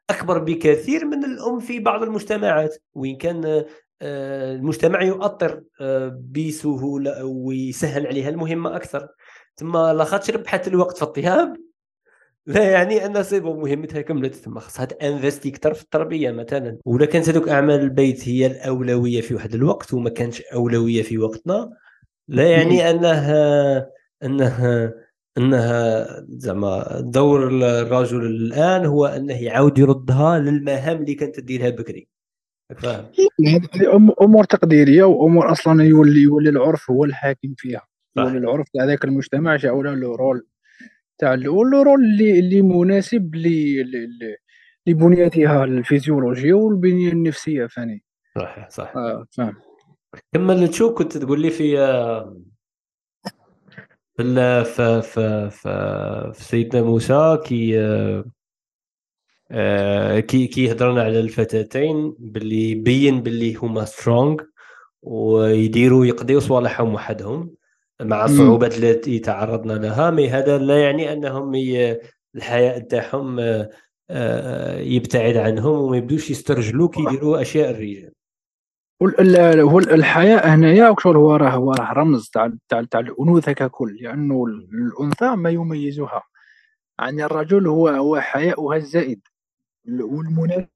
أكبر بكثير من الأم في بعض المجتمعات وين كان آه، المجتمع يؤطر آه، بسهولة ويسهل عليها المهمة أكثر. ثم لاخاطش ربحت الوقت في الطياب لا يعني أن سيبو مهمتها كملت ثم خاصها تانفستي أكثر في التربية مثلا. ولا كانت هذوك أعمال البيت هي الأولوية في واحد الوقت وما كانتش أولوية في وقتنا لا يعني أنها إنها إنها زعما دور الرجل الآن هو إنه يعاود يردها للمهام اللي كانت تديرها بكري. فاهم؟ هذه أمور تقديرية وأمور أصلا يولي يولي العرف هو الحاكم فيها. يولي العرف تاع ذاك المجتمع جاء له rôle تاع ال rôle اللي اللي مناسب لبنيتها الفيزيولوجية والبنية النفسية ثاني صح صح آه فاهم. كمل تشوف كنت تقول لي في في في في, في سيدنا موسى كي آه، كي كي هضرنا على الفتاتين باللي بين باللي هما strong ويديروا يقضيوا صوالحهم وحدهم مع الصعوبات التي تعرضنا لها. مي هذا لا يعني أنهم الحياء تاعهم آه، آه، يبتعد عنهم وما يبدوش يسترجلوا كي يديروا أشياء الرجال. هو الحياء هنايا شغل هو راه هو راه رمز تاع تاع تاع الأنوثة ككل لأنه الأنثى ما يميزها عن الرجل هو هو حياؤها الزائد. والمناسب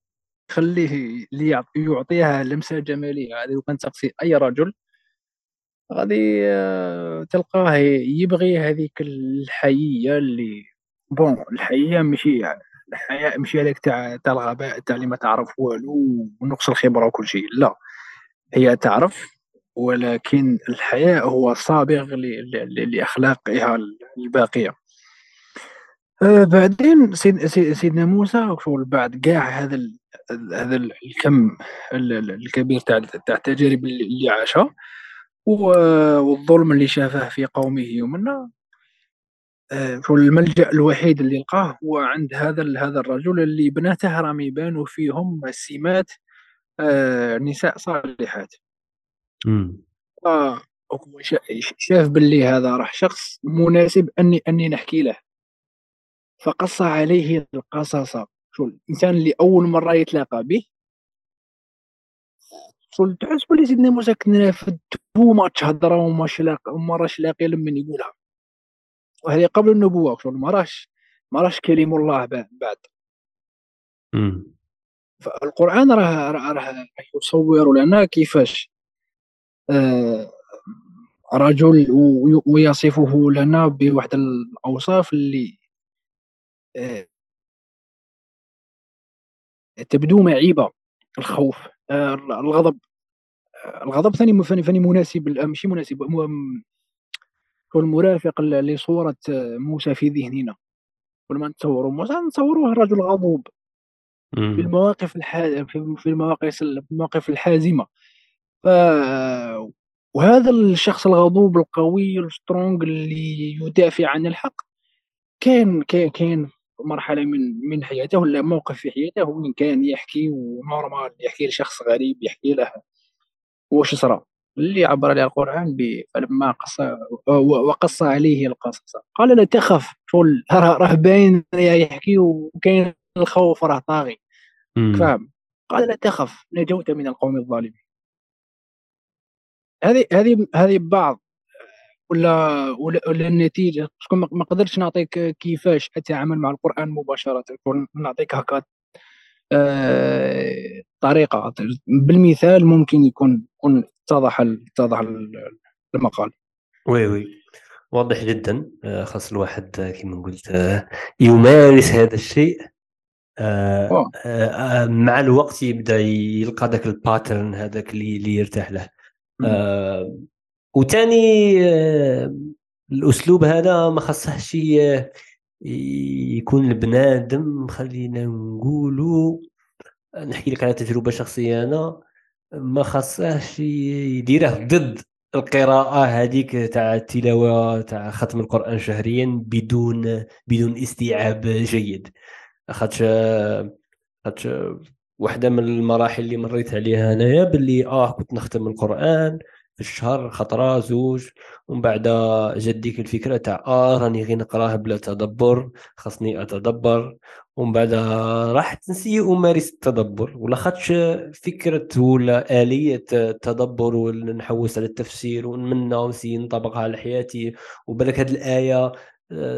يخليه يعطيها لمسة جمالية. هذه لو كان تقصي أي رجل غادي آه، تلقاه يبغي هذيك الحيية اللي بون الحيية ماشي الحياء ماشي هذاك تاع تاع الغباء تاع اللي ما تعرف والو ونقص الخبرة وكل شيء. لا. هي تعرف ولكن الحياء هو صابغ لأخلاقها الباقية. آه بعدين سيد سيدنا موسى بعد كاع هذا هذا الكم الكبير تاع التجارب اللي عاشها والظلم اللي شافه في قومه ومنا آه، الملجأ الوحيد اللي لقاه هو عند هذا هذا الرجل اللي بناته راهم يبانوا فيهم السمات نساء صالحات. آه شاف باللي هذا راح شخص مناسب أني أني نحكي له. فقص عليه القصص. شو الإنسان اللي أول مرة يتلاقى به؟ شو تحس بلي سيدنا موسى كنا في تو ماتش هضره وما لاقي وما راش لاقي لمن يقولها. وهذه قبل النبوة شغل ما راش ما راش كلم الله بعد. فالقرآن راه راه يصور لنا كيفاش آه رجل ويصفه لنا بواحد الأوصاف اللي آه تبدو معيبة الخوف آه، الغضب الغضب ثاني ثاني مناسب ماشي مناسب هو المرافق لصورة موسى في ذهننا. كل ما نتصوروا موسى نتصوروه رجل غضوب. في المواقف الح... في المواقف المواقف الحازمة. ف وهذا الشخص الغضوب القوي السترونغ اللي يدافع عن الحق كان كان كان مرحلة من من حياته ولا موقف في حياته وين كان يحكي ونورمال يحكي لشخص غريب يحكي له واش صرا. اللي عبر عليه القرآن فلما قص وقص عليه القصص. قال لا تخف شغل راه باين يحكي وكاين الخوف راه طاغي. فاهم؟ قال لا تخف نجوت من القوم الظالمين. هذه هذه هذه بعض ولا ولا, ولا النتيجة؟ ما قدرتش نعطيك كيفاش أتعامل مع القرآن مباشرة نعطيك هكا آه طريقة. بالمثال ممكن يكون يكون اتضح اتضح المقال. وي وي. واضح جدا آه، خاص الواحد كما قلت آه، يمارس هذا الشيء. آه، مع الوقت يبدأ يلقى ذاك الباترن هذاك اللي, اللي يرتاح له. آه وثاني آه الأسلوب هذا ما خصهش يكون البنادم. خلينا نقولوا نحكي لك على تجربة شخصية أنا. ما خصهش يديره ضد القراءة هذيك تاع التلاوة تاع ختم القرآن شهريا بدون بدون استيعاب جيد. خاطش خاطش واحدة من المراحل اللي مريت عليها انايا باللي آه كنت نختم القرآن في الشهر خطرة زوج ومن بعد جات ديك الفكرة تاع آه راني غير نقراه بلا تدبر خاصني أتدبر ومن بعد راح نسي امارس التدبر ولا خاطش فكرة ولا آلية التدبر ونحوس على التفسير ونمنى ونسي نطبقها على حياتي وبالك هذه الآية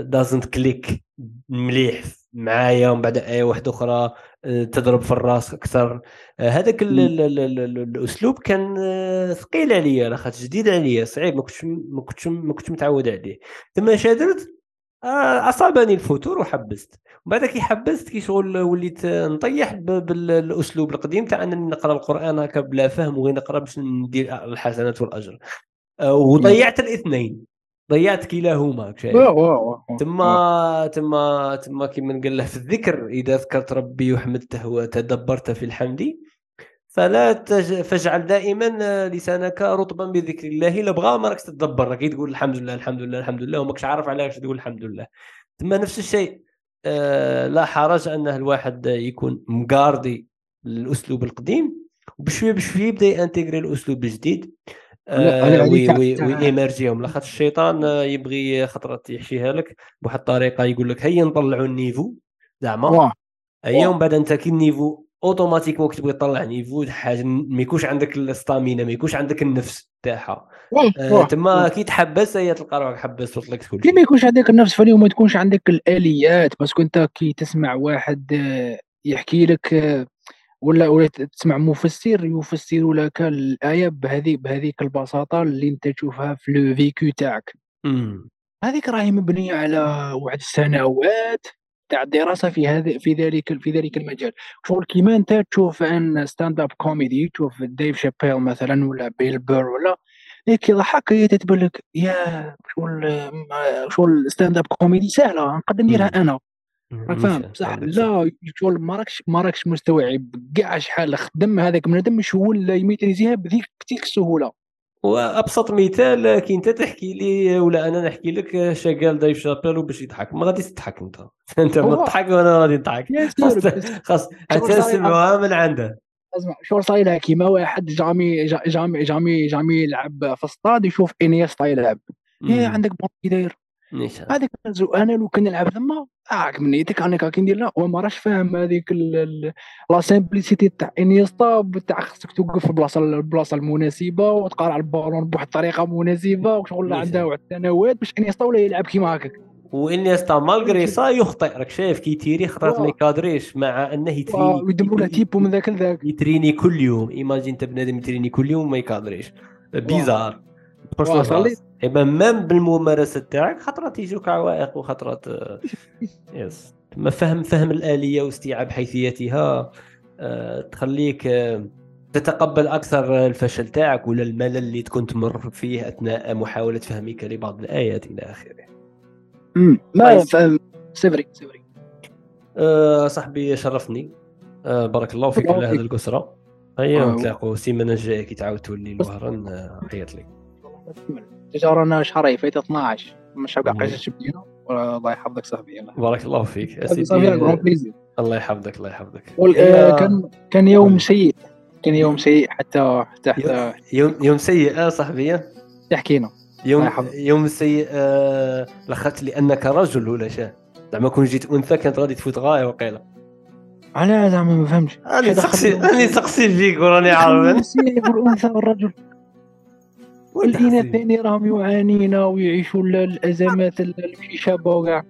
doesn't click مليح معايا ومن بعد إيه واحدة أخرى آه، تضرب في الرأس أكثر. آه، هذاك الأسلوب كان آه، ثقيل عليا لاخاطش جديد عليا صعيب ما كنتش ما كنتش ما كنتش متعود عليه. ثم شا درت أصابني الفتور وحبست. وبعد كي حبست كي شغل وليت نطيح بالأسلوب القديم تاع أنني نقرأ القرآن هكا بلا فهم وغير نقرأ باش ندير الحسنات والأجر. وضيعت الإثنين. ضيعت كلاهما تما تما تما كيما نقول له في الذكر إذا ذكرت ربي وحمدته وتدبرت في الحمد فلا تج... فاجعل دائما لسانك رطبا بذكر الله. إلا بغى ما راكش تدبر راك تقول الحمد لله الحمد لله الحمد لله وماكش عارف علاش تقول الحمد لله. ثم نفس الشيء آه لا حرج انه الواحد يكون مقاردي الاسلوب القديم وبشوية بشوية يبدأ ي intégrer الاسلوب الجديد آه وي وي ويمرجيهم لاخاطش الشيطان آه، يبغي خطرات يحشيها لك بواحد الطريقة يقول لك هيا نطلعوا ال niveau زعما. هيا ومن بعد أنت كي ال niveau automatiquement كي تبغي تطلع niveau حاجة ما يكونش عندك ال stamina ما يكونش عندك النفس تاعها. آه تما كي تحبس هي تلقى روحك حبس وطلقت كل ما يكونش عندك النفس ثاني وما تكونش عندك الآليات parce que أنت كي تسمع واحد آه، يحكي لك ولا ولا تسمع مفسر يفسر لك الآية بهذه بهذيك البساطة اللي أنت تشوفها في le vécu تاعك. هذيك راهي مبنية على واحد السنوات تاع الدراسة في هذا في ذلك في ذلك المجال. شغل كيما أنت تشوف أن stand-up comedy تشوف ديف شابيل مثلا ولا بيل بير ولا هيك يضحك هي تتبان لك يا شغل شغل stand-up comedy سهلة نقدر نديرها أنا. راك فاهم؟ بصح لا شغل ما راكش ما راكش مستوعب كاع شحال خدم هذاك بنادم مش هو اللي يميتريزيها بذيك تلك السهوله وأبسط مثال كي أنت تحكي لي ولا أنا نحكي لك شغال دايف شابيل باش يضحك. ما غاديش تضحك أنت. أنت ما تضحك وأنا غادي نضحك. خاص تسمعوها من عنده. أسمع شغل صاير كيما واحد jamais jamais jamais jamais يلعب في الصطاد يشوف إنيستا يلعب. هي عندك بون داير. هذيك أنا لو كان نلعب ثما اعك من نيتك أنا كي ندير لا هو ما راش فاهم هذيك لا سامبليسيتي تاع انيستا تاع خصك توقف في البلاصه البلاصه المناسبة وتقارع البالون بواحد الطريقة مناسبة وشغل عندها واحد السنوات باش انيستا ولا يلعب كيما هكاك. وانيستا مالغري سا يخطئ. راك شايف كي تيري خطرات ما يكادريش مع أنه يتريني ويديروا له تيبو من ذاك لذاك. يتريني كل يوم. ايماجين أنت بنادم يتريني كل يوم ما يكادريش. bizarre et puis même بالممارسة تاعك خطرات يجوك عوائق وخطرات يس. ما فهم فهم الآلية واستيعاب حيثياتها آه، تخليك آه، تتقبل أكثر الفشل تاعك ولا الملل اللي تكون تمر فيه أثناء محاولة فهمك لبعض الآيات إلى آخره. أمم، ما. فهم سيفري سيفري أه صاحبي شرفني. أه بارك الله فيك على هذه أيوه آه. نتلاقوا السيمانه الجاية كي تعاود تولي الوهران آه، حيط رانا شهرين فايت 12 مش هبقى. حاجة بدينا الله يحفظك صاحبي بارك الله فيك. يا صافي سيدي صافي كرون آه، بليزير الله يحفظك الله يحفظك. آه، كان كان يوم. سيء. كان يوم سيء حتى حتى حتى يوم يوم سيء آه، صاحبي. آه. حتى حكينا يوم. يوم سيء آه، لاخاطش لانك رجل ولا شاه زعما كون جيت أنثى كانت غادي تفوت غاية وقيلة. على زعما ما فهمتش. هذا سقسي راني سقسي فيك وراني عارف. السيء والانثى والرجل. والذين. الثاني راهم يعانين ويعيشوا ال- الأزمات ال- الشابه وكاع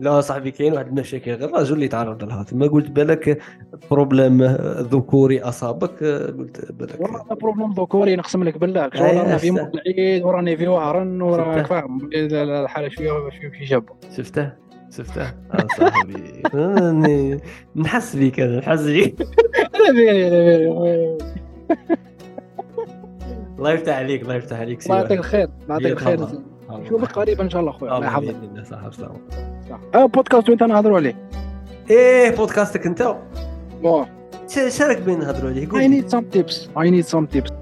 لا صاحبي كاين واحد المشاكل غير الرجل اللي تعرض لها. ما قلت بالك problème ذكوري أصابك قلت بالك. والله problème ذكوري نقسم لك بالله. رانا في العيد وراني في وهران وراك. فاهم. الحالة شوية شوية شابه شفته؟ شفته؟ آه صاحبي. نحس بك أنا نحس بك الله يفتح عليك الله يفتح عليك الله يعطيك الخير الله يعطيك الخير. نشوفك قريبا إن شاء الله أخويا. الله يحفظك. بإذن الله صح بسلامة. أه بودكاست وأنت نهضروا عليه إيه بودكاستك أنت؟ ش- شارك بين نهضروا عليه I قول need some tips. I need some tips.